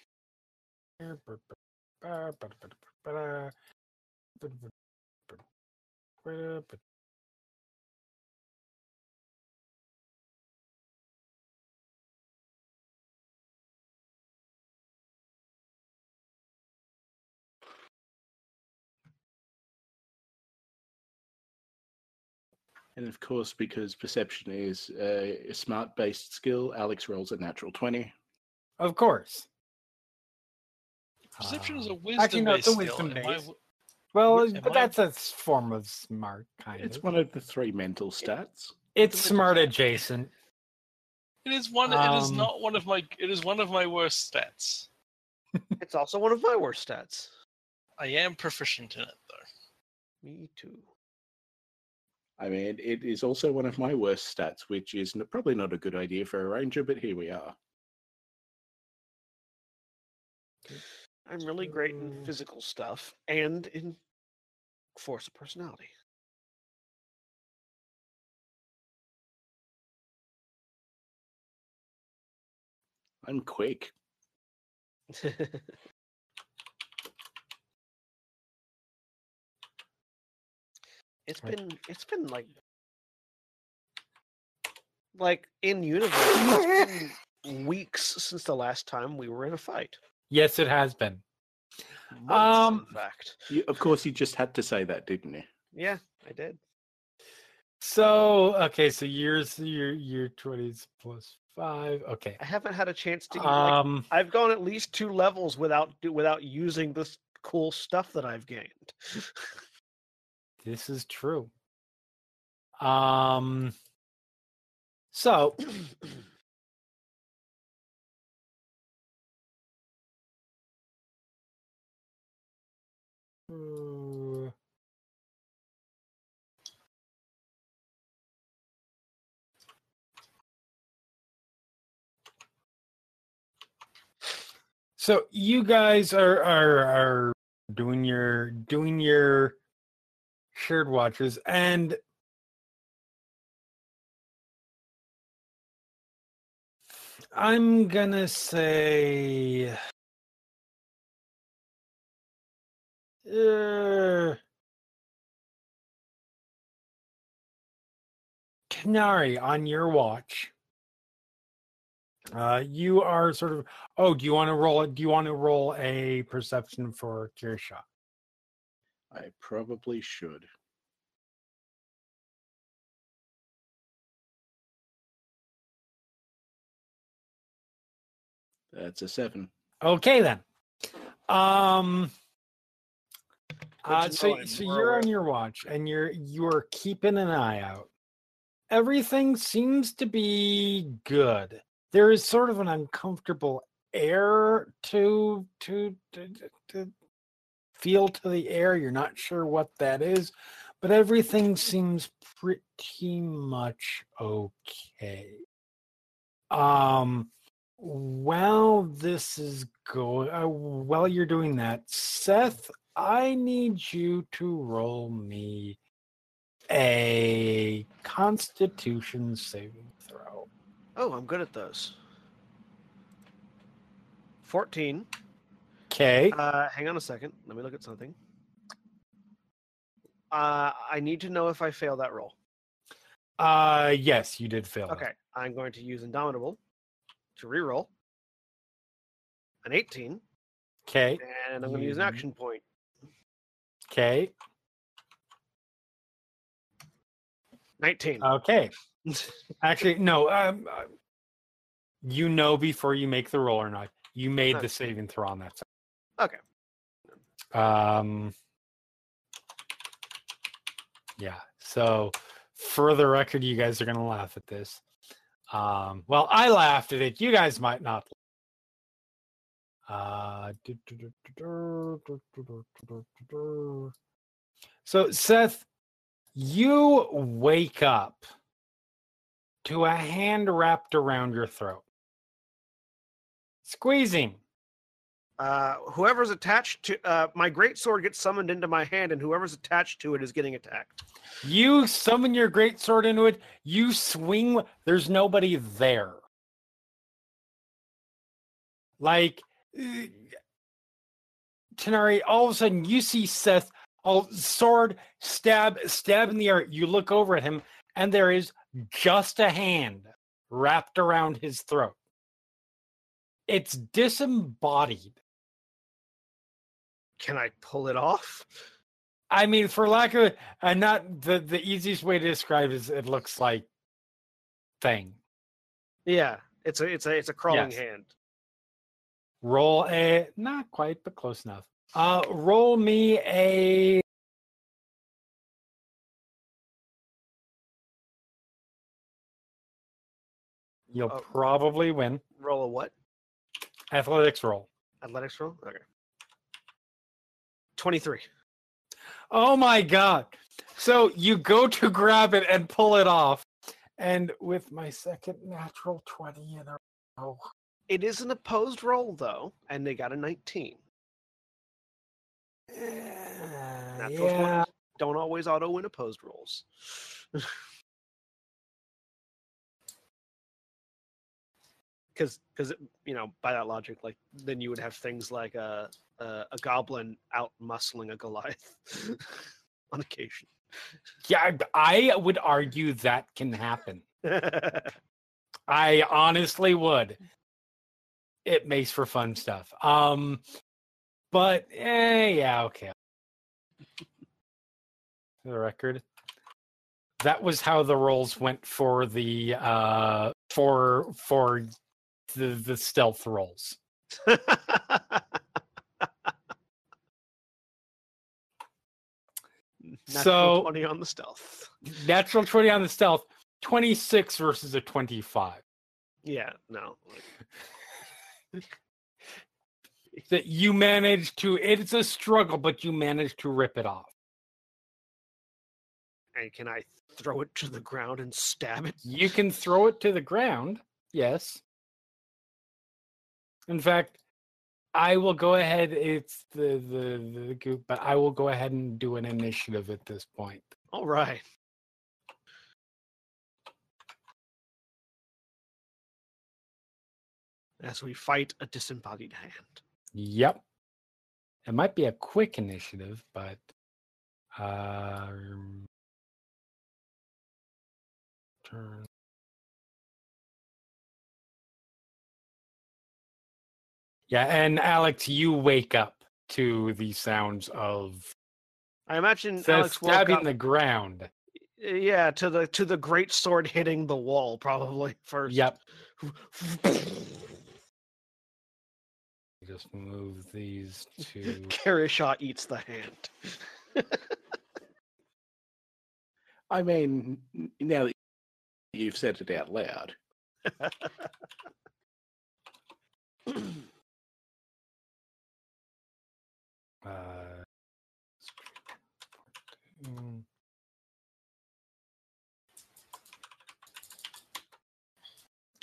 And of course, because perception is a smart based skill, Alex rolls a natural 20. Of course. Perception is a wisdom actually, no, it's a wisdom skill. Am I based. Well, but I- that's a form of smart, kind It's of. one of the three mental stats. It's it's a smart adjacent. It is one. it is Um, not one of my. It is one of my worst stats. It's also one of my worst stats. I am proficient in it though. Me too. I mean, it is also one of my worst stats, which is probably not a good idea for a ranger, but here we are. I'm really great in mm. physical stuff and in force of personality. I'm quick. It's Right. been it's been like like in universe weeks since the last time we were in a fight. Yes, it has been. Months, Um, in fact. You, of course, you just had to say that, didn't you? Yeah, I did. So okay, so years year year twenties plus five. Okay. I haven't had a chance to. like, Um. I've gone at least two levels without without using this cool stuff that I've gained. This is true. Um. So So you guys are are are doing your doing your shared watches and I'm gonna say uh, Canary on your watch. Uh, you are sort of. Oh, do you want to roll it? Do you want to roll a perception for Kirsha? I probably should. That's a seven. Okay then. Um. Uh, so so you're on your watch and you're you're keeping an eye out. Everything seems to be good. There is sort of an uncomfortable air to to to, to- to feel to the air. You're not sure what that is, but everything seems pretty much okay. Um while this is going uh, while you're doing that seth i need you to roll me a constitution saving throw Oh, I'm good at those. Fourteen. okay Uh, hang on a second. Let me look at something. Uh, I need to know if I fail that roll. uh yes you did fail. Okay, I'm going to use Indomitable to reroll an 18, okay and I'm going to use an action point. Okay 19. okay actually no um uh, you know before you make the roll or not you made the saving throw on that Side. Okay. Um. Yeah. So, for the record, you guys are gonna laugh at this. Um. Well, I laughed at it. You guys might not. Uh, so, Seth, you wake up to a hand wrapped around your throat, squeezing. Uh, whoever's attached to uh, my great sword gets summoned into my hand, and whoever's attached to it is getting attacked. You summon your great sword into it. You swing. There's nobody there. Like Tanar'ri, all of a sudden you see Seth, all sword, stab, stab in the air. You look over at him, and there is just a hand wrapped around his throat. It's disembodied. Can I pull it off? I mean, for lack of uh, not the the easiest way to describe is it looks like thing. Yeah, it's a it's a it's a crawling Yes. hand. Roll a not quite, but close enough. Uh, roll me a. You'll Oh. probably win. Roll a what? Athletics roll. Athletics roll. Okay. Twenty-three. Oh my god. So you go to grab it and pull it off. And with my second natural 20 in a row. It is an opposed roll though, and they got a nineteen. eh, Natural yeah. don't always auto win opposed rolls. Because, because you know, by that logic, like then you would have things like a a, a goblin out muscling a Goliath on occasion. Yeah, I I would argue that can happen. I honestly would. It makes for fun stuff. Um, but eh, yeah, okay. For the record, that was how the rolls went for the uh for for the the stealth rolls. Natural So- twenty on the stealth. Natural twenty on the stealth, twenty six versus a twenty five. Yeah, no. That you managed to. It's a struggle, but you managed to rip it off. And can I throw it to the ground and stab it? You can throw it to the ground. Yes. In fact, I will go ahead. It's the the the group, but I will go ahead and do an initiative at this point. All right. As we fight a disembodied hand. Yep. It might be a quick initiative, but uh turn. Yeah, and Alex, you wake up to the sounds of I imagine the Alex stabbing the ground. yeah, to the to the great sword hitting the wall probably first. Yep. Just move these two. Karishaw eats the hand. I mean, now that you've said it out loud, Uh,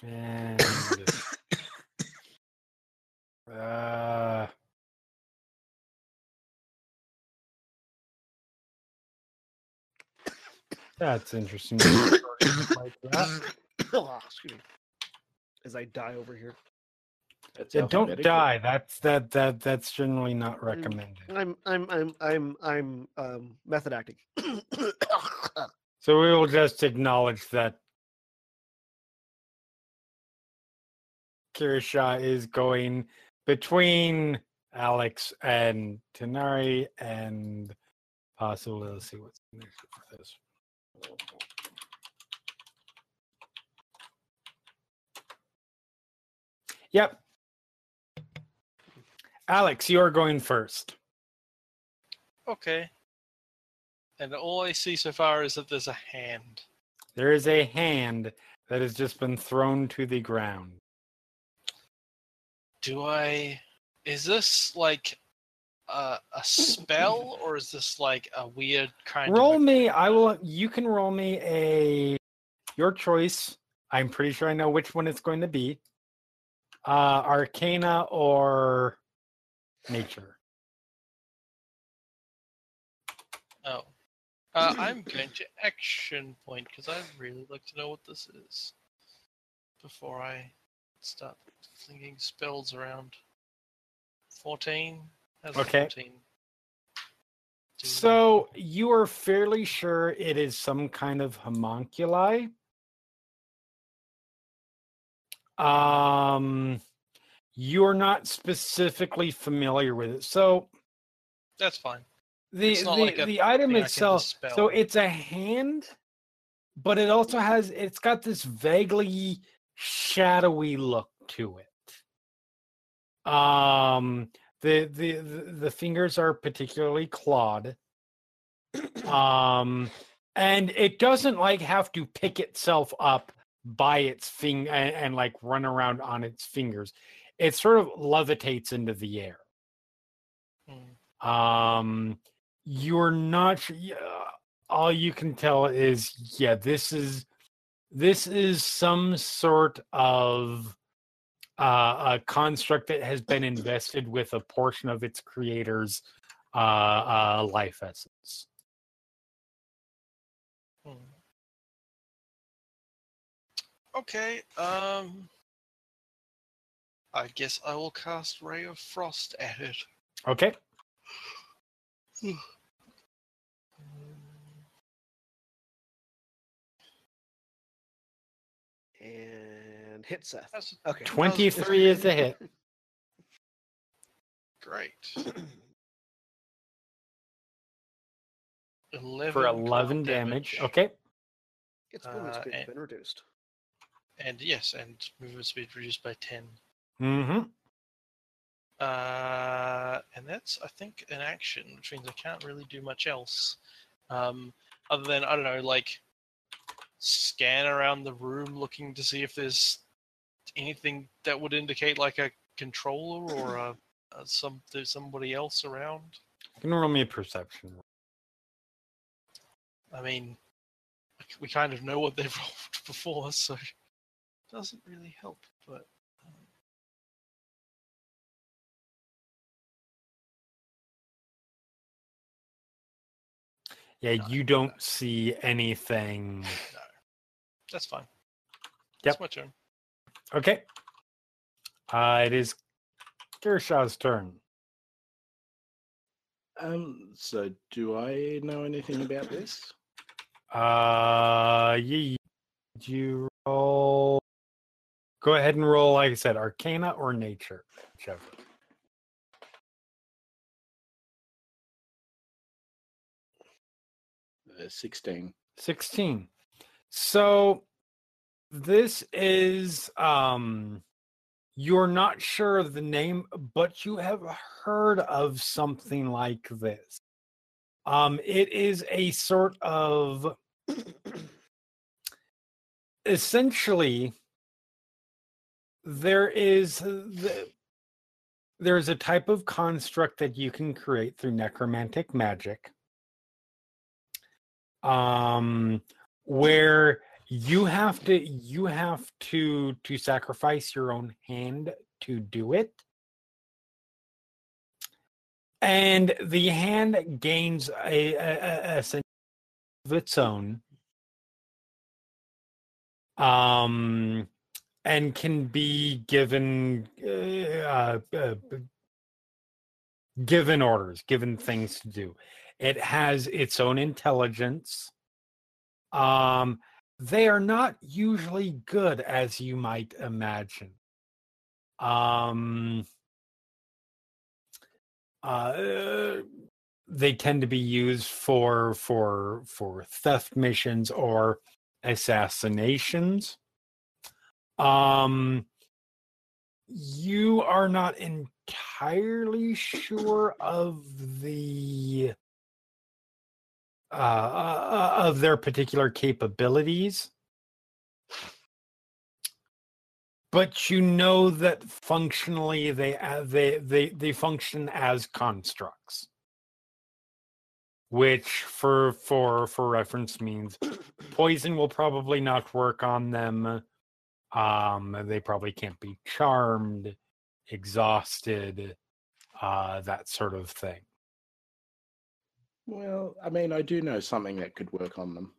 and that's interesting. like that. Oh, excuse me. As I die over here. that's Yeah, don't die. That's that that that's generally not Mm. recommended. I'm I'm I'm I'm I'm um method acting. So we will just acknowledge that Karishaw is going between Alex and Tanar'ri and possibly let's see what's next for this. Yep. Alex, you are going first. Okay. And all I see so far is that there's a hand. There is a hand that has just been thrown to the ground. Do I? Is this like a, a spell, or is this like a weird kind roll of? me i will you can roll me a your choice i'm pretty sure i know which one it's going to be uh arcana or nature Oh. Uh, I'm going to action point because I'd really like to know what this is before I start flinging spells around. 14? Okay. 14? so you are fairly sure it is some kind of homunculi um you're not specifically familiar with it so That's fine. the the, like the item thing I can itself so it's a hand but it also has it's got this vaguely shadowy look to it um the the the, fingers are particularly clawed um and it doesn't like have to pick itself up by its fing and, and like run around on its fingers it sort of levitates into the air. Hmm. Um, you're not. yeah, All you can tell is, yeah, this is this is some sort of uh, a construct that has been invested with a portion of its creator's uh, uh, life essence. Hmm. Okay, um I guess I will cast Ray of Frost at it. Okay. And hit Seth. That's Okay. 23 is a hit. great. Eleven for 11 damage. Okay. Its movement Uh, speed has and- been reduced. And yes, and movement speed reduced by ten. Mm-hmm. Uh, and that's I think an action, which means I can't really do much else. Um, other than I don't know, like scan around the room looking to see if there's anything that would indicate like a controller or a, a some there's somebody else around. You can roll me a perception. I mean, we kind of know what they've rolled before, so it doesn't really help. But um, Yeah, No, you don't see anything. no, that's fine. Yep. It's my turn. Okay. Uh, it is Karishaw's turn. Um, so do I know anything about this? Uh, you, you roll. Go ahead and roll, like I said, Arcana or Nature, whichever. Uh, 16. 16 so this is um you're not sure of the name but you have heard of something like this. Um it is a sort of essentially there is the, there's a type of construct that you can create through necromantic magic um where you have to you have to to sacrifice your own hand to do it. And the hand gains a, a, a, sense of its own. Um and can be given uh, uh, given orders given things to do. It has its own intelligence. Um they are not usually good as you might imagine. Um uh they tend to be used for for for theft missions or assassinations. Um you are not entirely sure of the uh, uh, of their particular capabilities. But you know that functionally they uh, they they they function as constructs, which for for for reference means poison will probably not work on them. Um, they probably can't be charmed, exhausted, uh, that sort of thing. Well, I mean, I do know something that could work on them.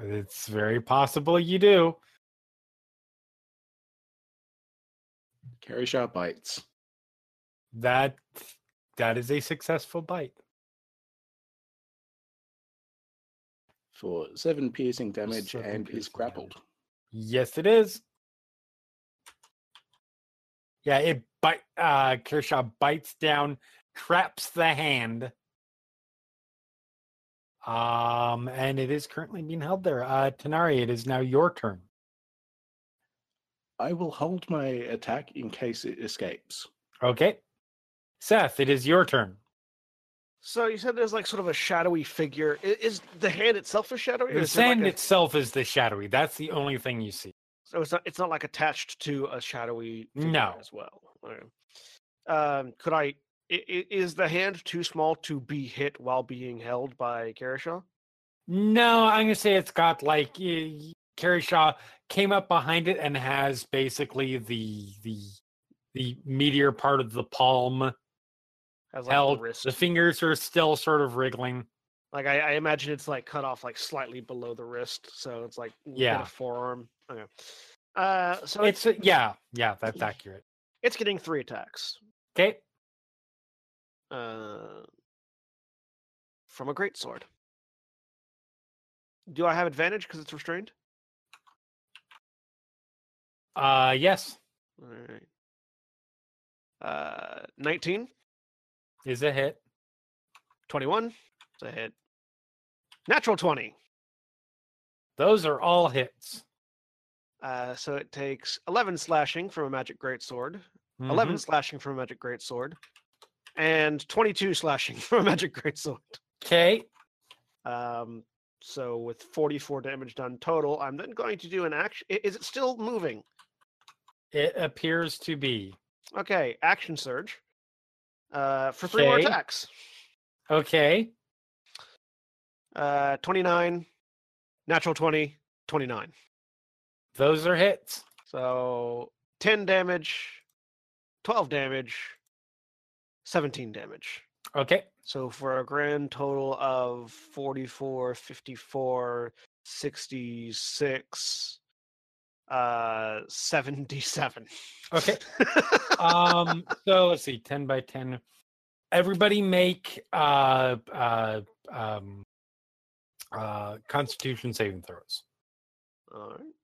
It's very possible you do. Carry sharp bites. That that is a successful bite. for seven piercing damage Seven and is grappled. damage. Yes, it is. Yeah, it bite. Uh, Karishaw bites down, traps the hand. Um, and it is currently being held there. Uh, Tanar'ri, it is now your turn. I will hold my attack in case it escapes. Okay, Seth, it is your turn. So you said there's like sort of a shadowy figure. I- Is the hand itself a shadowy? The is there like a- itself is the shadowy. That's the only thing you see. So it's not it's not like attached to a shadowy figure No. as well. Okay. Um, could I? Is the hand too small to be hit while being held by Karishaw? No, I'm gonna say it's got like y- came up behind it and has basically the the the meteor part of the palm Has like held. the wrist. The fingers are still sort of wriggling. Like I, I imagine it's like cut off like slightly below the wrist, so it's like Yeah. forearm. Okay. Uh, so it's It's yeah, yeah, that's accurate. it's getting three attacks. Okay, Uh, from a great sword. Do I have advantage because it's restrained? uh, yes, All right. Uh, 19, is a hit. 21, it's a hit. Natural 20. Those are all hits. Uh, so it takes 11 slashing from a magic great sword, 11 slashing from a magic great sword, and 22 slashing from a magic great sword. Okay, Um, so with 44 damage done total, I'm then going to do an action. Is it still moving? it appears to be Okay, action surge. Uh, for three more attacks. okay. Uh, 29, natural 20, 29. Those are hits. So 10 damage, 12 damage, 17 damage. Okay, So for a grand total of 44, 54, 66, uh, 77. okay. um so let's see 10 by 10 everybody make uh uh um uh constitution saving throws All right.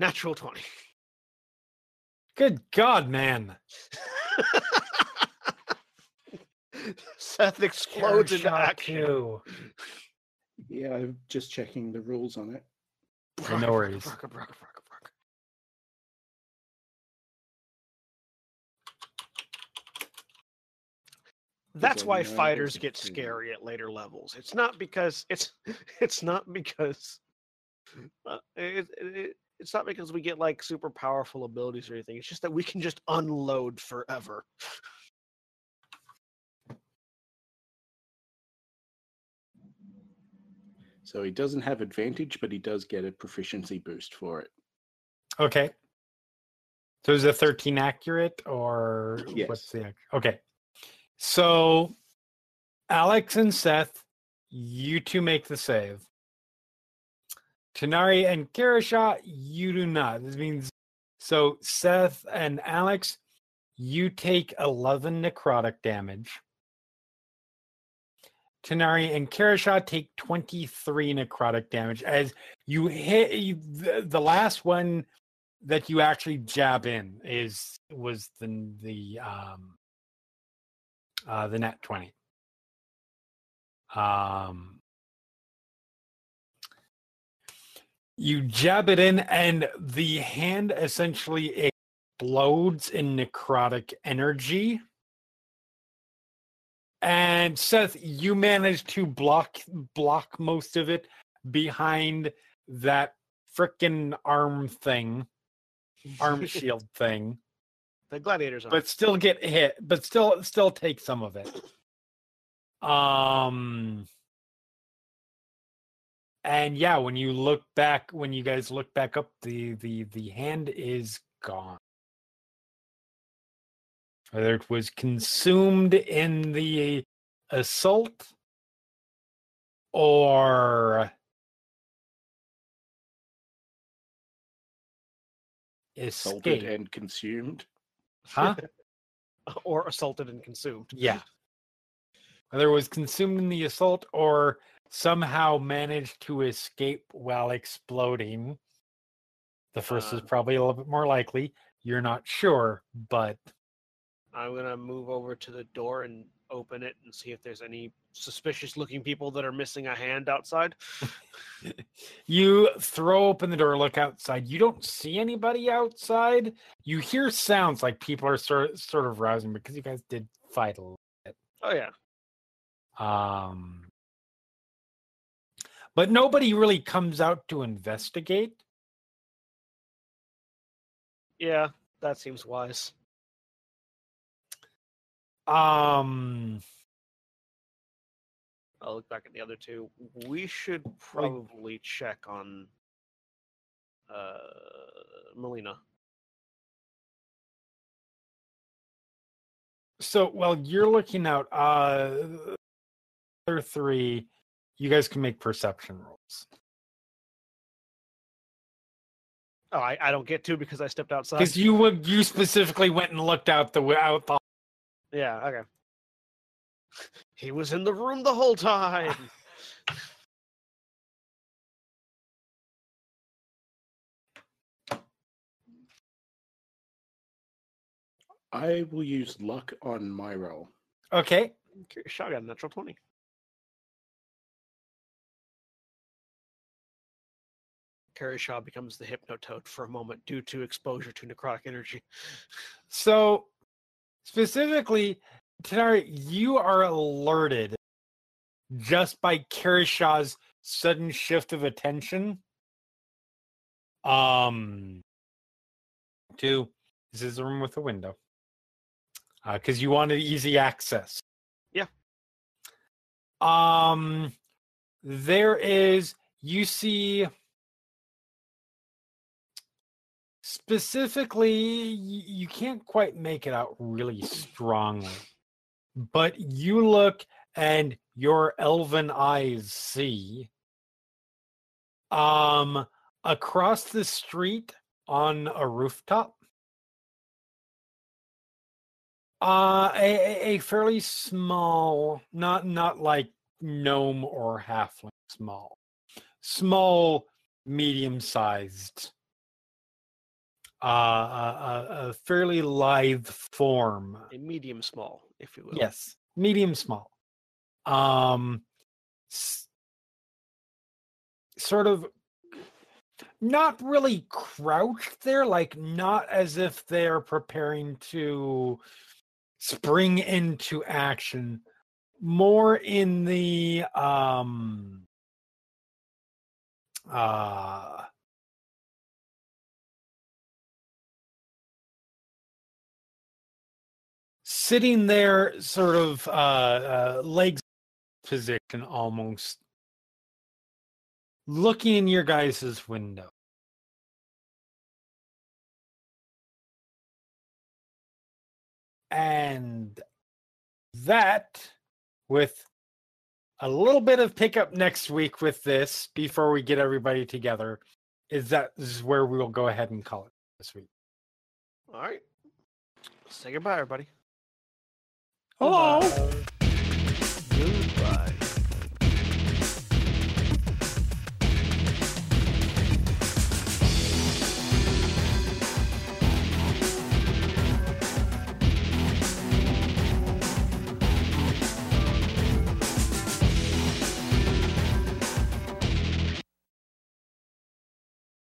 Natural 20. good god man Seth explodes into action. two. Yeah, I'm just checking the rules on it. Yeah, no worries. Braka, braka, braka, braka. That's why fighters get scary at later levels. It's not because it's it's not because uh, it, it, it's not because we get like super powerful abilities or anything. It's just that we can just unload forever. So he doesn't have advantage, but he does get a proficiency boost for it. okay so is a 13 accurate or Yes. what's the okay so alex and seth you two make the save Tanar'ri and Karishaw, you do not. This means so Seth and Alex, you take 11 necrotic damage. Tanar'ri and Karishaw take 23 necrotic damage as you hit you, the, the last one that you actually jab in is was the the um uh the net 20 um you jab it in and the hand essentially explodes in necrotic energy. And seth you manage to block block most of it behind that frickin' arm thing arm shield thing. The gladiators are. but still get hit but still still take some of it. Um and yeah when you look back when you guys look back up the the the hand is gone whether it was consumed in the assault or escape and consumed. huh or assaulted and consumed. Yeah. Whether it was consumed in the assault or somehow managed to escape while exploding. The first is Uh. probably a little bit more likely. You're not sure, but I'm gonna move over to the door and open it and see if there's any suspicious looking people that are missing a hand outside. you throw open the door, look outside. You don't see anybody outside. You hear sounds like people are sort sort of rousing because you guys did fight a little. Bit. Oh yeah. Um but nobody really comes out to investigate. Yeah, that seems wise. Um, I'll look back at the other two. We should probably check on uh Melina. so well, you're looking out. Uh, other three, you guys can make perception rolls Oh, I, I don't get to because I stepped outside. because you would you specifically went and looked out the out the. Yeah, okay. He was in the room the whole time. I will use luck on my roll. Okay, Curious Shotgun, natural 20. Karishaw becomes the hypnotoad for a moment due to exposure to necrotic energy. so specifically, Tanar'ri, you are alerted just by Karishaw's sudden shift of attention. Um, to this is a room with a window. Because you wanted easy access. Yeah. Um, there is you see specifically you can't quite make it out really strongly but you look and your elven eyes see um across the street on a rooftop uh a- a fairly small not not like gnome or halfling small small medium sized uh, a, a- a fairly lithe form A medium small, if you will. Yes, medium small. Um, s- sort of not really crouched there, like not as if they're preparing to spring into action. More in the um uh sitting there sort of uh, uh legs position almost looking in your guys' window and that with a little bit of pickup next week with this before we get everybody together is that is where we will go ahead and call it this week All right. Say goodbye, everybody. Hello.